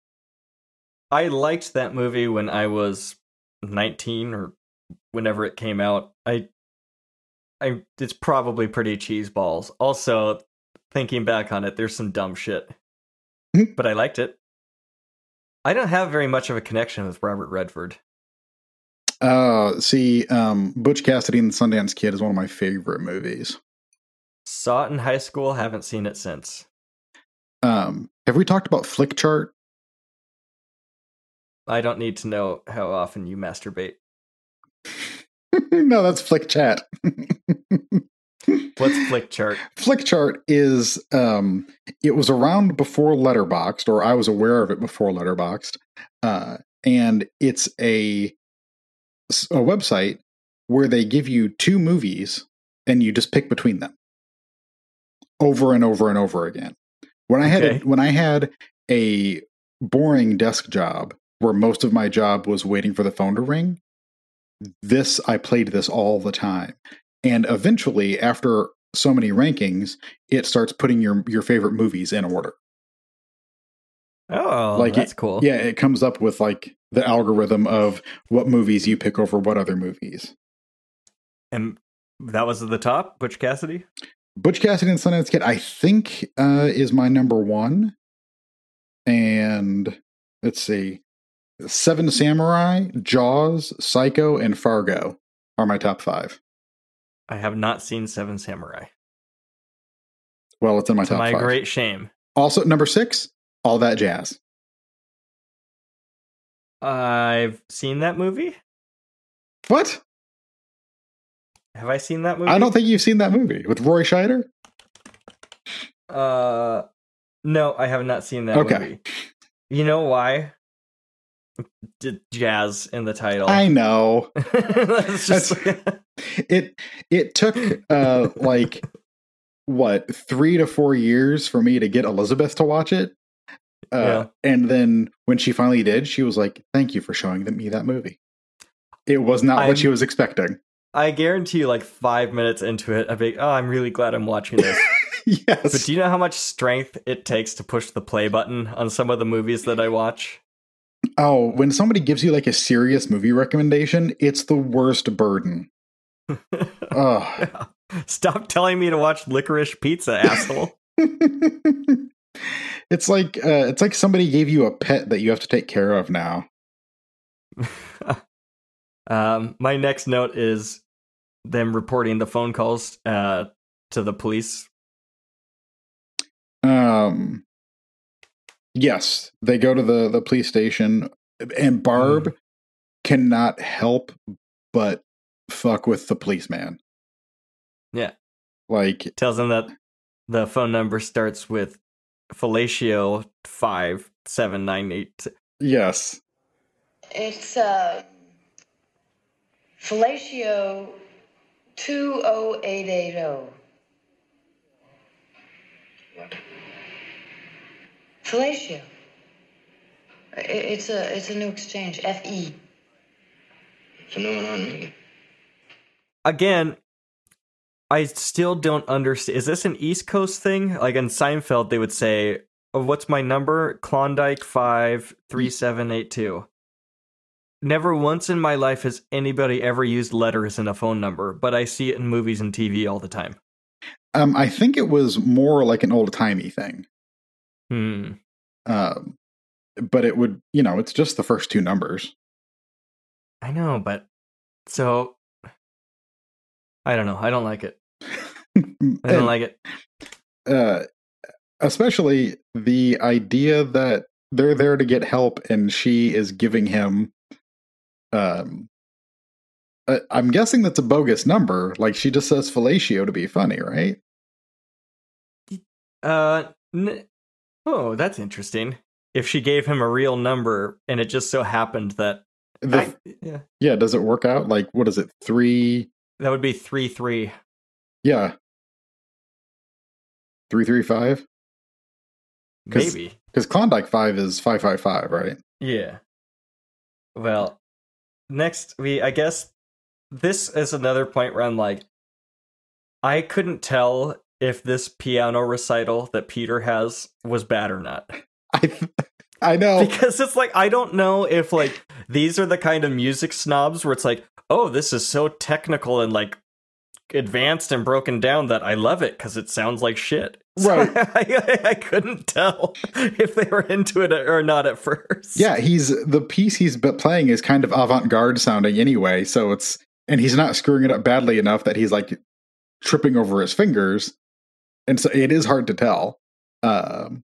I liked that movie when I was 19 or whenever it came out. I I it's probably pretty cheese balls. Also, thinking back on it, there's some dumb shit. Mhm. but I liked it. I don't have very much of a connection with Robert Redford. Uh, see, um, Butch Cassidy and the Sundance Kid is one of my favorite movies. Saw it in high school, haven't seen it since. Um, have we talked about Flickchart? I don't need to know how often you masturbate. no, that's Flick Chat. What's Flickchart? Flickchart is um, it was around before Letterboxd, or I was aware of it before Letterboxd, uh, and it's a a website where they give you two movies and you just pick between them over and over and over again. When I had Okay. a, when I had a boring desk job where most of my job was waiting for the phone to ring, this I played this all the time. And eventually after so many rankings, it starts putting your your favorite movies in order. Oh, Like that's it- cool. Yeah, it comes up with like the algorithm of what movies you pick over what other movies. And that was at the top, Butch Cassidy? Butch Cassidy and Sundance Kid, I think, uh, is my number one. And let's see, Seven Samurai, Jaws, Psycho, and Fargo are my top five. I have not seen Seven Samurai. Well, it's in my To top my five. great shame. Also, number six, all that jazz. I've seen that movie. What? Have I seen that movie? I don't think you've seen that movie with Roy Scheider. Uh, no, I have not seen that Okay. movie. You know why? D- jazz in the title. I know. That's just It it took uh like what three to four years for me to get Elizabeth to watch it. Uh, Yeah. And then when she finally did, she was like, "Thank you for showing me that movie." It was not I'm- what she was expecting. I guarantee you, like five minutes into it, I'd be, like, oh, I'm really glad I'm watching this. yes. but do you know how much strength it takes to push the play button on some of the movies that I watch? Oh, when somebody gives you like a serious movie recommendation, it's the worst burden. Ugh. Stop telling me to watch Licorice Pizza, asshole. it's like uh, it's like somebody gave you a pet that you have to take care of now. um, my next note is them reporting the phone calls uh, to the police. Um yes, they go to the the police station and Barb Mm. cannot help but fuck with the policeman. Yeah. Like Tells them that the phone number starts with fellatio five seven nine eight. yes. It's uh, fellatio 20880. Fellatio. I- It's a it's a new exchange. E. Fe. It's a new one on me. Again, I still don't understand. Is this an East Coast thing? Like in Seinfeld, they would say, oh, "What's my number? Klondike five three seven eight two. Never once in my life has anybody ever used letters in a phone number, but I see it in movies and TV all the time. Um I think it was more like an old-timey thing. Hmm. Um but it would, you know, it's just the first two numbers. I know, but so I don't know. I don't like it. I don't like it. uh, especially the idea that they're there to get help and she is giving him um uh, i'm guessing that's a bogus number like she just says fellatio to be funny right Uh, n- oh, that's interesting. If she gave him a real number and it just so happened that the, I- yeah, yeah does it work out like what is it three that would be three three. yeah 335 'Cause- Maybe. because klondike 5 is 555 right Yeah. Well, next we I guess this is another point where I'm like I couldn't tell if this piano recital that Peter has was bad or not. i i know Because it's like I don't know if like these are the kind of music snobs where it's like, "Oh, this is so technical and like advanced and broken down that I love it because it sounds like shit." So Right. I, I couldn't tell if they were into it or not at first. Yeah, he's the piece he's playing is kind of avant-garde sounding anyway, so it's and he's not screwing it up badly enough that he's like tripping over his fingers, and so it is hard to tell. Um,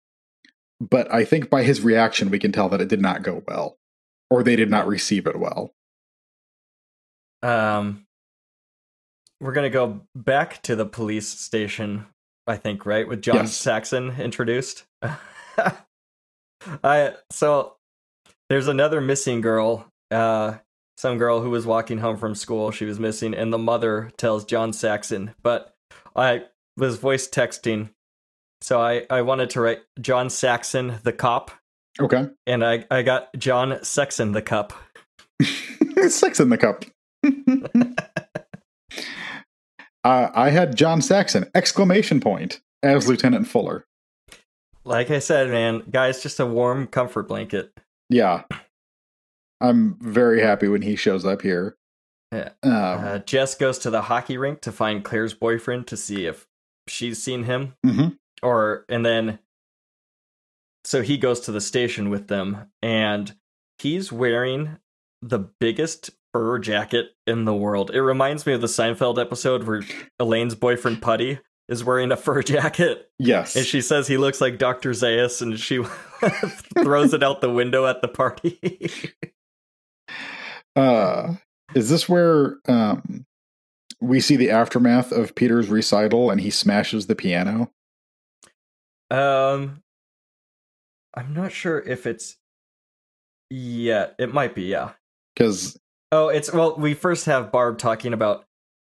but I think by his reaction, we can tell that it did not go well, or they did not receive it well. Um, we're gonna go back to the police station. I think right with John Yes. Saxon introduced. I so there's another missing girl. Uh, some girl who was walking home from school. She was missing, and the mother tells John Saxon. But I was voice texting, so I I wanted to write John Saxon the cop, Okay, and I I got John Sexton the cup. six in the cup. uh, I had John Saxon exclamation point as Lieutenant Fuller. Like I said, man, guys, just a warm comfort blanket. Yeah. I'm very happy when he shows up here. Yeah. Um, Uh, Jess goes to the hockey rink to find Claire's boyfriend to see if she's seen him, mhm. or and then so he goes to the station with them, and he's wearing the biggest fur jacket in the world. It reminds me of the Seinfeld episode where Elaine's boyfriend Puddy is wearing a fur jacket Yes. and she says he looks like Dr. Zaius and she throws it out the window at the party. uh is this where um we see the aftermath of Peter's recital and he smashes the piano? um I'm not sure if it's yeah, it might be, yeah. Because Oh, it's well, we first have Barb talking about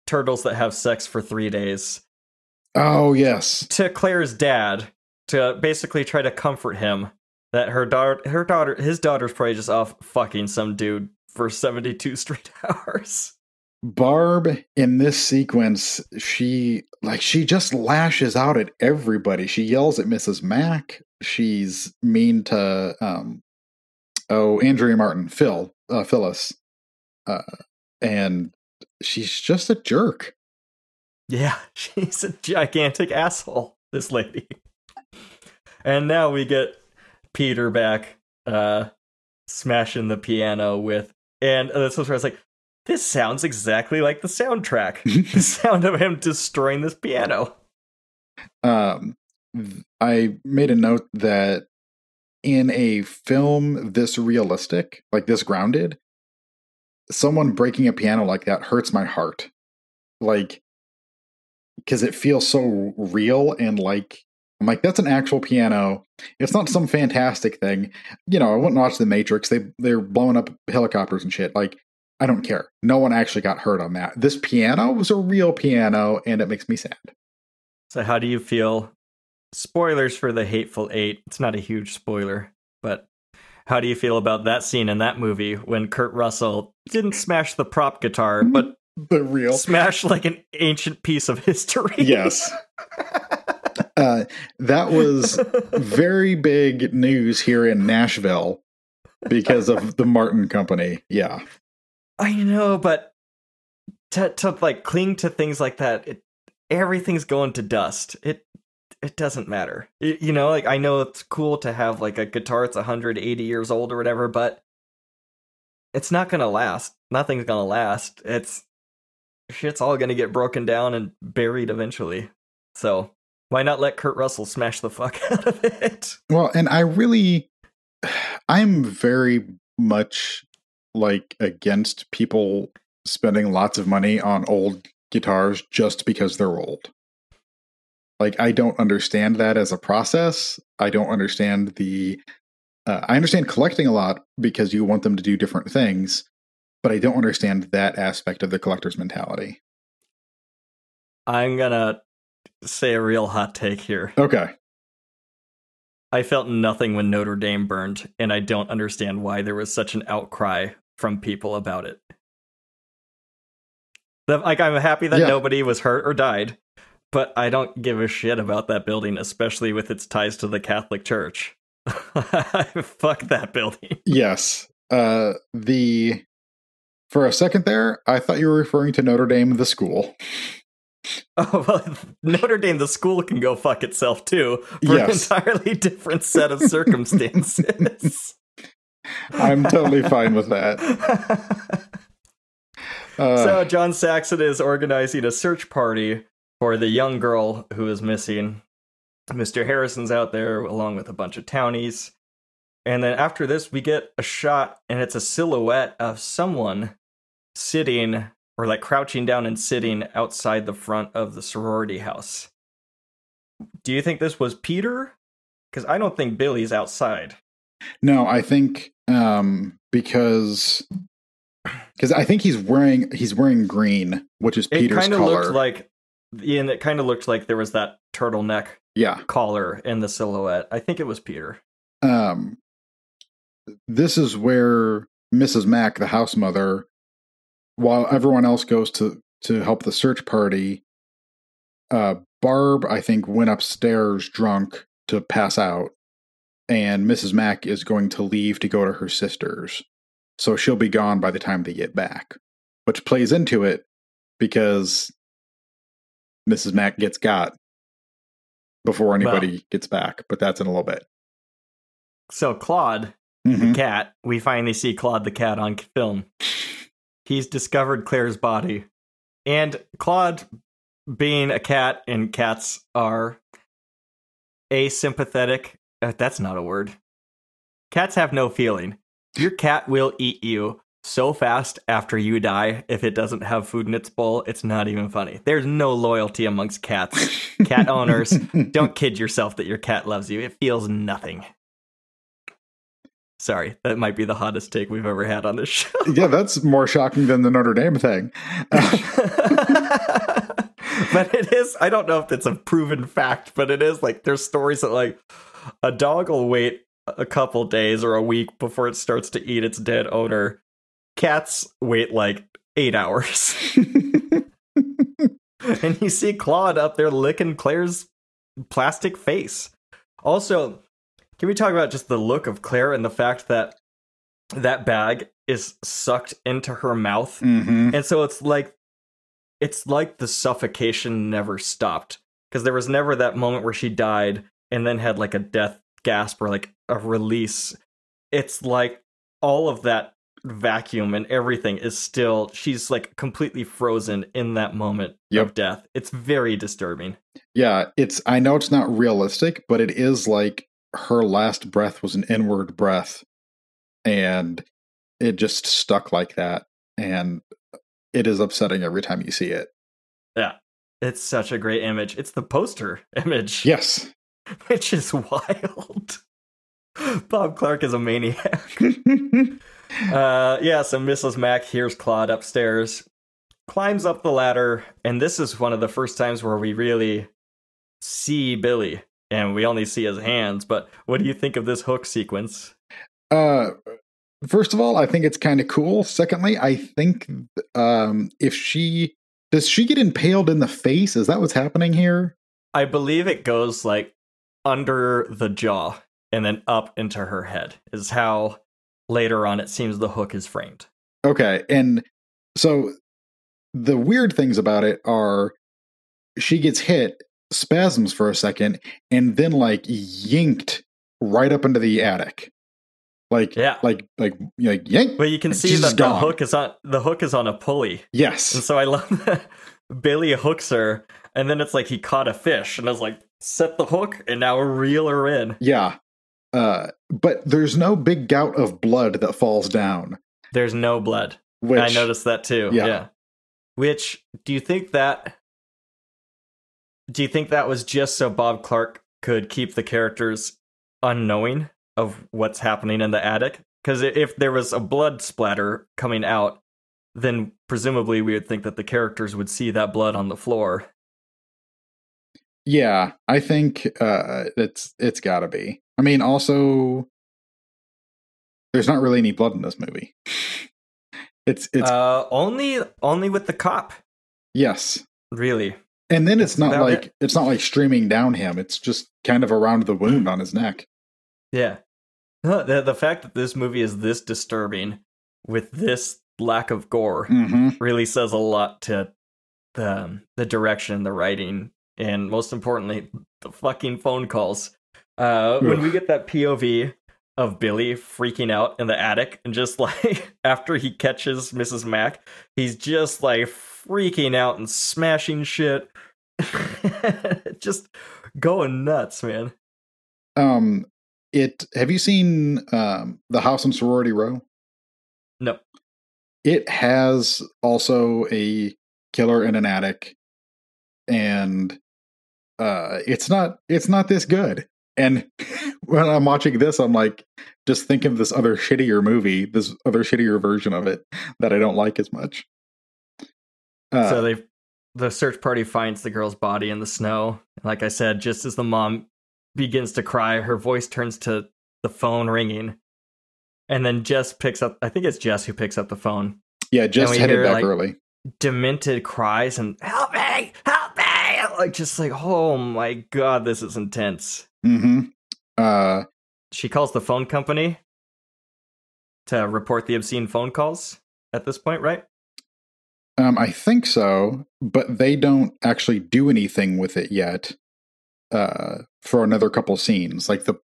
turtles that have sex for 3 days. oh yes. to Claire's dad to basically try to comfort him that her daughter, her daughter, his daughter's probably just off fucking some dude for seventy two straight hours. Barb in this sequence, she like she just lashes out at everybody. She yells at Mrs. Mack. She's mean to um oh Andrea Martin, Phil, uh, Phyllis, uh, and she's just a jerk. Yeah, she's a gigantic asshole. This lady. And now we get Peter back, uh, smashing the piano with, and uh, this was where I was like, this sounds exactly like the soundtrack. the sound of him destroying this piano. Um, I made a note that in a film this realistic, like this grounded, someone breaking a piano like that hurts my heart. Like, because it feels so real and like, I'm like, that's an actual piano. It's not some fantastic thing. You know, I wouldn't watch The Matrix. They they're blowing up helicopters and shit. Like, I don't care. No one actually got hurt on that. This piano was a real piano, and it makes me sad. So, how do you feel? Spoilers for the Hateful Eight. It's not a huge spoiler, but how do you feel about that scene in that movie when Kurt Russell didn't smash the prop guitar, but The real smashed like an ancient piece of history? Yes. Uh, that was very big news here in Nashville because of the Martin Company. Yeah. I know, but to to like cling to things like that, it everything's going to dust. It it doesn't matter. Y- you know, like I know it's cool to have like a guitar that's 180 years old or whatever, but it's not gonna last. Nothing's gonna last. It's shit's all gonna get broken down and buried eventually. So why not let Kurt Russell smash the fuck out of it? Well, and I really, I'm very much like against people spending lots of money on old guitars just because they're old. Like, I don't understand that as a process. I don't understand the. Uh, I understand collecting a lot because you want them to do different things, but I don't understand that aspect of the collector's mentality. I'm gonna say a real hot take here. Okay. I felt nothing when Notre Dame burned, and I don't understand why there was such an outcry from people about it. Like, I'm happy that Yeah. nobody was hurt or died, but I don't give a shit about that building, especially with its ties to the Catholic Church. Fuck that building. Yes. Uh, the. For a second there, I thought you were referring to Notre Dame, the school. Oh, well, Notre Dame, the school, can go fuck itself too for Yes. an entirely different set of circumstances. I'm totally fine with that. Uh, so John Saxon is organizing a search party for the young girl who is missing. Mr. Harrison's out there along with a bunch of townies. And then after this, we get a shot, and it's a silhouette of someone sitting or like crouching down and sitting outside the front of the sorority house. Do you think this was Peter? Because I don't think Billy's outside. no, I think um, because because I think he's wearing he's wearing green, which is It Peter's kind of color. looked like, and it kind of looked like there was that turtleneck yeah. collar in the silhouette. I think it was Peter. Um, this is where Mrs. Mack, the house mother, while everyone else goes to to help the search party, uh, Barb, I think, went upstairs drunk to pass out, and Mrs. Mack is going to leave to go to her sister's, so she'll be gone by the time they get back, which plays into it because Mrs. Mack gets got before anybody gets back, but that's in a little bit. So Claude, Mhm. the cat, we finally see Claude the cat on film. he's discovered Claire's body. And Claude, being a cat, and cats are asympathetic. Uh, that's not a word. Cats have no feeling. Your cat will eat you so fast after you die if it doesn't have food in its bowl. It's not even funny. There's no loyalty amongst cats. cat owners, don't kid yourself that your cat loves you. It feels nothing. Sorry, that might be the hottest take we've ever had on this show. yeah, that's more shocking than the Notre Dame thing. but it is, I don't know if it's a proven fact, but it is like there's stories that like a dog will wait a couple days or a week before it starts to eat its dead owner. Cats wait like eight hours. and you see Claude up there licking Claire's plastic face. Also, can we talk about just the look of Claire and the fact that that bag is sucked into her mouth? hmm And so it's like it's like the suffocation never stopped because there was never that moment where she died and then had like a death gasp or like a release. It's like all of that vacuum and everything is still she's like completely frozen in that moment Yep. of death. It's very disturbing. Yeah, it's. I know it's not realistic, but it is like her last breath was an inward breath, and it just stuck like that, and it is upsetting every time you see it. Yeah. It's such a great image. It's the poster image. Yes. Which is wild. Bob Clark is a maniac. Uh, yeah, so Mrs. Mack hears Claude upstairs, climbs up the ladder, and this is one of the first times where we really see Billy, and we only see his hands. But what do you think of this hook sequence? Uh, first of all, I think it's kind of cool. Secondly, I think um, if she does she get impaled in the face, is that what's happening here? I believe it goes like under the jaw and then up into her head, is how later on it seems the hook is framed. Okay, and so the weird things about it are she gets hit, spasms for a second, and then like yanked right up into the attic. Like Yeah. like like like yank. But you can see that the gone. hook is on the hook is on a pulley. Yes, and so I love that Billy hooks her, and then it's like he caught a fish, and I was like, set the hook, and now reel her in. Yeah. Uh but there's no big gout of blood that falls down. There's no blood. Which I noticed that too. Yeah. Yeah. Which do you think that? Do you think that was just so Bob Clark could keep the characters unknowing of what's happening in the attic? Because if there was a blood splatter coming out, then presumably we would think that the characters would see that blood on the floor. Yeah, I think uh it's it's gotta be. I mean also there's not really any blood in this movie. It's it's uh, only only with the cop, yes. really. And then it's not like it. it's not like streaming down him. It's just kind of around the wound on his neck. Yeah. The the fact that this movie is this disturbing with this lack of gore hmm really says a lot to the um, the direction, the writing, and most importantly, the fucking phone calls. Uh, when we get that POV of Billy freaking out in the attic, and just like after he catches Mrs. Mack, he's just like freaking out and smashing shit, just going nuts, man. Um, it. Have you seen um the House on Sorority Row? No, It has also a killer in an attic, and uh, it's not it's not this good. And when I'm watching this, I'm like, just think of this other shittier movie, this other shittier version of it that I don't like as much. Uh, so they the search party finds the girl's body in the snow. Like I said, just as the mom begins to cry, her voice turns to the phone ringing. And then Jess picks up I think it's Jess who picks up the phone. yeah, Jess headed hear, back like, early. Demented cries and help me! Help me! Like just like, oh my god, this is intense. hmm Uh, She calls the phone company to report the obscene phone calls at this point, right? Um, I think so, but they don't actually do anything with it yet. Uh, for another couple scenes, like the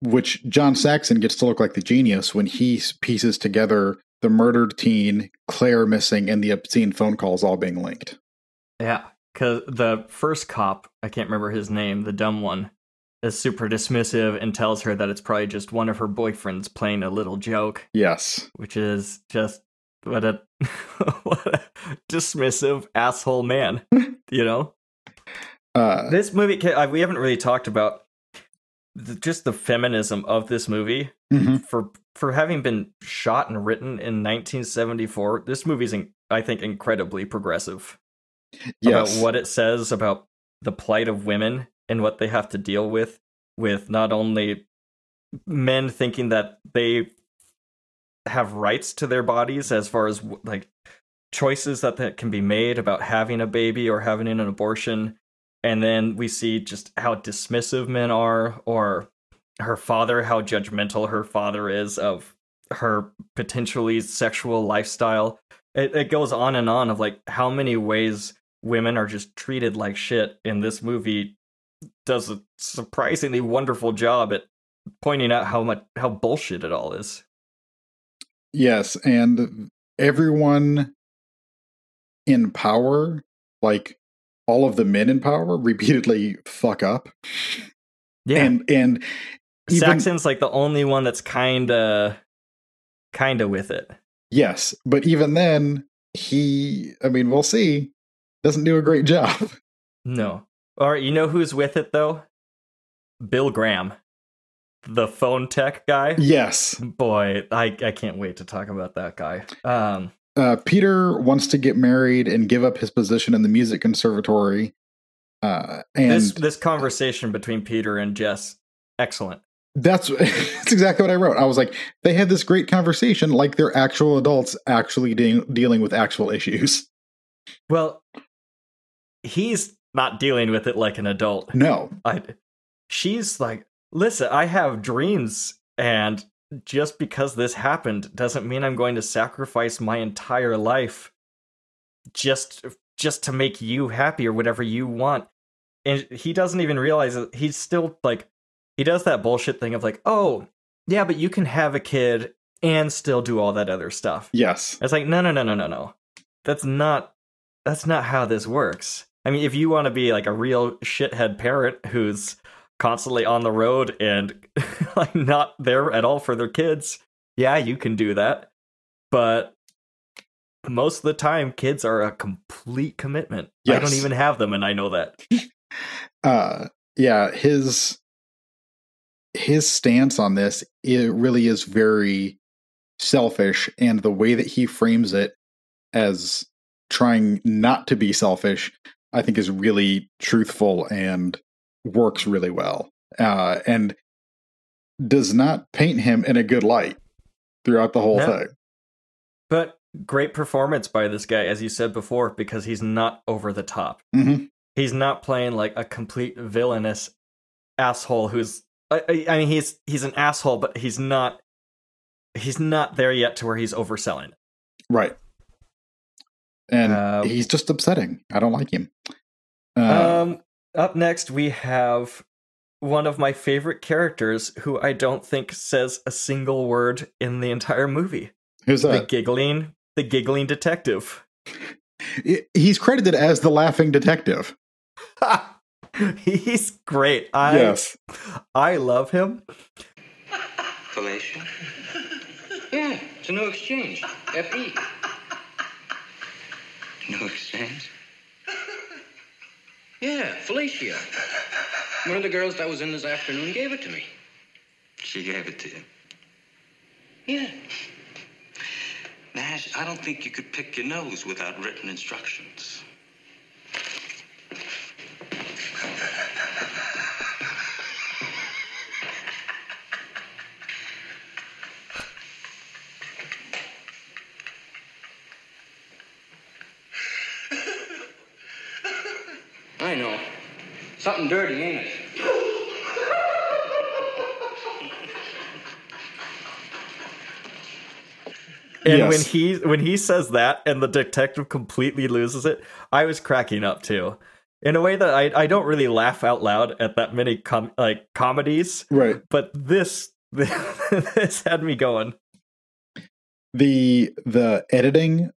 which John Saxon gets to look like the genius when he pieces together the murdered teen, Claire missing, and the obscene phone calls all being linked. Yeah, because the first cop, I can't remember his name, the dumb one, is super dismissive and tells her that it's probably just one of her boyfriends playing a little joke, Yes. which is just what a what a dismissive asshole man, you know. Uh, This movie, uh, we haven't really talked about the, just the feminism of this movie mhm. for for having been shot and written in 1974. This movie's, in, I think, incredibly progressive. Yes. about what it says about the plight of women and what they have to deal with with not only men thinking that they have rights to their bodies as far as like choices that, that can be made about having a baby or having an abortion and then we see just how dismissive men are or her father how judgmental her father is of her potentially sexual lifestyle it, it goes on and on of like how many ways women are just treated like shit and this movie does a surprisingly wonderful job at pointing out how much how bullshit it all is Yes, and everyone in power, like all of the men in power, repeatedly fuck up. yeah And and even saxon's like the only one that's kind of kind of with it yes, but even then, he. I mean, we'll see. Doesn't do a great job. no all right you know who's with it though bill graham the phone tech guy yes, boy i i can't wait to talk about that guy um uh, Peter wants to get married and give up his position in the music conservatory. Uh, and this this conversation between peter and jess excellent That's that's exactly what I wrote. I was like, they had this great conversation, like they're actual adults actually de- dealing with actual issues. Well, he's not dealing with it like an adult. No, I, she's like, listen, I have dreams, and just because this happened doesn't mean I'm going to sacrifice my entire life just just to make you happy or whatever you want. And he doesn't even realize that he's still like he does that bullshit thing of like, oh, yeah, but you can have a kid and still do all that other stuff. yes, It's like, no, no, no, no, no, no. That's not that's not how this works. I mean, if you want to be like a real shithead parent who's constantly on the road and like not there at all for their kids, yeah, you can do that. But most of the time kids are a complete commitment. I don't even have them and I know that. uh, yeah. His his stance on this it really is very selfish, and the way that he frames it as trying not to be selfish, I think, is really truthful and works really well. Uh, and does not paint him in a good light throughout the whole No. thing. But great performance by this guy as you said before because he's not over the top. hmm he's not playing like a complete villainous asshole who's I, I I mean he's he's an asshole but he's not he's not there yet to where he's overselling it. Right. And Um, he's just upsetting. I don't like him. Uh, um up next we have one of my favorite characters who I don't think says a single word in the entire movie. who's that? The giggling the giggling detective. He's credited as the laughing detective. he's great. I yes. I love him. Fellatio? Yeah, it's a new exchange. FE. New exchange? Yeah, Fellatio. One of the girls that was in this afternoon gave it to me. She gave it to you? Yeah. Nash, I don't think you could pick your nose without written instructions. Something dirty, ain't it? And Yes. when he when he says that and the detective completely loses it, I was cracking up too. In a way that I, I don't really laugh out loud at that many com- like comedies, Right. but this this had me going. the the editing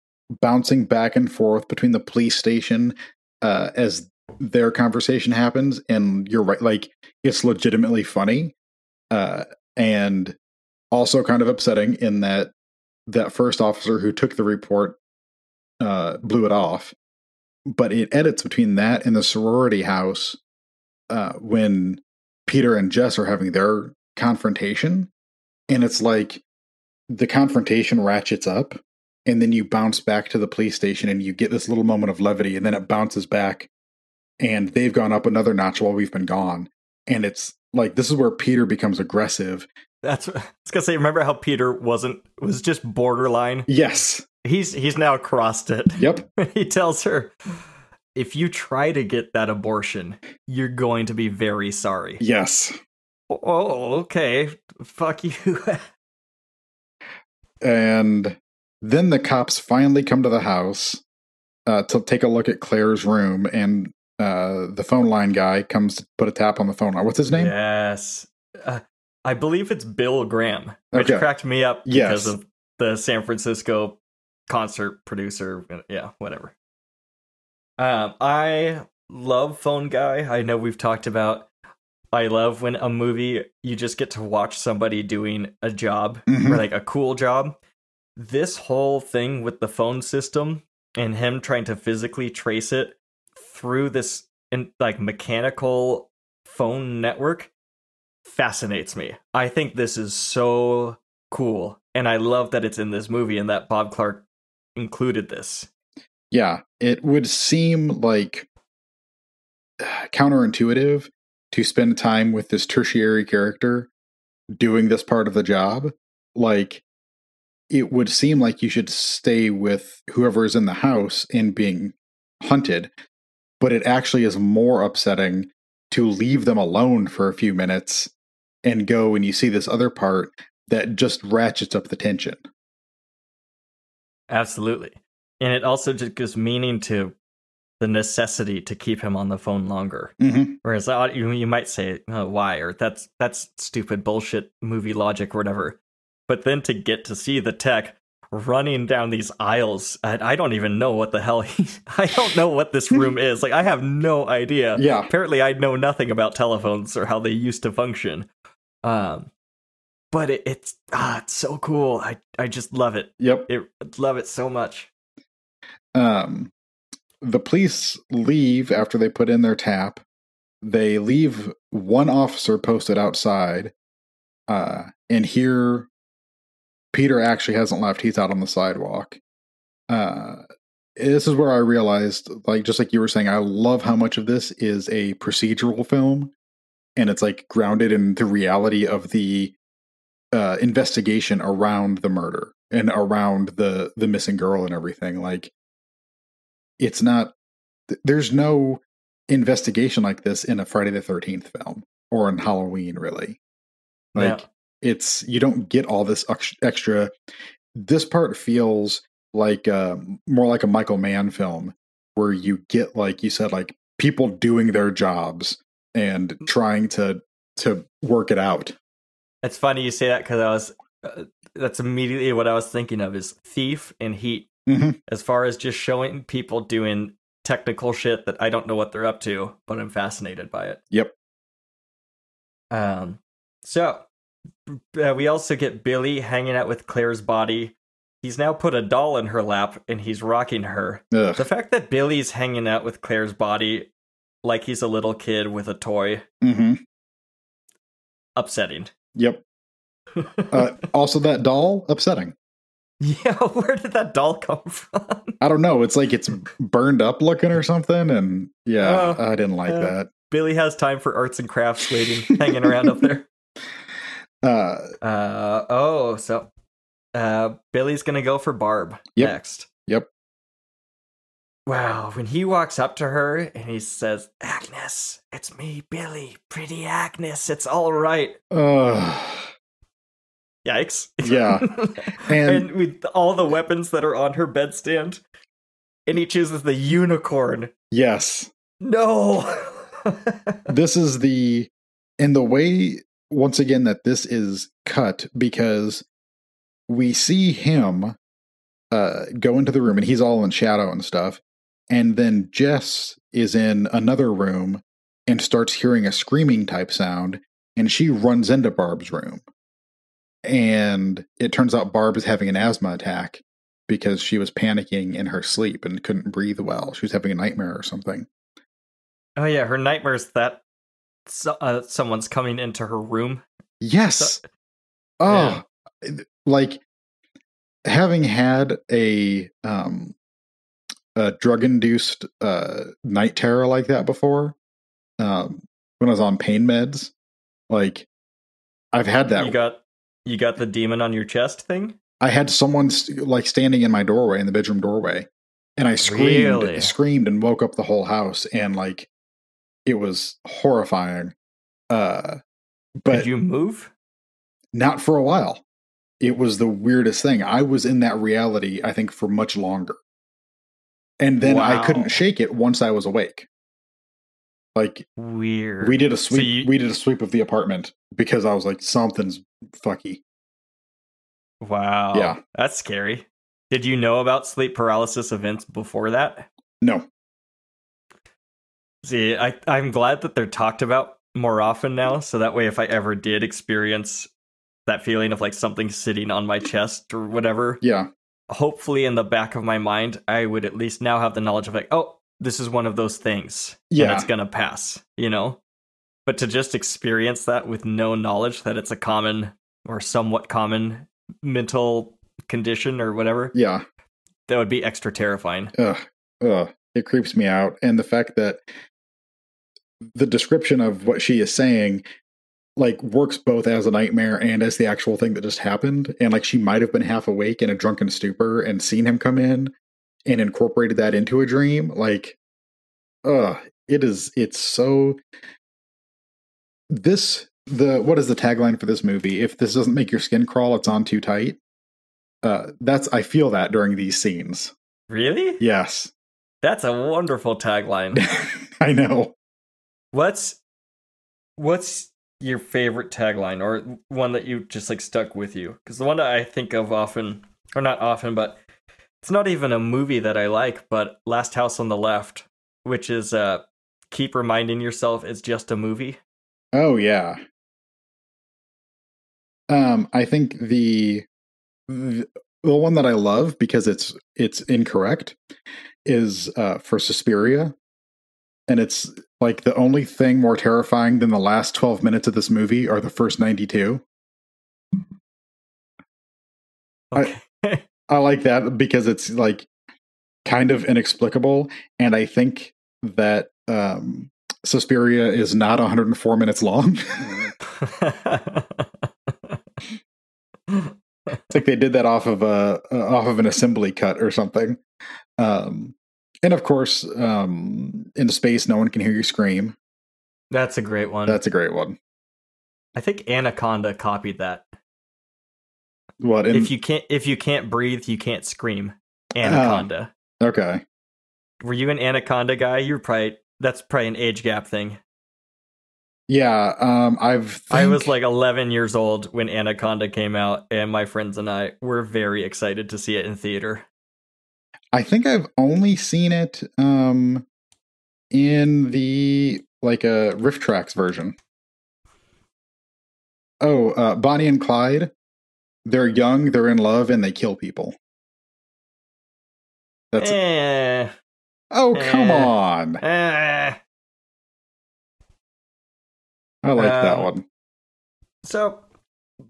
bouncing back and forth between the police station uh, as their conversation happens, and you're right, like it's legitimately funny, uh, and also kind of upsetting in that that first officer who took the report uh, blew it off. But it edits between that and the sorority house uh, when Peter and Jess are having their confrontation, and it's like the confrontation ratchets up, and then you bounce back to the police station, and you get this little moment of levity, and then it bounces back, and they've gone up another notch while we've been gone, and it's like this is where Peter becomes aggressive. That's I was gonna say. Remember how Peter wasn't was just borderline. Yes. He's he's now crossed it. Yep. he tells her, "If you try to get that abortion, you're going to be very sorry." Yes. Oh, okay. Fuck you. and then the cops finally come to the house uh, to take a look at Claire's room, and uh, the phone line guy comes to put a tap on the phone. Line. What's his name? Yes. Uh, I believe it's Bill Graham, which Okay. cracked me up Yes. because of the San Francisco concert producer. Yeah, whatever. Um, I love Phone Guy. I know we've talked about. I love when a movie you just get to watch somebody doing a job Mhm. or like a cool job. This whole thing with the phone system and him trying to physically trace it through this in, like mechanical phone network fascinates me. I think this is so cool and I love that it's in this movie and that Bob Clark included this. Yeah, it would seem like counterintuitive to spend time with this tertiary character doing this part of the job. Like, it would seem like you should stay with whoever is in the house and being hunted, but it actually is more upsetting to leave them alone for a few minutes and go and you see this other part that just ratchets up the tension. Absolutely. And it also just gives meaning to the necessity to keep him on the phone longer. Mm-hmm. Whereas you, you might say, oh, why? Or that's that's stupid bullshit movie logic or whatever. But then to get to see the tech running down these aisles, and I don't even know what the hell he, I don't know what this room is. Like I have no idea. Yeah. Apparently I know nothing about telephones or how they used to function. Um but it, it's ah, it's so cool. I I just love it. Yep. It love it so much. um, the police leave after they put in their tap. They leave one officer posted outside, uh, and here Peter actually hasn't left. He's out on the sidewalk. Uh, this is where I realized, like, just like you were saying, I love how much of this is a procedural film, and it's like grounded in the reality of the uh, investigation around the murder and around the the missing girl and everything. Like, it's not there's no investigation like this in a Friday the 13th film or in Halloween really. Like Yeah. It's you don't get all this extra this part feels like uh, more like a Michael Mann film where you get like you said like people doing their jobs and trying to to work it out. It's funny you say that because I was. Uh, that's immediately what I was thinking of is Thief and Heat. Mhm. As far as just showing people doing technical shit that I don't know what they're up to, but I'm fascinated by it. Yep. Um. So uh, we also get Billy hanging out with Claire's body. He's now put a doll in her lap and he's rocking her. Ugh. The fact that Billy's hanging out with Claire's body like he's a little kid with a toy, hmm upsetting. Yep. Uh, also, that doll upsetting. Yeah, where did that doll come from? I don't know. It's like it's burned up looking or something, and yeah, Oh, I didn't like yeah. that. Billy has time for arts and crafts waiting, hanging around up there. Uh, Uh oh, so uh Billy's gonna go for Barb Yep. next. Yep. Wow, when he walks up to her and he says, Agnes, it's me, Billy, pretty Agnes, it's all right. uh, Yikes. Yeah. and, And- with all the weapons that are on her bedstand, and he chooses the unicorn. yes, No. this is the and the way once again that this is cut because we see him uh, go into the room and he's all in shadow and stuff. And then Jess is in another room and starts hearing a screaming type sound. And she runs into Barb's room. And it turns out Barb is having an asthma attack because she was panicking in her sleep and couldn't breathe well. She was having a nightmare or something. Oh yeah, her nightmares that so, uh, someone's coming into her room. Yes. oh, like having had a um a drug induced uh night terror like that before. Um when I was on pain meds, like I've had that. You got you got the demon on your chest thing. I had someone st- like standing in my doorway in the bedroom doorway, and I screamed, Really? screamed, and woke up the whole house, and like it was horrifying. Uh, but Did you move? not for a while. It was the weirdest thing. I was in that reality, I think, for much longer, and then I couldn't shake it once I was awake. Like Weird. we did a So sweep, you- we did a sweep of the apartment because I was like, something's fucky. Wow. Yeah. That's scary. Did you know about sleep paralysis events before that? No, See, I, I'm glad that they're talked about more often now. So that way, if I ever did experience that feeling of like something sitting on my chest or whatever, yeah, hopefully in the back of my mind, I would at least now have the knowledge of like, oh, this is one of those things. Yeah. And it's going to pass, you know? But to just experience that with no knowledge that it's a common or somewhat common mental condition or whatever, yeah. that would be extra terrifying. Ugh, ugh, it creeps me out. And the fact that the description of what she is saying like works both as a nightmare and as the actual thing that just happened. And like she might have been half awake in a drunken stupor and seen him come in and incorporated that into a dream. Like, uh, it is it's so this the what is the tagline for this movie? If this doesn't make your skin crawl, it's on too tight. Uh that's I feel that during these scenes. Really? Yes. That's a wonderful tagline. I know. What's what's your favorite tagline or one that you just like stuck with you? Because the one that I think of often, or not often, but it's not even a movie that I like, but Last House on the Left, which is uh keep reminding yourself it's just a movie. Oh yeah. Um, I think the the the one that I love because it's it's incorrect is uh for Suspiria. And it's like the only thing more terrifying than the last 12 minutes of this movie are the first 92. I- Okay. I like that because it's like kind of inexplicable and I think that um Suspiria is not 104 minutes long. It's like they did that off of a uh, off of an assembly cut or something. Um, and of course, um, in the space, no one can hear you scream. That's a great one. That's a great one. I think Anaconda copied that. What? In, if you can't if you can't breathe, you can't scream. Anaconda. okay, Were you an Anaconda guy? You're probably that's probably an age gap thing. yeah. Um, I've I was like 11 years old when Anaconda came out, and my friends and I were very excited to see it in theater. I think I've only seen it um in the like a RiffTrax version. Oh, uh, Bonnie and Clyde. They're young, they're in love, and they kill people. That's eh, oh come eh. on! eh. I like that Um, one. So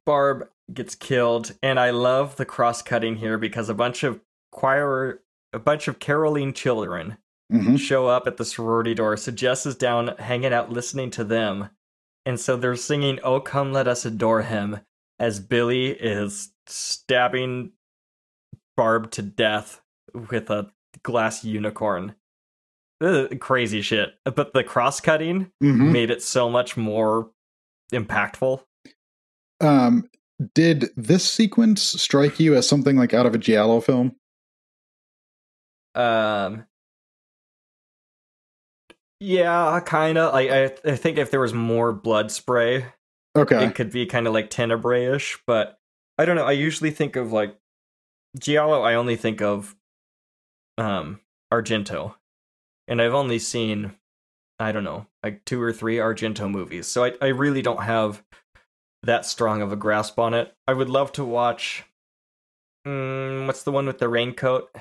Barb gets killed, and I love the cross cutting here because a bunch of choir, a bunch of caroling children hmm show up at the sorority door. So Jess is down hanging out listening to them. And so they're singing, Oh, come let us adore him, as Billy is stabbing Barb to death with a glass unicorn. Ugh, crazy shit. But the cross cutting hmm made it so much more impactful. Um, did this sequence strike you as something like out of a giallo film? Um, yeah, kind of. Like I, I think if there was more blood spray, Okay, it could be kind of like tenebrae-ish, but I don't know. I usually think of like Giallo. I only think of um Argento, and I've only seen I don't know like two or three Argento movies, so I I really don't have that strong of a grasp on it. I would love to watch. Mm, what's the one with the raincoat?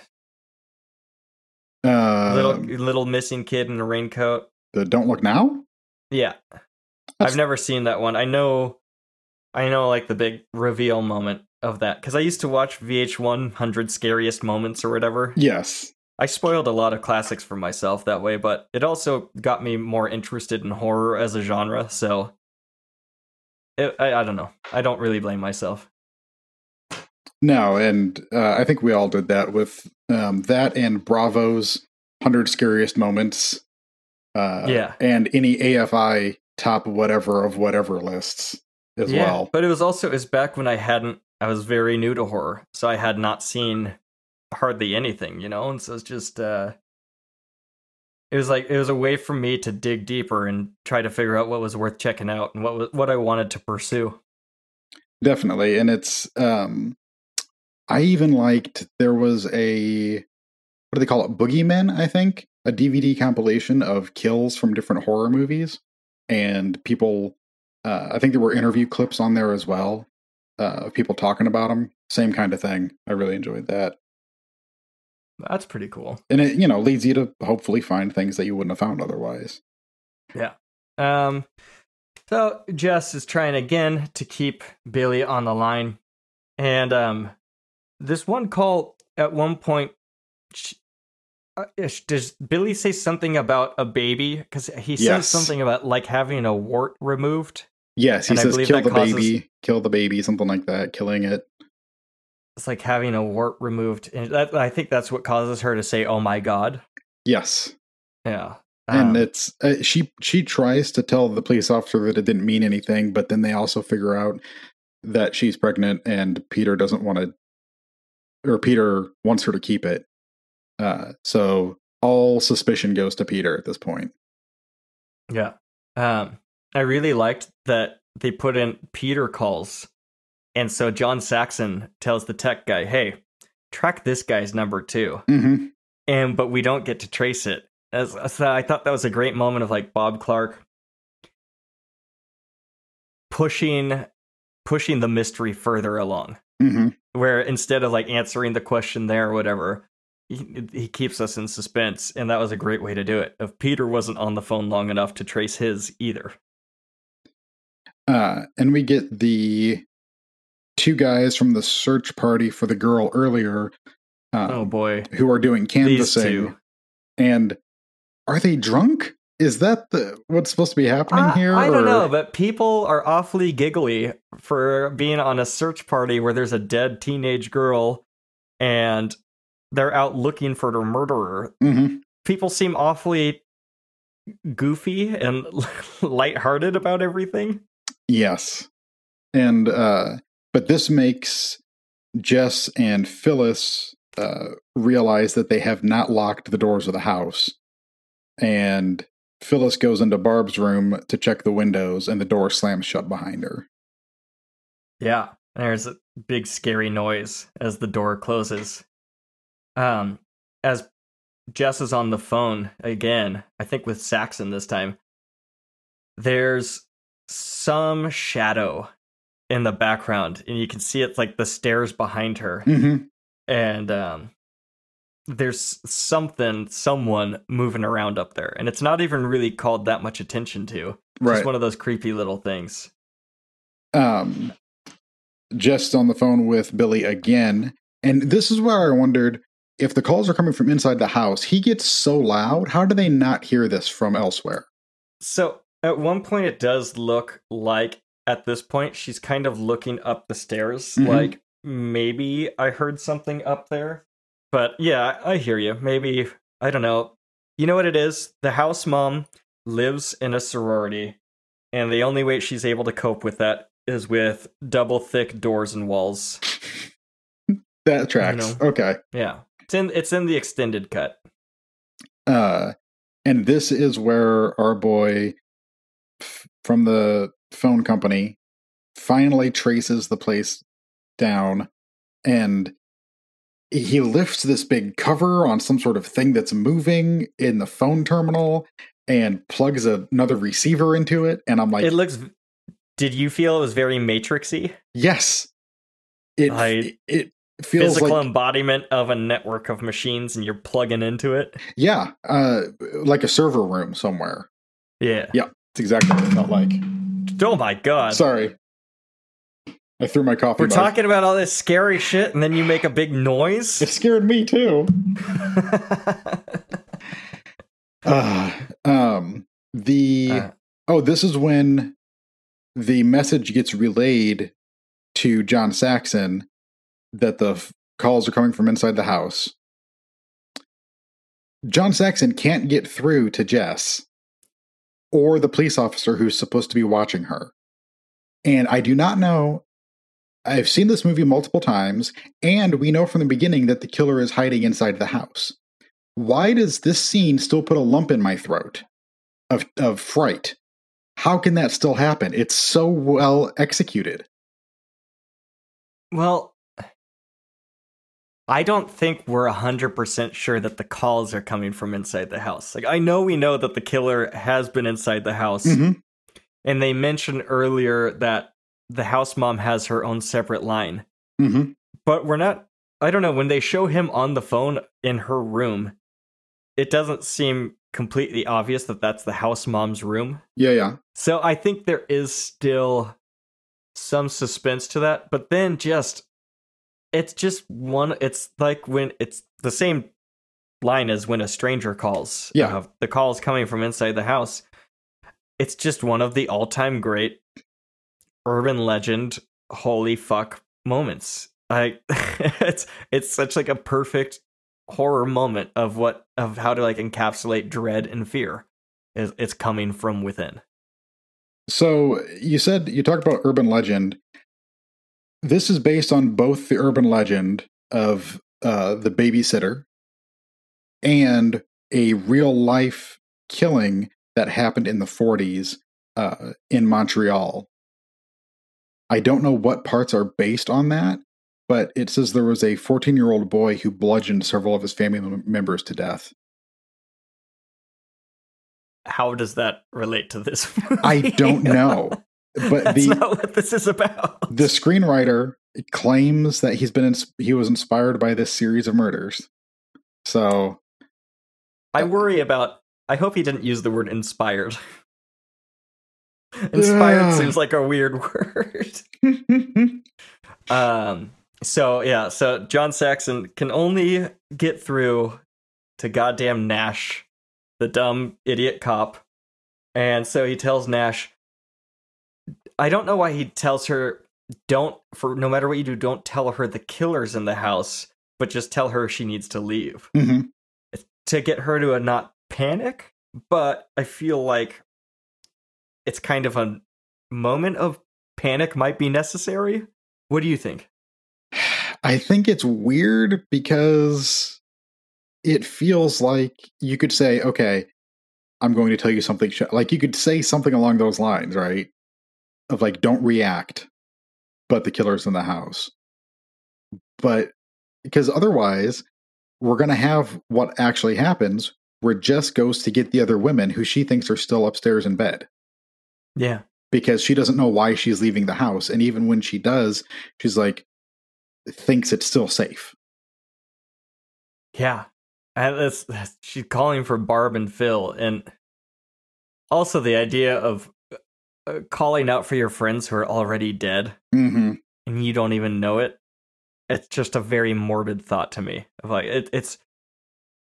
Uh, little little missing kid in a raincoat. the Don't Look Now? Yeah, That's- I've never seen that one. I know, I know, like the big reveal moment of that because I used to watch VH1 Hundred Scariest Moments or whatever. Yes. I spoiled a lot of classics for myself that way, but it also got me more interested in horror as a genre. So, it, I, I don't know. I don't really blame myself. No, and uh, I think we all did that with um, that and Bravo's 100 Scariest Moments. Uh, Yeah. And any AFI top whatever of whatever lists as yeah, well. but it was also it was back when I hadn't. I was very new to horror, so I had not seen hardly anything, you know, and so it's just. uh it was like it was a way for me to dig deeper and try to figure out what was worth checking out and what was, what I wanted to pursue. Definitely. And it's, um, I even liked, there was a, what do they call it? Boogeymen, I think, a DVD compilation of kills from different horror movies. And people, uh, I think there were interview clips on there as well uh, of people talking about them. Same kind of thing. I really enjoyed that. That's pretty cool. And it, you know, leads you to hopefully find things that you wouldn't have found otherwise. Yeah. Um, so Jess is trying again to keep Billy on the line, and um, this one call at one point, uh, does Billy say something about a baby? Because he says Yes. something about like having a wart removed. Yes, he And says kill the causes- baby, kill the baby, something like that, killing it. It's like having a wart removed, and that, I think that's what causes her to say, "Oh my god." Yes. Yeah, and Um, it's uh, she she tries to tell the police officer that it didn't mean anything but then they also figure out that she's pregnant and peter doesn't want to or peter wants her to keep it uh so all suspicion goes to peter at this point Yeah. Um, I really liked that they put in Peter calls. And so John Saxon tells the tech guy, hey, track this guy's number too. mm-hmm. And but we don't get to trace it. As, so I thought that was a great moment of like Bob Clark pushing pushing the mystery further along. Mm-hmm. Where instead of like answering the question there or whatever, he, he keeps us in suspense. And that was a great way to do it. If Peter wasn't on the phone long enough to trace his either. uh and we get the two guys from the search party for the girl earlier uh, Oh boy. who are doing canvassing and are they drunk is that the what's supposed to be happening Uh, here I don't know, but people are awfully giggly for being on a search party where there's a dead teenage girl and they're out looking for the murderer. Mhm. People seem awfully goofy and lighthearted about everything. Yes. And uh but this makes Jess and Phyllis uh realize that they have not locked the doors of the house. And Phyllis goes into Barb's room to check the windows and the door slams shut behind her. Yeah. There's a big scary noise as the door closes. Um as Jess is on the phone again, I think with Saxon this time. There's some shadow in the background and you can see it's like the stairs behind her Mm-hmm. and um there's something someone moving around up there and it's not even really called that much attention to. It's Right. Just one of those creepy little things. um just on the phone with Billy again. And this is where I wondered if the calls are coming from inside the house, he gets so loud. How do they not hear this from elsewhere? So at one point, it does look like at this point she's kind of looking up the stairs, Mhm. like maybe I heard something up there. But yeah, I hear you. Maybe I don't know. You know what it is? The house mom lives in a sorority, and the only way she's able to cope with that is with double thick doors and walls. That tracks. know. Okay. Yeah, it's in it's in the extended cut. Uh, and this is where our boy f- from the phone company finally traces the place down and he lifts this big cover on some sort of thing that's moving in the phone terminal and plugs another receiver into it and i'm like it looks. Did you feel it was very Matrixy? yes it I- it feels Physical like embodiment of a network of machines, and you're plugging into it. yeah uh like a server room somewhere Yeah. Yeah. it's exactly what it felt like Oh my god. sorry i threw my coffee We're mug. talking about all this scary shit, and then you make a big noise. it scared me too Uh, um, the Uh. oh, this is when the message gets relayed to John Saxon that the f- calls are coming from inside the house. John Saxon can't get through to Jess or the police officer who's supposed to be watching her. And I do not know. I've seen this movie multiple times, and we know from the beginning that the killer is hiding inside the house why does this scene still put a lump in my throat of of fright? How can that still happen? It's so well executed. well, I don't think we're 100% sure that the calls are coming from inside the house. Like, I know we know that the killer has been inside the house, Mhm. and they mentioned earlier that the house mom has her own separate line. Mm-hmm. but we're not i don't know when they show him on the phone in her room it doesn't seem completely obvious that that's the house mom's room Yeah, yeah. so i think there is still some suspense to that but then just it's just one it's like when it's the same line as when a stranger calls Yeah. Uh, the call is coming from inside the house it's just one of the all-time great urban legend holy fuck moments I it's it's such like a perfect horror moment of what of how to like encapsulate dread and fear. Is it's coming from within. So you said you talked about urban legend. This is based on both the urban legend of uh, the babysitter and a real life killing that happened in the 40s uh, in Montreal. I don't know what parts are based on that, but it says there was a 14 year old boy who bludgeoned several of his family members to death. How does that relate to this? I don't know. But That's the not what this is about. the screenwriter claims that he's been he was inspired by this series of murders. So I worry about. I hope he didn't use the word inspired. inspired Ugh. seems like a weird word. Um. So yeah. So John Saxon can only get through to goddamn Nash, the dumb idiot cop, and so he tells Nash. I don't know why he tells her don't for no matter what you do, don't tell her the killer's in the house, but just tell her she needs to leave Mhm. to get her to a not panic. But I feel like it's kind of a moment of panic might be necessary. What do you think? I think it's weird because it feels like you could say, okay, I'm going to tell you something. Sh-. Like you could say something along those lines, right? Of like, don't react, but the killer's in the house. But because otherwise, we're going to have what actually happens where Jess goes to get the other women who she thinks are still upstairs in bed Yeah. because she doesn't know why she's leaving the house. And even when she does, she's like, thinks it's still safe. Yeah. And that's, that's she's calling for Barb and Phyl and also the idea of uh, calling out for your friends who are already dead Mm-hmm. and you don't even know it. It's just a very morbid thought to me. Of like it, it's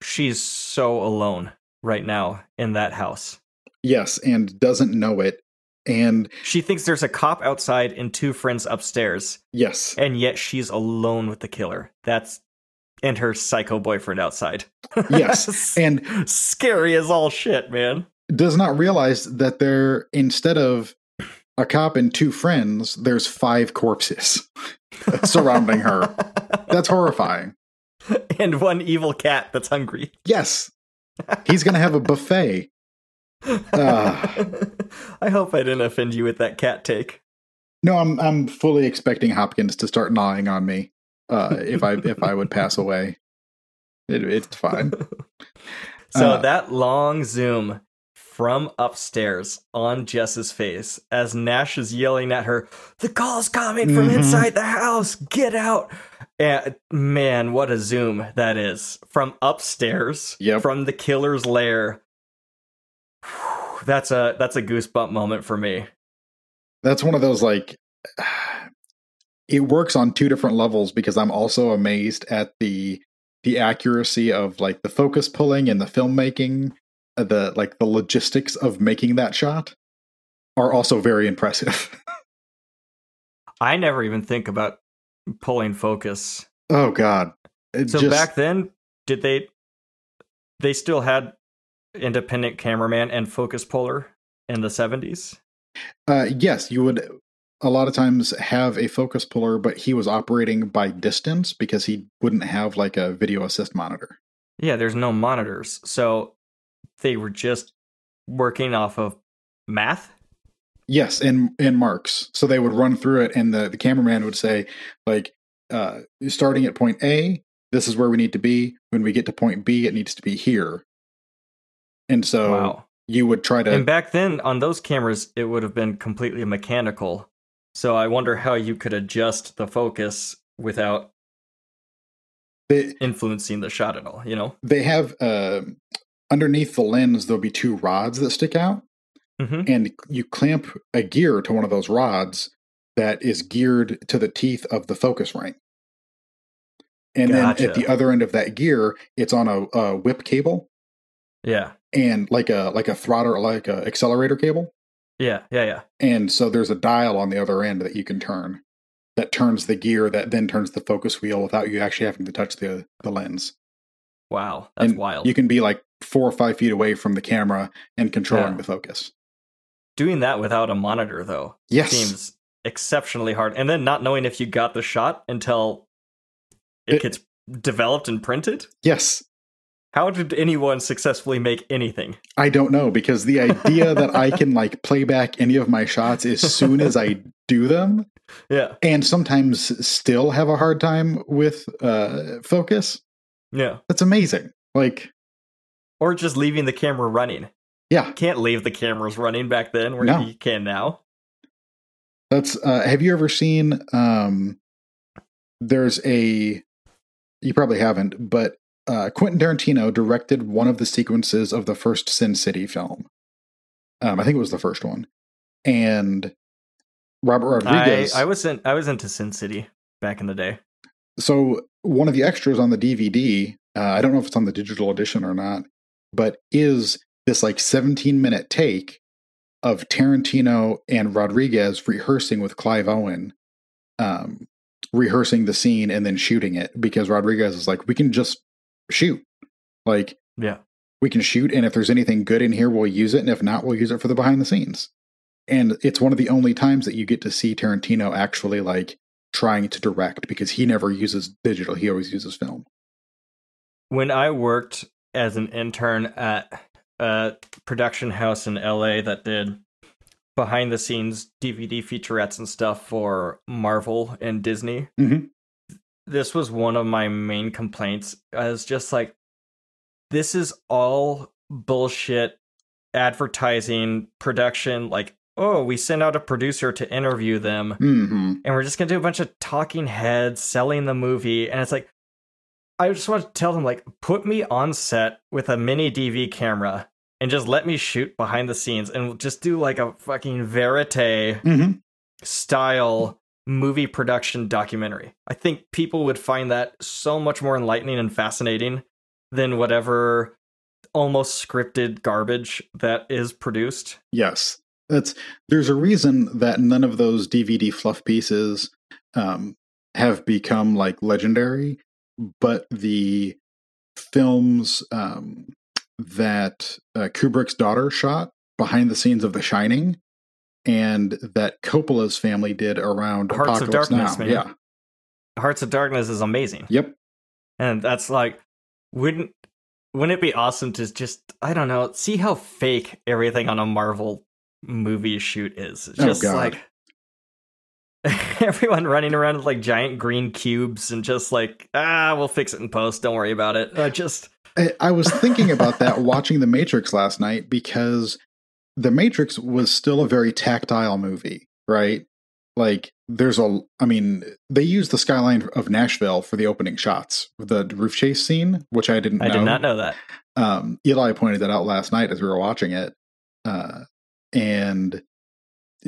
she's so alone right now in that house. Yes, and doesn't know it. And She thinks there's a cop outside and two friends upstairs, yes, and yet she's alone with the killer. That's and her psycho boyfriend outside. Yes, and scary as all shit, man. does not realize that there, instead of a cop and two friends, there's five corpses surrounding her. That's horrifying. and one evil cat that's hungry. Yes, he's going to have a buffet. Ah. I hope I didn't offend you with that cat take. No, I'm I'm fully expecting Hopkins to start gnawing on me uh, if I if I would pass away. It, it's fine. So Uh, that long zoom from upstairs on Jess's face as Nash is yelling at her, "The call's coming from Mhm. inside the house! Get out!" And man, what a zoom that is from upstairs, Yep. from the killer's lair. That's a that's a goosebump moment for me. That's one of those like it works on two different levels because I'm also amazed at the the accuracy of like the focus pulling and the filmmaking, uh, the like the logistics of making that shot are also very impressive. I never even think about pulling focus. oh god. It So just- back then, did they they still had independent cameraman and focus puller in the 70s? Uh, yes, you would a lot of times have a focus puller, but he was operating by distance because he wouldn't have like a video assist monitor. Yeah, there's no monitors. So they were just working off of math. Yes, and and marks. So they would run through it, and the the cameraman would say, like, uh, starting at point A, this is where we need to be. When we get to point B, it needs to be here. And so wow. you would try to. And back then on those cameras it would have been completely mechanical. So I wonder how you could adjust the focus without they, influencing the shot at all, you know? they have uh, underneath the lens, there'll be two rods that stick out. Mhm. and you clamp a gear to one of those rods that is geared to the teeth of the focus ring. And then at the other end of that gear, it's on a, a whip cable Yeah. And like a like a throttle, like a accelerator cable. Yeah, yeah, yeah. And so there's a dial on the other end that you can turn that turns the gear that then turns the focus wheel without you actually having to touch the the lens. Wow, that's and wild. You can be like four or five feet away from the camera and controlling Yeah. the focus. Doing that without a monitor though Yes. seems exceptionally hard. And then not knowing if you got the shot until it, It- gets developed and printed? Yes. How did anyone successfully make anything? I don't know because the idea that I can like play back any of my shots as soon as I do them Yeah. and sometimes still have a hard time with uh focus. Yeah. That's amazing. Like Or just leaving the camera running. yeah, Can't leave the cameras running back then where No. you can now. that's uh have you ever seen um there's a you probably haven't, but uh Quentin Tarantino directed one of the sequences of the first Sin City film. Um I think it was the first one. And Robert I, Rodriguez I was in I was into Sin City back in the day. so one of the extras on the DVD, uh, I don't know if it's on the digital edition or not, but is this like 17 minute take of Tarantino and Rodriguez rehearsing with Clive Owen, um, rehearsing the scene and then shooting it because Rodriguez is like, we can just shoot. Like, Yeah. we can shoot, and if there's anything good in here, we'll use it, and if not, we'll use it for the behind the scenes. And it's one of the only times that you get to see Tarantino actually like trying to direct because he never uses digital; he always uses film. When I worked as an intern at a production house in LA that did behind the scenes DVD featurettes and stuff for Marvel and Disney, Mhm. This was one of my main complaints. I was just like, this is all bullshit advertising production. Like, oh, we send out a producer to interview them hmm and we're just gonna do a bunch of talking heads selling the movie and it's like i just want to tell them like put me on set with a mini dv camera and just let me shoot behind the scenes and we'll just do like a fucking verite hmm style movie production documentary. I think people would find that so much more enlightening and fascinating than whatever almost scripted garbage that is produced. Yes, that's there's a reason that none of those DVD fluff pieces um, have become like legendary, but the films um, that uh, Kubrick's daughter shot behind the scenes of The Shining and that Coppola's family did around Hearts of Darkness, Now. man. Yeah. hearts of darkness is amazing Yep. And that's like, wouldn't wouldn't it be awesome to just I don't know, see how fake everything on a Marvel movie shoot is? It's Oh, Just God. like everyone running around with like giant green cubes and just like ah, we'll fix it in post. Don't worry about it. Uh, just I, I was thinking about that watching The Matrix last night because The Matrix was still a very tactile movie, right? Like there's a I mean, they used the skyline of Nashville for the opening shots, the roof chase scene, which I didn't I know. did not know that. Um, Eli pointed that out last night as we were watching it. Uh, and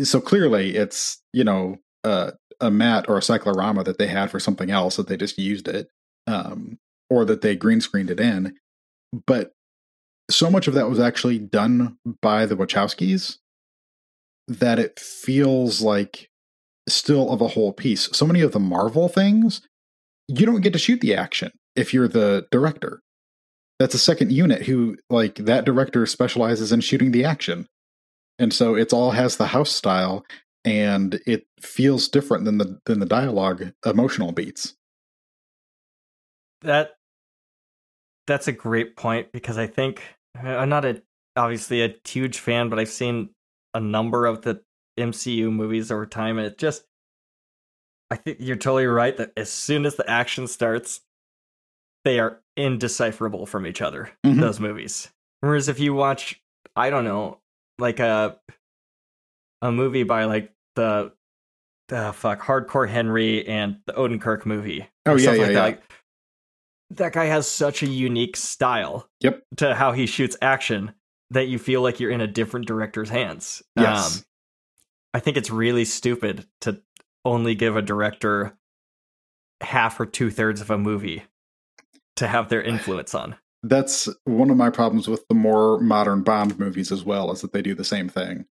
so clearly it's, you know, uh, a matte or a cyclorama that they had for something else that they just used it. Um, or that they green screened it in. But so much of that was actually done by the Wachowskis that it feels like still of a whole piece. So many of the Marvel things, you don't get to shoot the action if you're the director. That's a second unit who, like, that director specializes in shooting the action. And so it's all has the house style and it feels different than the than the dialogue emotional beats. That that's a great point because I think I'm not a obviously a huge fan, but I've seen a number of the MCU movies over time, and it just I think you're totally right that as soon as the action starts, they are indecipherable from each other. Mhm. Those movies. Whereas if you watch, I don't know, like a a movie by like the uh, fuck Hardcore Henry and the Odenkirk movie. Oh, yeah, yeah, like yeah. That. Like, that guy has such a unique style Yep. to how he shoots action that you feel like you're in a different director's hands. Yes. Um, I think it's really stupid to only give a director half or two thirds of a movie to have their influence on. That's one of my problems with the more modern Bond movies as well, is that they do the same thing.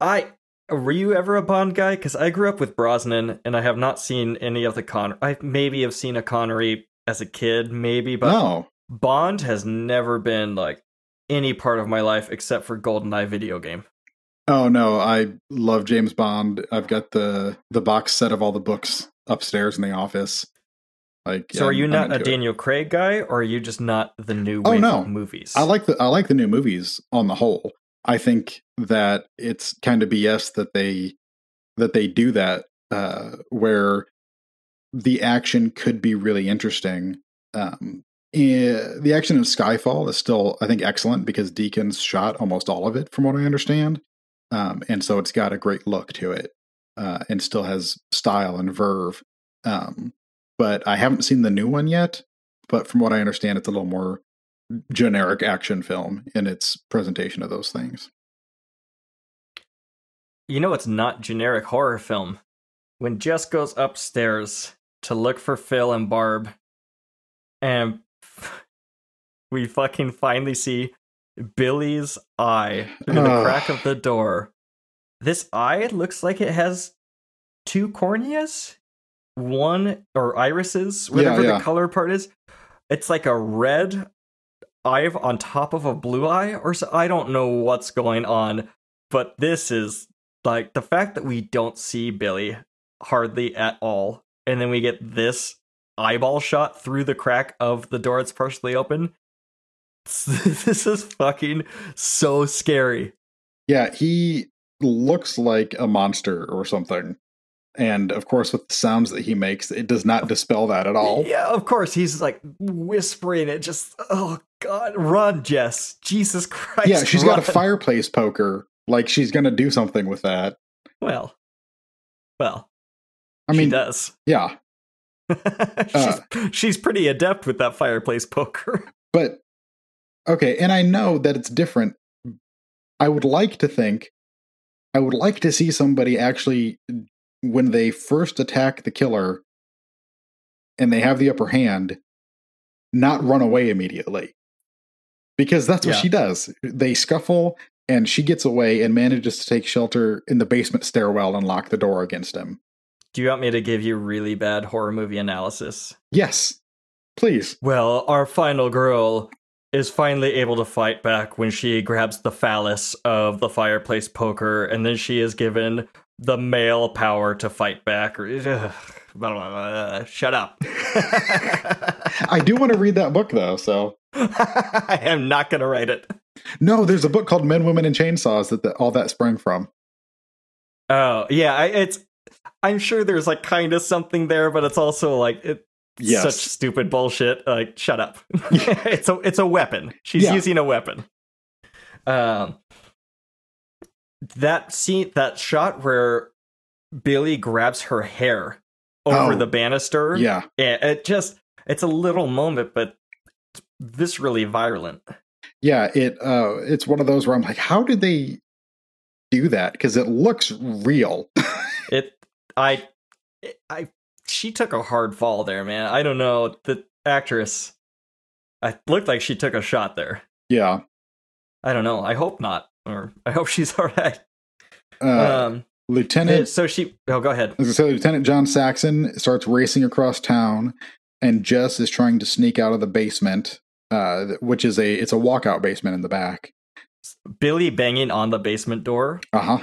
I were you ever a Bond guy? Because I grew up with Brosnan, and I have not seen any of the Con. I maybe have seen a Connery as a kid, maybe, but no. Bond has never been like any part of my life except for GoldenEye video game. Oh no, I love James Bond. I've got the the box set of all the books upstairs in the office. Like So yeah, are you I'm not a into it. Daniel Craig guy, or are you just not the new Oh, no. movies? I like the I like the new movies on the whole. I think that it's kind of BS that they that they do that uh, where the action could be really interesting. Um, eh, the action in Skyfall is still, I think, excellent because Deakins shot almost all of it, from what I understand, um, and so it's got a great look to it, uh, and still has style and verve. Um, but I haven't seen the new one yet. But from what I understand, it's a little more generic action film in its presentation of those things. You know, it's not generic horror film. When Jess goes upstairs to look for Phyl and Barb, and we fucking finally see Billy's eye through the Ugh. crack of the door. This eye looks like it has two corneas, one or irises, whatever yeah. the color part is. It's like a red eye on top of a blue eye, or so. I don't know what's going on, but this is like the fact that we don't see Billy hardly at all, and then we get this eyeball shot through the crack of the door that's partially open. This is fucking so scary. Yeah, he looks like a monster or something. And of course, with the sounds that he makes, it does not dispel that at all. Yeah, of course. He's like whispering it. Just oh god, run, Jess! Jesus Christ! yeah, she's got a fireplace poker. Like she's going to do something with that. Well, well, I she mean, does. yeah, uh, she's, she's pretty adept with that fireplace poker. but okay. And I know that it's different. I would like to think, I would like to see somebody actually, when they first attack the killer and they have the upper hand, not run away immediately. Because that's what Yeah. she does. They scuffle and she gets away and manages to take shelter in the basement stairwell and lock the door against him. Do you want me to give you really bad horror movie analysis? Yes, please. Well, our final girl is finally able to fight back when she grabs the phallus of the fireplace poker, and then she is given the male power to fight back. Shut up. I do want to read that book though, so. I am not going to write it. No, there's a book called Men, Women, and Chainsaws that the, all that sprang from. Oh, yeah, I, it's I'm sure there's like kind of something there, but it's also like it, Yes. such stupid bullshit. Like, shut up. it's a it's a weapon. She's Yeah. using a weapon. Um, that scene, that shot where Billy grabs her hair over Oh, the banister. Yeah. it, it just it's a little moment, but viscerally violent. Yeah, it uh it's one of those where I'm like, how did they do that? Because it looks real. It, I, I, she took a hard fall there, man. I don't know the actress. I looked like she took a shot there. yeah. I don't know. I hope not, or I hope she's all right. Uh, um, Lieutenant so she. Oh, go ahead. I was gonna say Lieutenant John Saxon starts racing across town, and Jess is trying to sneak out of the basement, uh, which is a it's a walkout basement in the back. Billy banging on the basement door. Uh huh.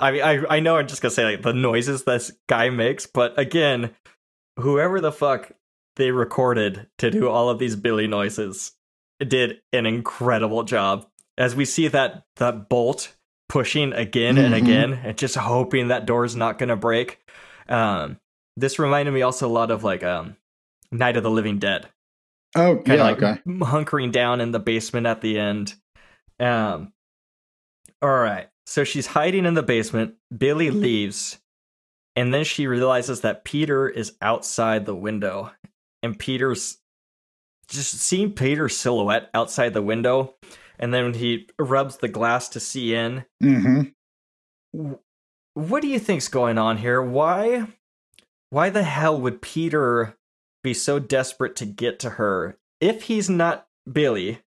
I mean, I I know I'm just gonna say like the noises this guy makes, but again, whoever the fuck they recorded to do all of these Billy noises did an incredible job. As we see that that bolt pushing again and Mhm. again, and just hoping that door's not gonna break. Um, this reminded me also a lot of like um, Night of the Living Dead Oh kind of yeah. like okay. hunkering down in the basement at the end. Um, all right. So she's hiding in the basement. Billy leaves, and then she realizes that Peter is outside the window, and Peter's just seeing Peter's silhouette outside the window, and then he rubs the glass to see in. Mm-hmm. What do you think's going on here? Why, why the hell would Peter be so desperate to get to her if he's not Billy,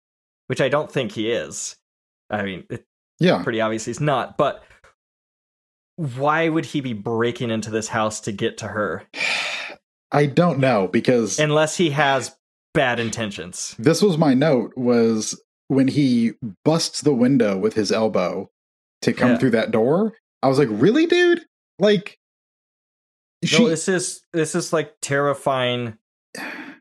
which I don't think he is. I mean, it's Yeah. pretty obvious he's not, but why would he be breaking into this house to get to her I don't know because unless he has bad intentions? this was my note was when he busts the window with his elbow to come Yeah. through that door. I was like, really, dude? Like, she no, this is this is like terrifying.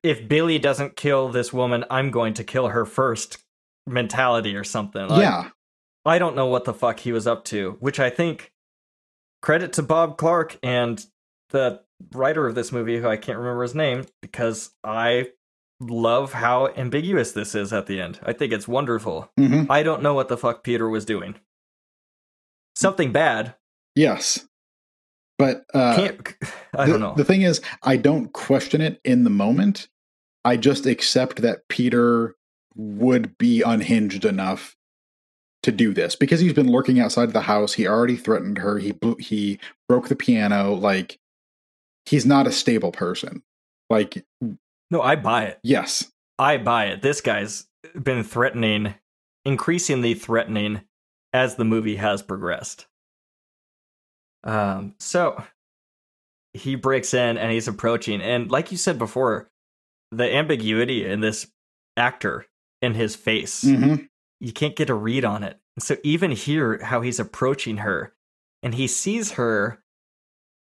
If Billy doesn't kill this woman, I'm going to kill her first mentality or something. Like, yeah. I don't know what the fuck he was up to, which I think credit to Bob Clark and the writer of this movie, who I can't remember his name, because I love how ambiguous this is at the end. I think it's wonderful. hmm I don't know what the fuck Peter was doing. Something bad. Yes. But uh, I the, don't know. The thing is, I don't question it in the moment. I just accept that Peter would be unhinged enough to do this because he's been lurking outside the house. He already threatened her. He blew, he broke the piano. Like he's not a stable person. Like no, I buy it. yes, I buy it. This guy's been threatening, increasingly threatening as the movie has progressed. Um, so he breaks in and he's approaching, and like you said before, the ambiguity in this actor in his face, hmm you can't get a read on it. So even here, how he's approaching her, and he sees her,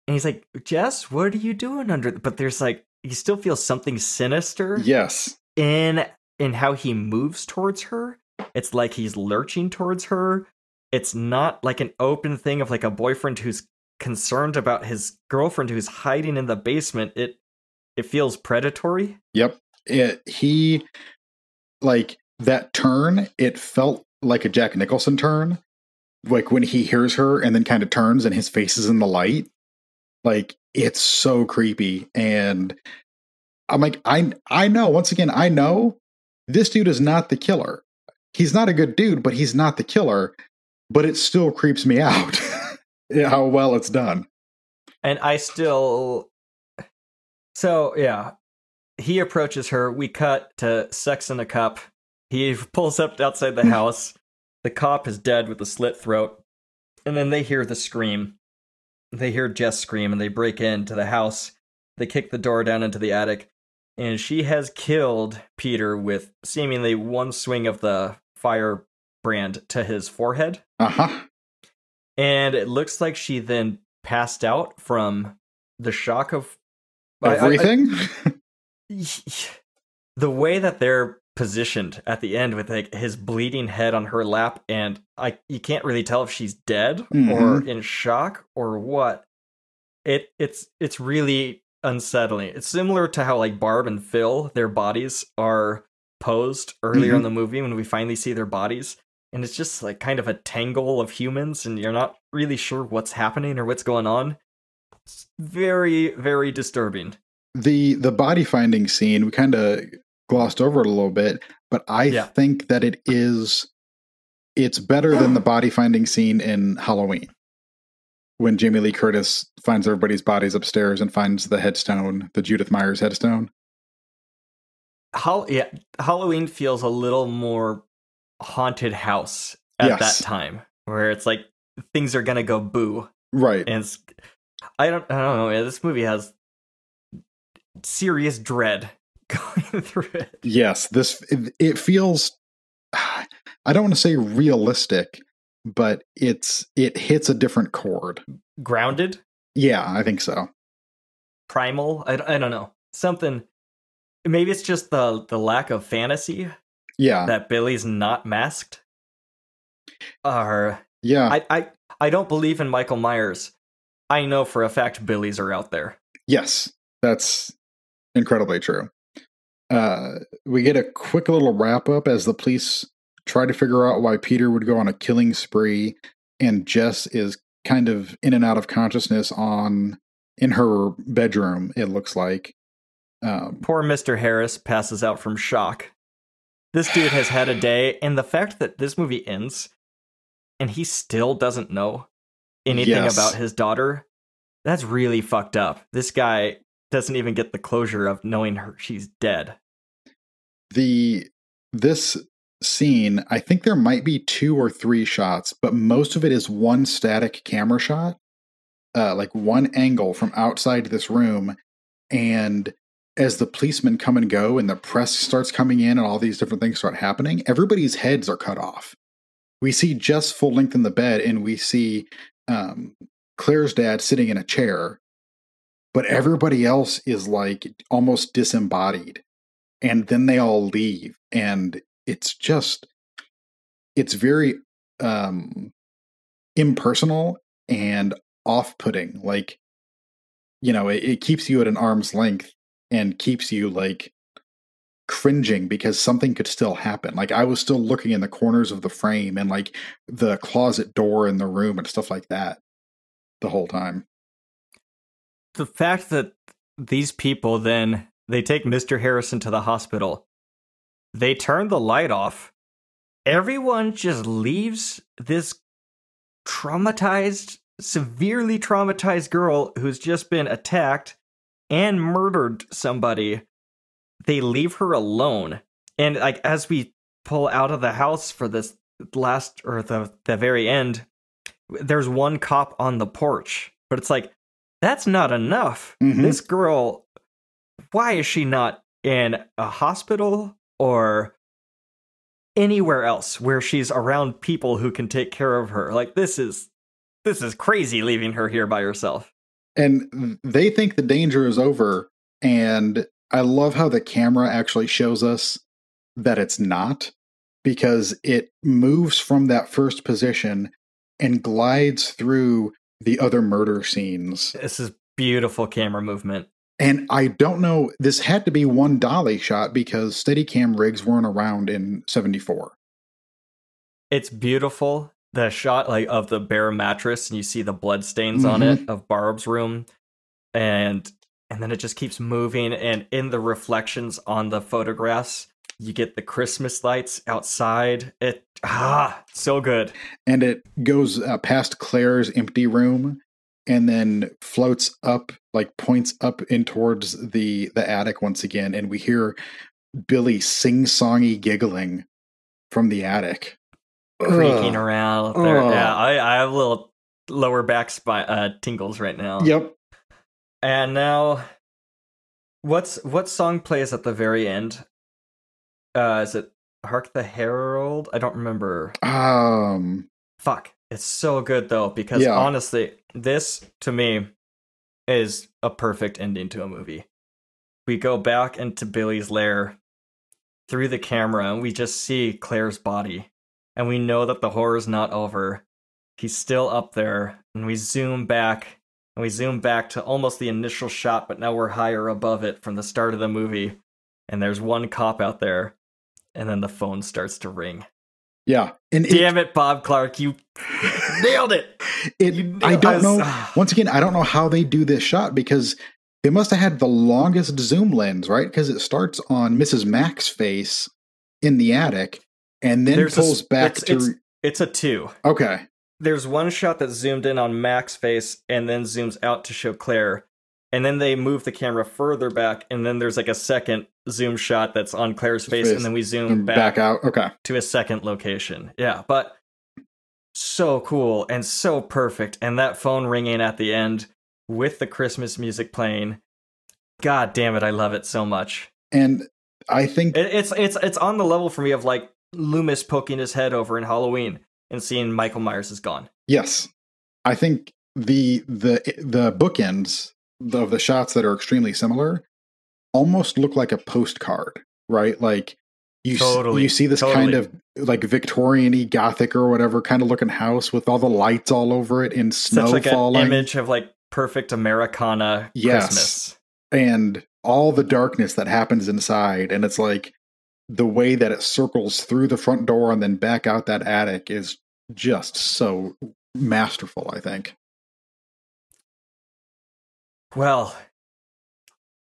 and he's like, "Jess, what are you doing under?" But there's like, he still feels something sinister yes, in in how he moves towards her. It's like he's lurching towards her. It's not like an open thing of like a boyfriend who's concerned about his girlfriend who's hiding in the basement. It it feels predatory. yep. It, he like that turn. It felt like a Jack Nicholson turn, like when he hears her and then kind of turns and his face is in the light. Like it's so creepy, and I'm like, I I know. Once again, I know this dude is not the killer. He's not a good dude, but he's not the killer. But it still creeps me out how well it's done. And I still So, yeah. He approaches her. We cut to sex in a cup. He pulls up outside the house. The cop is dead with a slit throat. And then they hear the scream. They hear Jess scream and they break into the house. They kick the door down into the attic. And she has killed Peter with seemingly one swing of the firebrand to his forehead. Uh huh. And it looks like she then passed out from the shock of I- I- I- Everything. the way that they're positioned at the end with like his bleeding head on her lap and I you can't really tell if she's dead or Mhm. in shock or what it it's it's really unsettling. It's similar to how like Barb and Phyl, their bodies are posed earlier Mhm. in the movie when we finally see their bodies. And it's just like kind of a tangle of humans, and you're not really sure what's happening or what's going on. It's very, very disturbing. the the body finding scene we kind of glossed over it a little bit but i Yeah. think that it is it's better than the body finding scene in halloween when jamie lee curtis finds everybody's bodies upstairs and finds the headstone the judith myers headstone Hall- yeah, Halloween feels a little more haunted house at Yes. that time, where it's like things are gonna go boo, right and I don't, I don't know. yeah, This movie has serious dread going through it. yes this it, it feels i don't want to say realistic but it's it hits a different chord Grounded, yeah i think so primal. I, I don't know something. Maybe it's just the the lack of fantasy yeah that Billy's not masked. Or yeah I, I I don't believe in Michael Myers. I know for a fact Billy's are out there. Yes, that's incredibly true. Uh, we get a quick little wrap up as the police try to figure out why Peter would go on a killing spree, and Jess is kind of in and out of consciousness on in her bedroom. It looks like. Um, Poor Mr. Harris passes out from shock. This dude has had a day, and the fact that this movie ends and he still doesn't know anything Yes. about his daughter, that's really fucked up. This guy doesn't even get the closure of knowing her she's dead. the this scene, I think there might be two or three shots, but most of it is one static camera shot, uh, like one angle from outside this room, and as the policemen come and go and the press starts coming in and all these different things start happening, everybody's heads are cut off. We see Jess full length in the bed, and we see um, Clare's dad sitting in a chair, but everybody else is like almost disembodied and then they all leave and it's just it's very um impersonal and off-putting like you know it, it keeps you at an arm's length and keeps you like cringing because something could still happen like i was still looking in the corners of the frame and like the closet door in the room and stuff like that the whole time The fact that these people then they take Mr. Harrison to the hospital, they turn the light off. Everyone just leaves this traumatized, severely traumatized girl who's just been attacked and murdered somebody. They leave her alone. And like as we pull out of the house for this last or the the very end, there's one cop on the porch. But it's like that's not enough. Mhm. This girl why is she not in a hospital or anywhere else where she's around people who can take care of her? Like this is this is crazy leaving her here by herself. And they think the danger is over and i love how the camera actually shows us that it's not because it moves from that first position and glides through the other murder scenes This is beautiful camera movement. and i don't know this had to be one dolly shot because steadicam rigs weren't around in 74 It's beautiful. The shot like of the bare mattress and you see the blood stains on it of Barb's room. And and then it just keeps moving. And in the reflections on the photographs you get the Christmas lights outside. It ah so good. and it goes uh, past Clare's empty room and then floats up like points up in towards the the attic once again. And we hear Billy sing-songy giggling from the attic creaking Ugh. around there. Ugh. Yeah, I, I have little lower back spine uh, tingles right now. Yep. And now, what's what song plays at the very end? Uh, is it "Hark the Herald"? I don't remember. Um Fuck, it's so good though because Yeah. honestly, this to me is a perfect ending to a movie. We go back into Billy's lair through the camera and we just see Clare's body. And we know that the horror's not over. He's still up there. And we zoom back and we zoom back to almost the initial shot, but now we're higher above it from the start of the movie. And there's one cop out there, and then the phone starts to ring. Yeah, and Damn it, Bob Clark, you nailed it. it, You I don't was- know. ah. Once again, I don't know how they do this shot because they must have had the longest zoom lens, right? Because it starts on Mrs. Mac's face in the attic and then There's a pulls back it's- to. it's- It's a two. okay, There's one shot that zoomed in on Mac's face and then zooms out to show Clare. And then they move the camera further back, and then there's like a second zoom shot that's on Clare's face, Face. and then we zoom back, back out. Okay, to a second location. Yeah, but so cool and so perfect. And that phone ringing at the end with the Christmas music playing. God damn it, I love it so much. and I think It, it's it's it's on the level for me of like Loomis poking his head over in Halloween and seeing Michael Myers is gone. Yes, I think the the the bookends of the shots that are extremely similar almost look like a postcard, right? Like you s- you see this kind of like Victorian-y gothic or whatever kind of looking house with all the lights all over it and snow Such like falling an image of like perfect Americana Yes. Christmas. and all the darkness that happens inside and it's like the way that it circles through the front door and then back out that attic is just so masterful, I think. Well,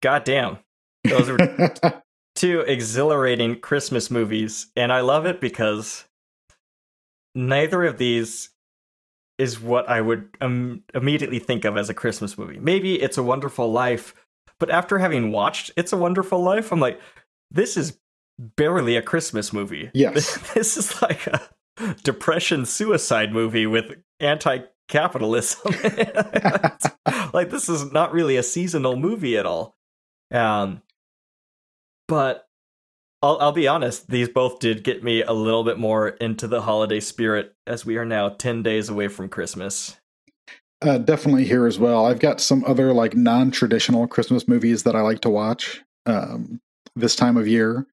goddamn. Those are two exhilarating Christmas movies, and I love it because neither of these is what I would um, immediately think of as a Christmas movie. Maybe It's a Wonderful Life, but after having watched It's a Wonderful Life, I'm like, this is barely a Christmas movie. Yes. This is like a depression suicide movie with anti capitalism. like, this is not really a seasonal movie at all. Um, but I'll, I'll be honest, these both did get me a little bit more into the holiday spirit as we are now 10 days away from Christmas. Uh, definitely here as well. I've got some other like non-traditional Christmas movies that I like to watch um, this time of year.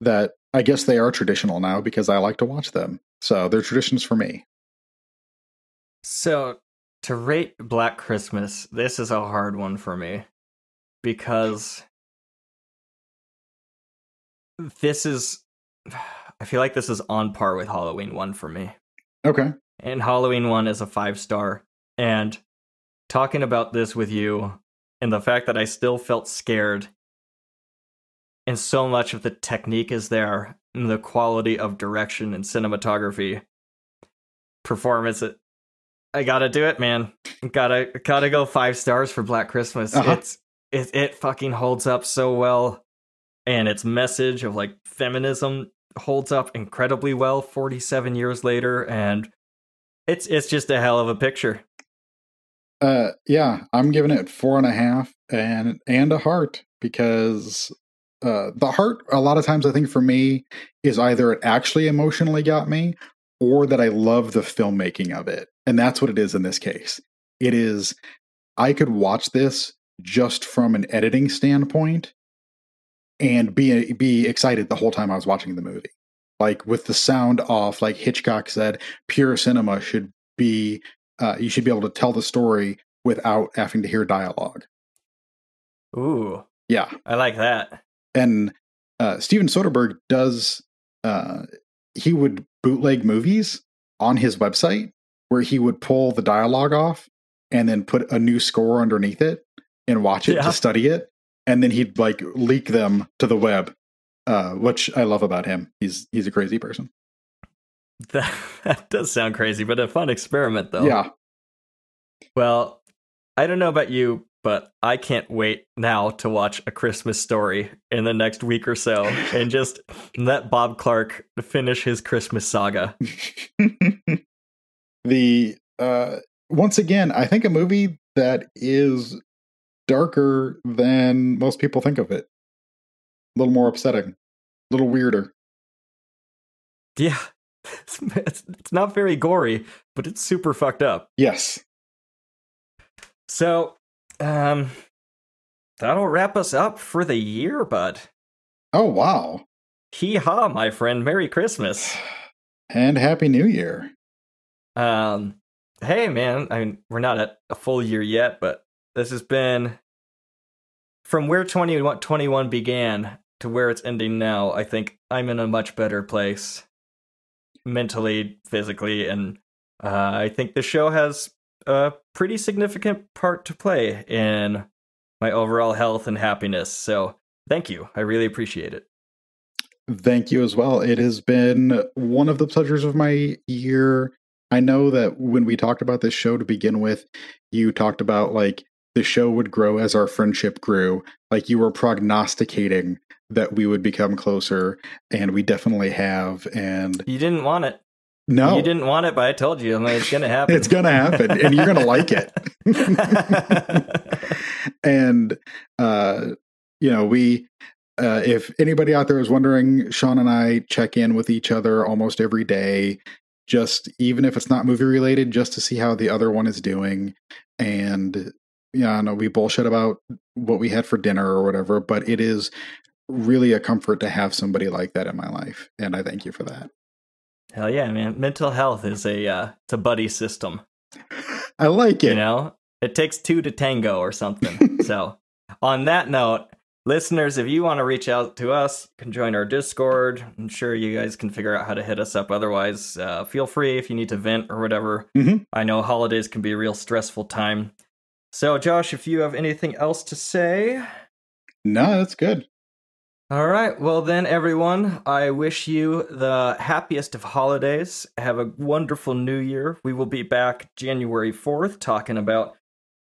That I guess they are traditional now because I like to watch them. So they're traditions for me. So, to rate Black Christmas, this is a hard one for me because this is. I feel like this is on par with Halloween 1 for me. Okay. and Halloween 1 is a five star. And talking about this with you and the fact that I still felt scared, and so much of the technique is there, and the quality of direction and cinematography, performance, I gotta do it, man. Gotta gotta go five stars for Black Christmas. Uh-huh. It's it it fucking holds up so well, and its message of like feminism holds up incredibly well 47 years later and it's it's just a hell of a picture Uh, yeah, I'm giving it four and a half and and a heart because uh, the heart a lot of times I think for me is either it actually emotionally got me or that I love the filmmaking of it, and that's what it is in this case. It is I could watch this just from an editing standpoint and be be excited the whole time I was watching the movie. Like with the sound off, like Hitchcock said, pure cinema should be uh, you should be able to tell the story without having to hear dialogue. ooh Yeah, i like that and uh, Steven Soderbergh does. Uh, he would bootleg movies on his website where he would pull the dialogue off and then put a new score underneath it and watch it Yeah. to study it, and then he'd like leak them to the web, uh, which I love about him. He's he's a crazy person. that, that does sound crazy but a fun experiment though Yeah, well i don't know about you but i can't wait now to watch a christmas story in the next week or so and just let bob clark finish his christmas saga. The uh once again i think a movie that is darker than most people think of it. A little more upsetting. A little weirder. Yeah. It's, it's, it's not very gory but it's super fucked up. Yes. So, um, that'll wrap us up for the year, bud. oh wow Hee haw, my friend. Merry Christmas. and happy new year Um, hey, man, I mean, we're not at a full year yet, but this has been from where 2021 began to where it's ending now. I think I'm in a much better place mentally, physically, and uh, I think the show has a pretty significant part to play in my overall health and happiness. So thank you. I really appreciate it. Thank you as well. It has been one of the pleasures of my year. I know that when we talked about this show to begin with, you talked about like the show would grow as our friendship grew. Like you were prognosticating that we would become closer, and we definitely have. And You didn't want it. No, You didn't want it, but I told you. I mean, it's to happen. it's gonna happen, and you're gonna like it. and uh, you know, we. Uh, if anybody out there is wondering, Sean and I check in with each other almost every day, just even if it's not movie related, just to see how the other one is doing. And yeah, I know we bullshit about what we had for dinner or whatever, but it is really a comfort to have somebody like that in my life, and I thank you for that. Hell yeah, man. Mental health is a uh, it's a buddy system. I like it. You know, it takes two to tango or something. so, on that note, listeners, if you want to reach out to us, you can join our Discord. I'm sure you guys can figure out how to hit us up. Otherwise, uh, feel free if you need to vent or whatever. Mhm. I know holidays can be a real stressful time. So, Josh, if you have anything else to say, No, that's good. All right. Well, then, everyone, I wish you the happiest of holidays. Have a wonderful new year. We will be back January 4th talking about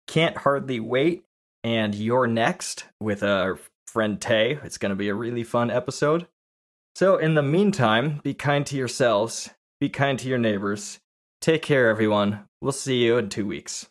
Can't Hardly Wait and You're Next with our friend Tay. It's going to be a really fun episode. So, in the meantime, be kind to yourselves, be kind to your neighbors. Take care, everyone. We'll see you in two weeks.